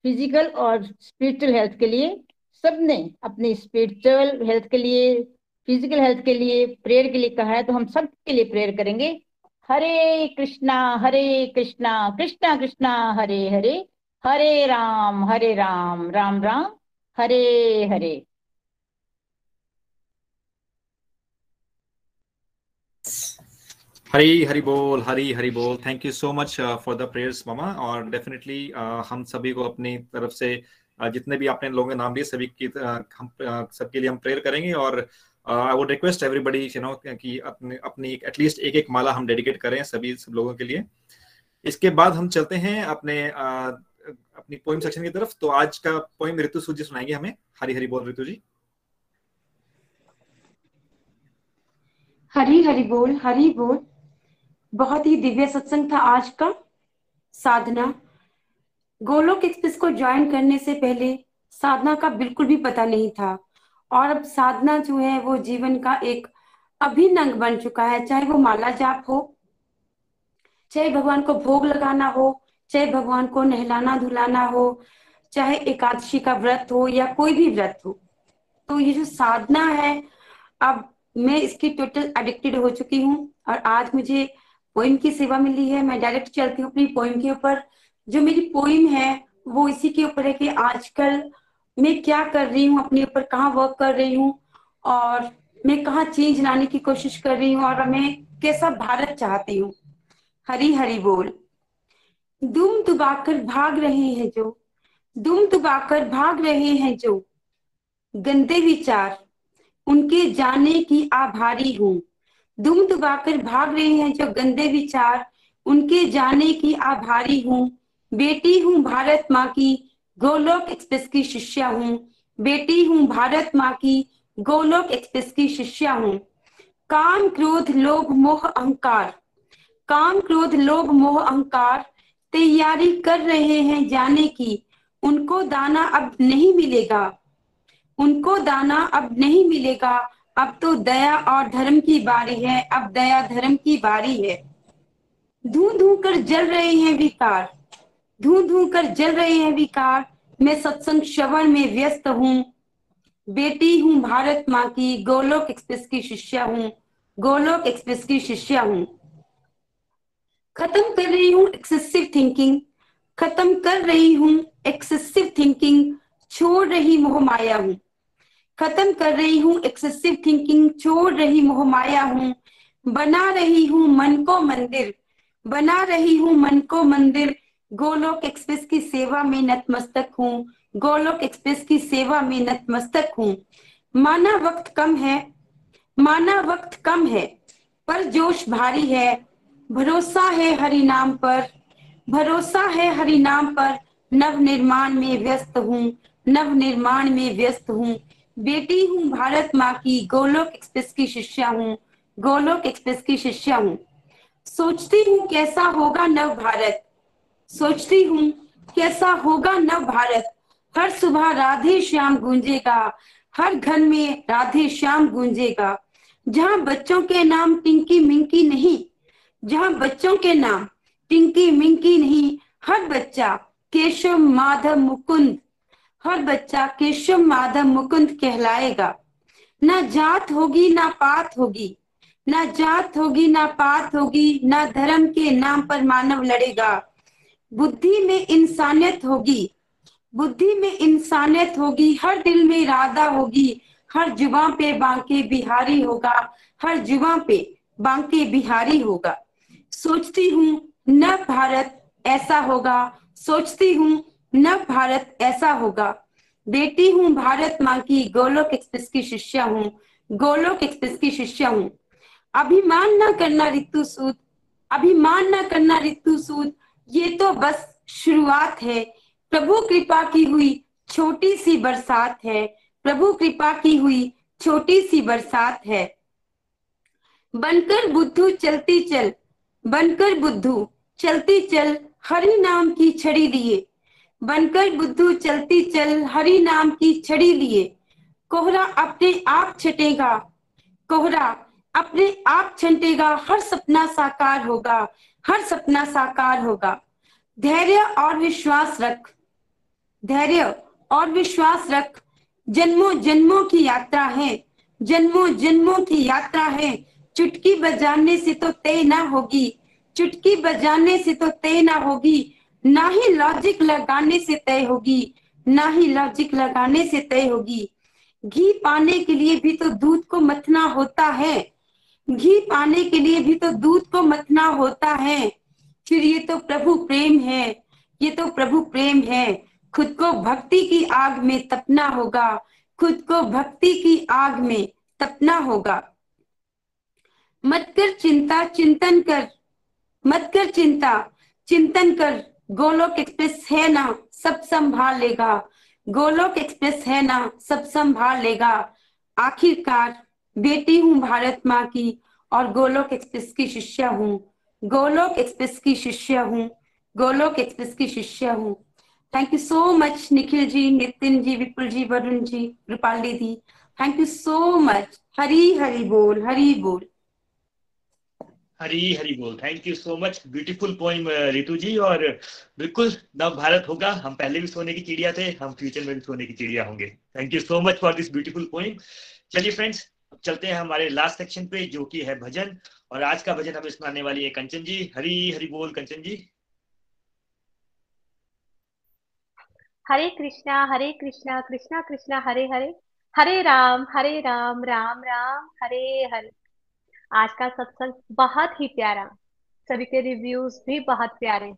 फ़िज़िकल और स्पिरिचुअल हेल्थ के लिए, सबने अपनी स्पिरिचुअल हेल्थ के लिए फ़िज़िकल हेल्थ के लिए प्रेयर के लिए कहा है तो हम सब के लिए प्रेयर करेंगे। हरे कृष्णा हरे कृष्णा कृष्णा कृष्णा हरे हरे हरे राम हरे राम राम राम हरे हरे। हरी हरी बोल हरी हरी बोल। Thank you so much for the prayers mama. और डेफिनेटली uh, हम सभी को अपनी तरफ़ से uh, जितने भी आपने लोगों के नाम लिए सभी की uh, हम uh, सबके लिए हम प्रेयर करेंगे। और I would request everybody you know कि अपने अपनी एटलीस्ट एक एक माला हम डेडिकेट करें सभी सब लोगों के लिए। इसके बाद हम चलते हैं अपने uh, अपनी पोइम सेक्शन की तरफ़। तो आज का पोइम ऋतु सूजी सुनाएँगे हमें। हरी हरी बोल ऋतु जी हरी हरी बोल हरी बोल। बहुत ही दिव्य सत्संग था आज का साधना। गोलोक एक्सप्रेस को ज्वाइन करने से पहले साधना का बिल्कुल भी पता नहीं था। और अब साधना जो है वो जीवन का एक अभिन्न बन चुका है। चाहे वो माला जाप हो, चाहे भगवान को भोग लगाना हो, चाहे भगवान को नहलाना धुलाना हो, चाहे एकादशी का व्रत हो या कोई भी व्रत हो तो ये जो साधना है, अब मैं इसकी टोटल एडिक्टेड हो चुकी हूँ और आज मुझे पोइम की सेवा मिली है। मैं डायरेक्ट चलती हूँ अपनी पोइम के ऊपर। जो मेरी पोइम है, वो इसी के ऊपर है कि आजकल मैं क्या कर रही हूँ, अपने ऊपर कहाँ वर्क कर रही हूँ और मैं कहाँ चेंज लाने की कोशिश कर रही हूँ और मैं कैसा भारत चाहती हूँ। हरी हरी बोल। दुम दुबाकर भाग रहे हैं जो। दुम दुबाकर भाग रहे हैं जो। गंदे विचार। उनके जाने की आभारी हूँ। दुम दुबाकर भाग रहे हैं जो गंदे विचार। उनके जाने की आभारी हूँ। बेटी हूँ भारत माँ की। गोलोक एक्सप्रेस की शिष्या हूँ। बेटी हूँ भारत माँ की, गोलोक एक्सप्रेस की शिष्या हूँ। काम क्रोध लोभ मोह अहंकार। काम क्रोध लोभ मोह अहंकार, तैयारी कर रहे हैं जाने की। उनको दाना अब नहीं मिलेगा। उनको दाना अब नहीं मिलेगा। अब तो दया और धर्म की बारी है। अब दया धर्म की बारी है। धू धू कर जल रहे हैं विकार। धू धू कर जल रहे हैं विकार। मैं सत्संग श्रवण में व्यस्त हूँ। बेटी हूँ भारत माँ की, गोलोक एक्सप्रेस की शिष्या हूँ। गोलोक एक्सप्रेस की शिष्या हूँ। खत्म कर रही हूँ एक्सेसिव थिंकिंग खत्म कर रही हूँ एक्सेसिव थिंकिंग छोड़ रही मोह माया हूँ। खत्म कर रही हूँ एक्सेसिव थिंकिंग छोड़ रही मोह माया हूँ। बना रही हूँ मन को मंदिर। बना रही हूँ मन को मंदिर। गोलोक एक्सप्रेस की सेवा में नतमस्तक हूँ। गोलोक एक्सप्रेस की सेवा में नतमस्तक हूँ। माना वक्त कम है, माना वक्त कम है, पर जोश भारी है। भरोसा है हरि नाम पर, भरोसा है हरि नाम पर। नव निर्माण में व्यस्त हूँ नव निर्माण में व्यस्त हूँ। बेटी हूँ भारत माँ की, गोलोक एक्सप्रेस की शिष्या हूँ, गोलोक एक्सप्रेस की शिष्या हूँ। सोचती हूँ कैसा होगा नव भारत सोचती हूँ, कैसा होगा नव भारत। हर सुबह राधे श्याम गूंजेगा, हर घर में राधे श्याम गूंजेगा। जहाँ बच्चों के नाम टिंकी मिंकी नहीं, जहाँ बच्चों के नाम टिंकी मिंकी नहीं, हर बच्चा केशव माधव मुकुंद, हर बच्चा केशव माधव मुकुंद कहलाएगा। ना जात होगी, ना पात होगी, ना जात होगी, ना पात होगी, ना धर्म के नाम पर मानव लड़ेगा। बुद्धि में इंसानियत होगी। बुद्धि में इंसानियत होगी, हर दिल में इरादा होगी, हर जुबा पे बांके बिहारी होगा, हर जुबा पे बांके बिहारी होगा। सोचती हूँ, न भारत ऐसा होगा। सोचती हूँ, न भारत ऐसा होगा। बेटी हूँ, भारत माँ की, गोलोक एक्सप्रेस की शिष्या हूँ, गोलोक एक्सप्रेस की शिष्या हूँ। अभिमान न करना ऋतु सूद, अभिमान न करना ऋतु सूद ये तो बस शुरुआत है। प्रभु कृपा की हुई छोटी सी बरसात है। प्रभु कृपा की हुई छोटी सी बरसात है। बनकर बुद्धू चलती चल, बनकर बुद्धू चलती चल, हरि नाम की छड़ी लिए। बनकर बुद्धू चलती चल, हरि नाम की छड़ी लिए। कोहरा अपने आप छटेगा, कोहरा अपने आप छंटेगा, हर सपना साकार होगा। हर सपना साकार होगा। धैर्य और विश्वास रख। धैर्य और विश्वास रख। जन्मों जन्मों की यात्रा है। जन्मों जन्मों की यात्रा है। चुटकी बजाने से तो तय ना होगी। चुटकी बजाने से तो तय ना होगी। ना ही लॉजिक लगाने से तय होगी। ना ही लॉजिक लगाने से तय होगी। घी पाने के लिए भी तो दूध को मथना होता है। घी पाने के लिए भी तो दूध को मथना होता है। फिर ये तो प्रभु प्रेम है, ये तो प्रभु प्रेम है। खुद को भक्ति की आग में तपना होगा, खुद को भक्ति की आग में तपना होगा। मत कर चिंता, चिंतन कर, मत कर चिंता, चिंतन कर। गोलोक एक्सप्रेस है ना, सब संभाल लेगा गोलोक एक्सप्रेस है ना, सब संभाल लेगा आखिरकार बेटी हूँ भारत माँ की और गोलोक एक्सप्रेस की शिष्या हूँ। गोलोक एक्सप्रेस की शिष्या हूँ। गोलोक एक्सप्रेस की शिष्या हूँ। Thank you so much Nikhil ji, Nitin ji, Vipul ji, Varun ji, Rupali di. Thank you so much Hari Hari बोल हरी बोल। हरी हरी बोल। Thank you so much beautiful poem Ritu ji. और बिल्कुल नव भारत होगा। हम पहले भी सोने की चिड़िया थे, हम फ्यूचर में भी सोने की चिड़िया होंगे। Thank you so much for this beautiful poem चलिए फ्रेंड्स चलते हैं हमारे लास्ट सेक्शन पे, जो कि है भजन। और आज का भजन हमें सुनाने वाली है कंचन जी। हरी हरी बोल कंचन जी। हरे कृष्णा हरे कृष्णा कृष्णा कृष्णा, हरे हरे। हरे राम हरे राम राम राम, हरे हरे। आज का सत्संग बहुत ही प्यारा। सभी के रिव्यूज़ भी बहुत प्यारे।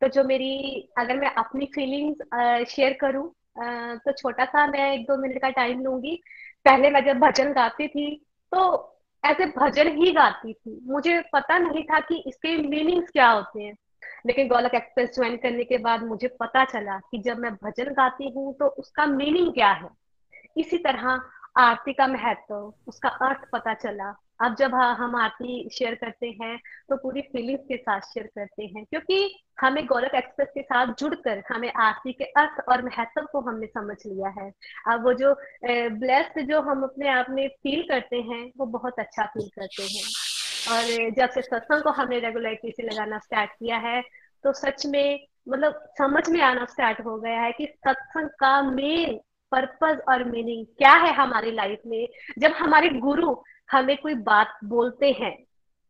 तो जो मेरी, अगर मैं अपनी फीलिंग्स शेयर करूँ तो छोटा सा मैं एक दो मिनट का टाइम लूँगी। पहले मैं जब भजन गाती थी तो ऐसे भजन ही गाती थी। मुझे पता नहीं था कि इसके मीनिंग्स क्या होते हैं। लेकिन गोलक एक्सप्रेस ज्वाइन करने के बाद मुझे पता चला कि जब मैं भजन गाती हूँ तो उसका मीनिंग क्या है। इसी तरह आरती का महत्व, उसका अर्थ पता चला। अब जब हम आरती शेयर करते हैं तो पूरी फीलिंग्स के साथ शेयर करते हैं, क्योंकि हमें गोलक एक्सप्रेस के साथ जुड़कर हमें आरती के अर्थ और महत्व को हमने समझ लिया है। अब वो जो ब्लेस्ड जो हम अपने आप में फील करते हैं, वो बहुत अच्छा फील करते हैं। और जब से सत्संग को हमने रेगुलरिटी से लगाना स्टार्ट किया है तो सच में मतलब समझ में आना स्टार्ट हो गया है कि सत्संग का मेन पर्पज और मीनिंग क्या है हमारी लाइफ में। जब हमारे गुरु हमें कोई बात बोलते हैं।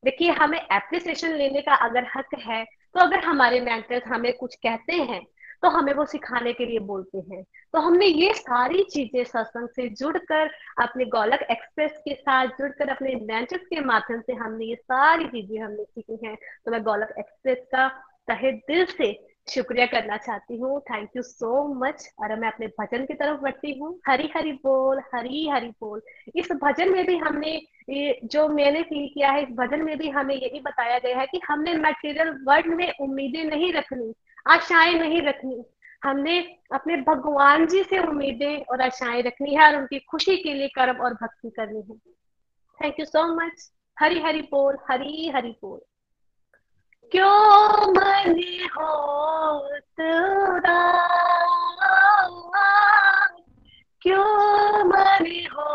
देखिए, हमें एप्रिसिएशन लेने का अगर हक है तो अगर हमारे मेंटर्स हमें कुछ कहते हैं तो हमें वो सिखाने के लिए बोलते हैं। तो हमने ये सारी चीज़ें सत्संग से जुड़कर, अपने गोलक एक्सप्रेस के साथ जुड़कर, अपने मेंटर्स के माध्यम से हमने ये सारी चीज़ें हमने सीखी हैं। तो मैं गोलक एक्सप्रेस का तहे दिल से शुक्रिया करना चाहती हूँ। थैंक यू सो मच और मैं अपने भजन की तरफ़ बढ़ती हूँ। हरी हरी बोल, हरी हरी बोल। इस भजन में भी हमने जो मैंने फील किया है, इस भजन में भी हमें यही बताया गया है कि हमने मटेरियल वर्ल्ड में उम्मीदें नहीं रखनी, आशाएँ नहीं रखनी। हमने अपने भगवान जी से उम्मीदें और आशाएँ रखनी है और उनकी खुशी के लिए कर्म और भक्ति करनी है। Thank you so much Hari Hari बोल, हरी हरी बोल। क्यों मन हो क्यों मन हो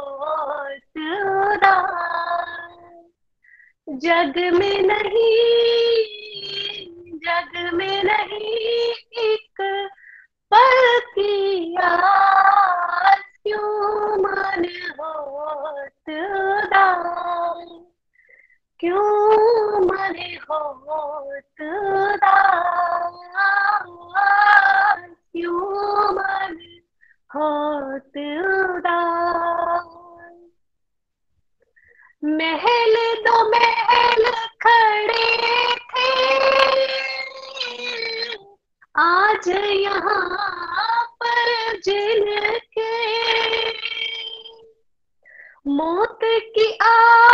जग में नहीं जग में नहीं एक पल की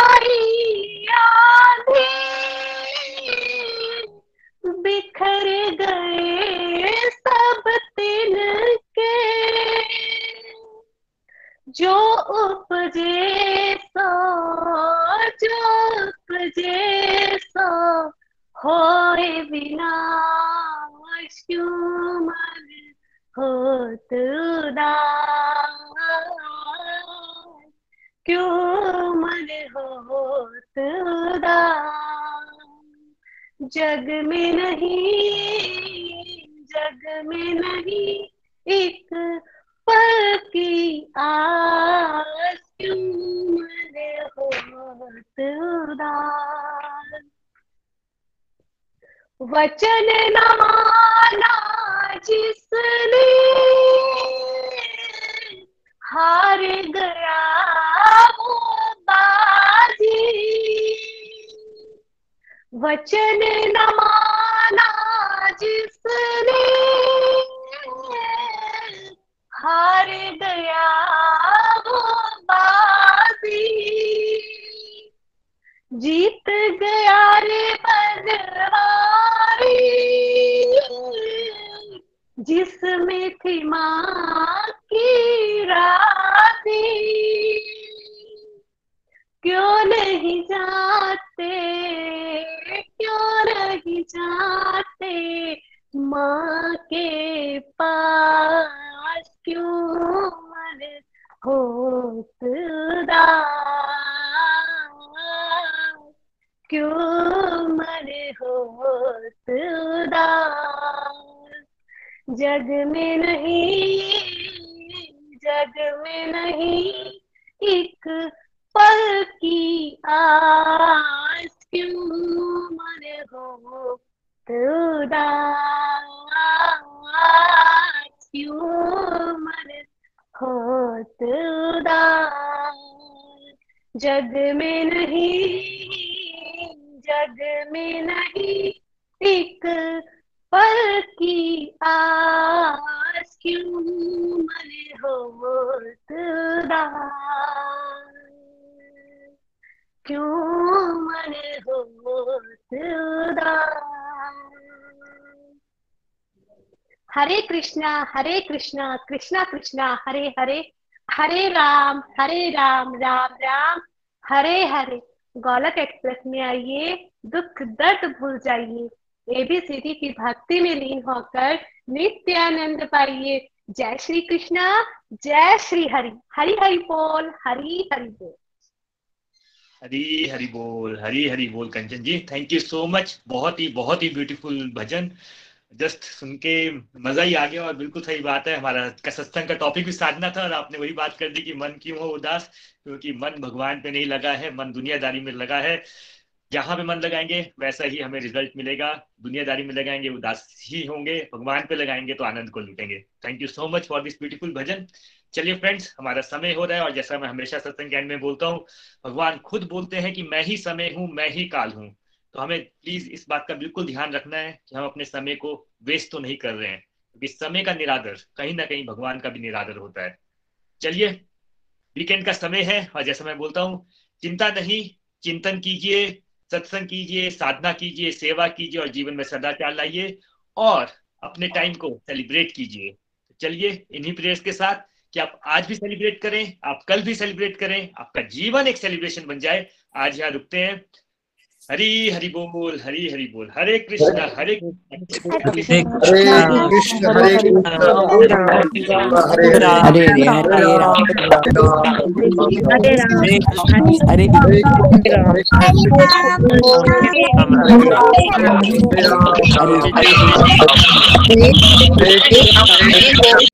हो क्यों मन हो जग में नहीं, जग में नहीं एक पल की आस क्यों मन हो उदास क्यों मन हो हरे कृष्णा हरे कृष्णा कृष्णा कृष्णा, हरे हरे हरे राम हरे राम राम राम, हरे हरे। गोलक एक्सप्रेस में आइए, दुख दर्द भूल जाइए। एबीसीडी की भक्ति में लीन होकर नित्य आनंद पाइए। जय श्री कृष्णा, जय श्री हरि। हरि हरि बोल, हरि हरि बोल। हरी हरी बोल, हरी हरी बोल, Kanchan ji. Thank you so much बहुत ही बहुत ही ब्यूटीफुल भजन। जस्ट सुन के मज़ा ही आ गया और बिल्कुल सही बात है। हमारा का सत्संग का टॉपिक भी साधना था और आपने वही बात कर दी कि मन क्यों हो उदास? क्योंकि मन भगवान पे नहीं लगा है, मन दुनियादारी में लगा है। जहाँ पे मन लगाएँगे, वैसा ही हमें रिज़ल्ट मिलेगा। दुनियादारी में लगाएँगे, उदास ही होंगे। भगवान पे लगाएँगे तो आनंद को लूटेंगे। Thank you so much for this beautiful bhajan. चलिए फ्रेंड्स हमारा समय हो रहा है और जैसा मैं हमेशा सत्संग ज्ञान में बोलता हूँ, भगवान खुद बोलते हैं कि मैं ही समय हूँ, मैं ही काल हूँ। तो हमें प्लीज़ इस बात का बिल्कुल ध्यान रखना है कि हम अपने समय को वेस्ट तो नहीं कर रहे हैं, क्योंकि समय का निरादर, कहीं ना कहीं भगवान का भी निरादर होता है। चलिए वीकेंड का समय है और जैसा मैं बोलता हूँ, चिंता नहीं, चिंतन कीजिए, सत्संग कीजिए, साधना कीजिए, सेवा कीजिए और जीवन में सदाचार लाइए और अपने टाइम को सेलिब्रेट कीजिए। चलिए, इन्हीं प्रेयर्स के साथ कि आप आज भी सेलिब्रेट करें आप कल भी सेलिब्रेट करें आपका जीवन एक सेलिब्रेशन बन जाए आज यहाँ रुकते हैं हरी हरि बोल हरी हरि बोल हरे कृष्णा हरे कृष्णा हरे कृष्ण हरे कृष्ण हरे हरे हरे हरे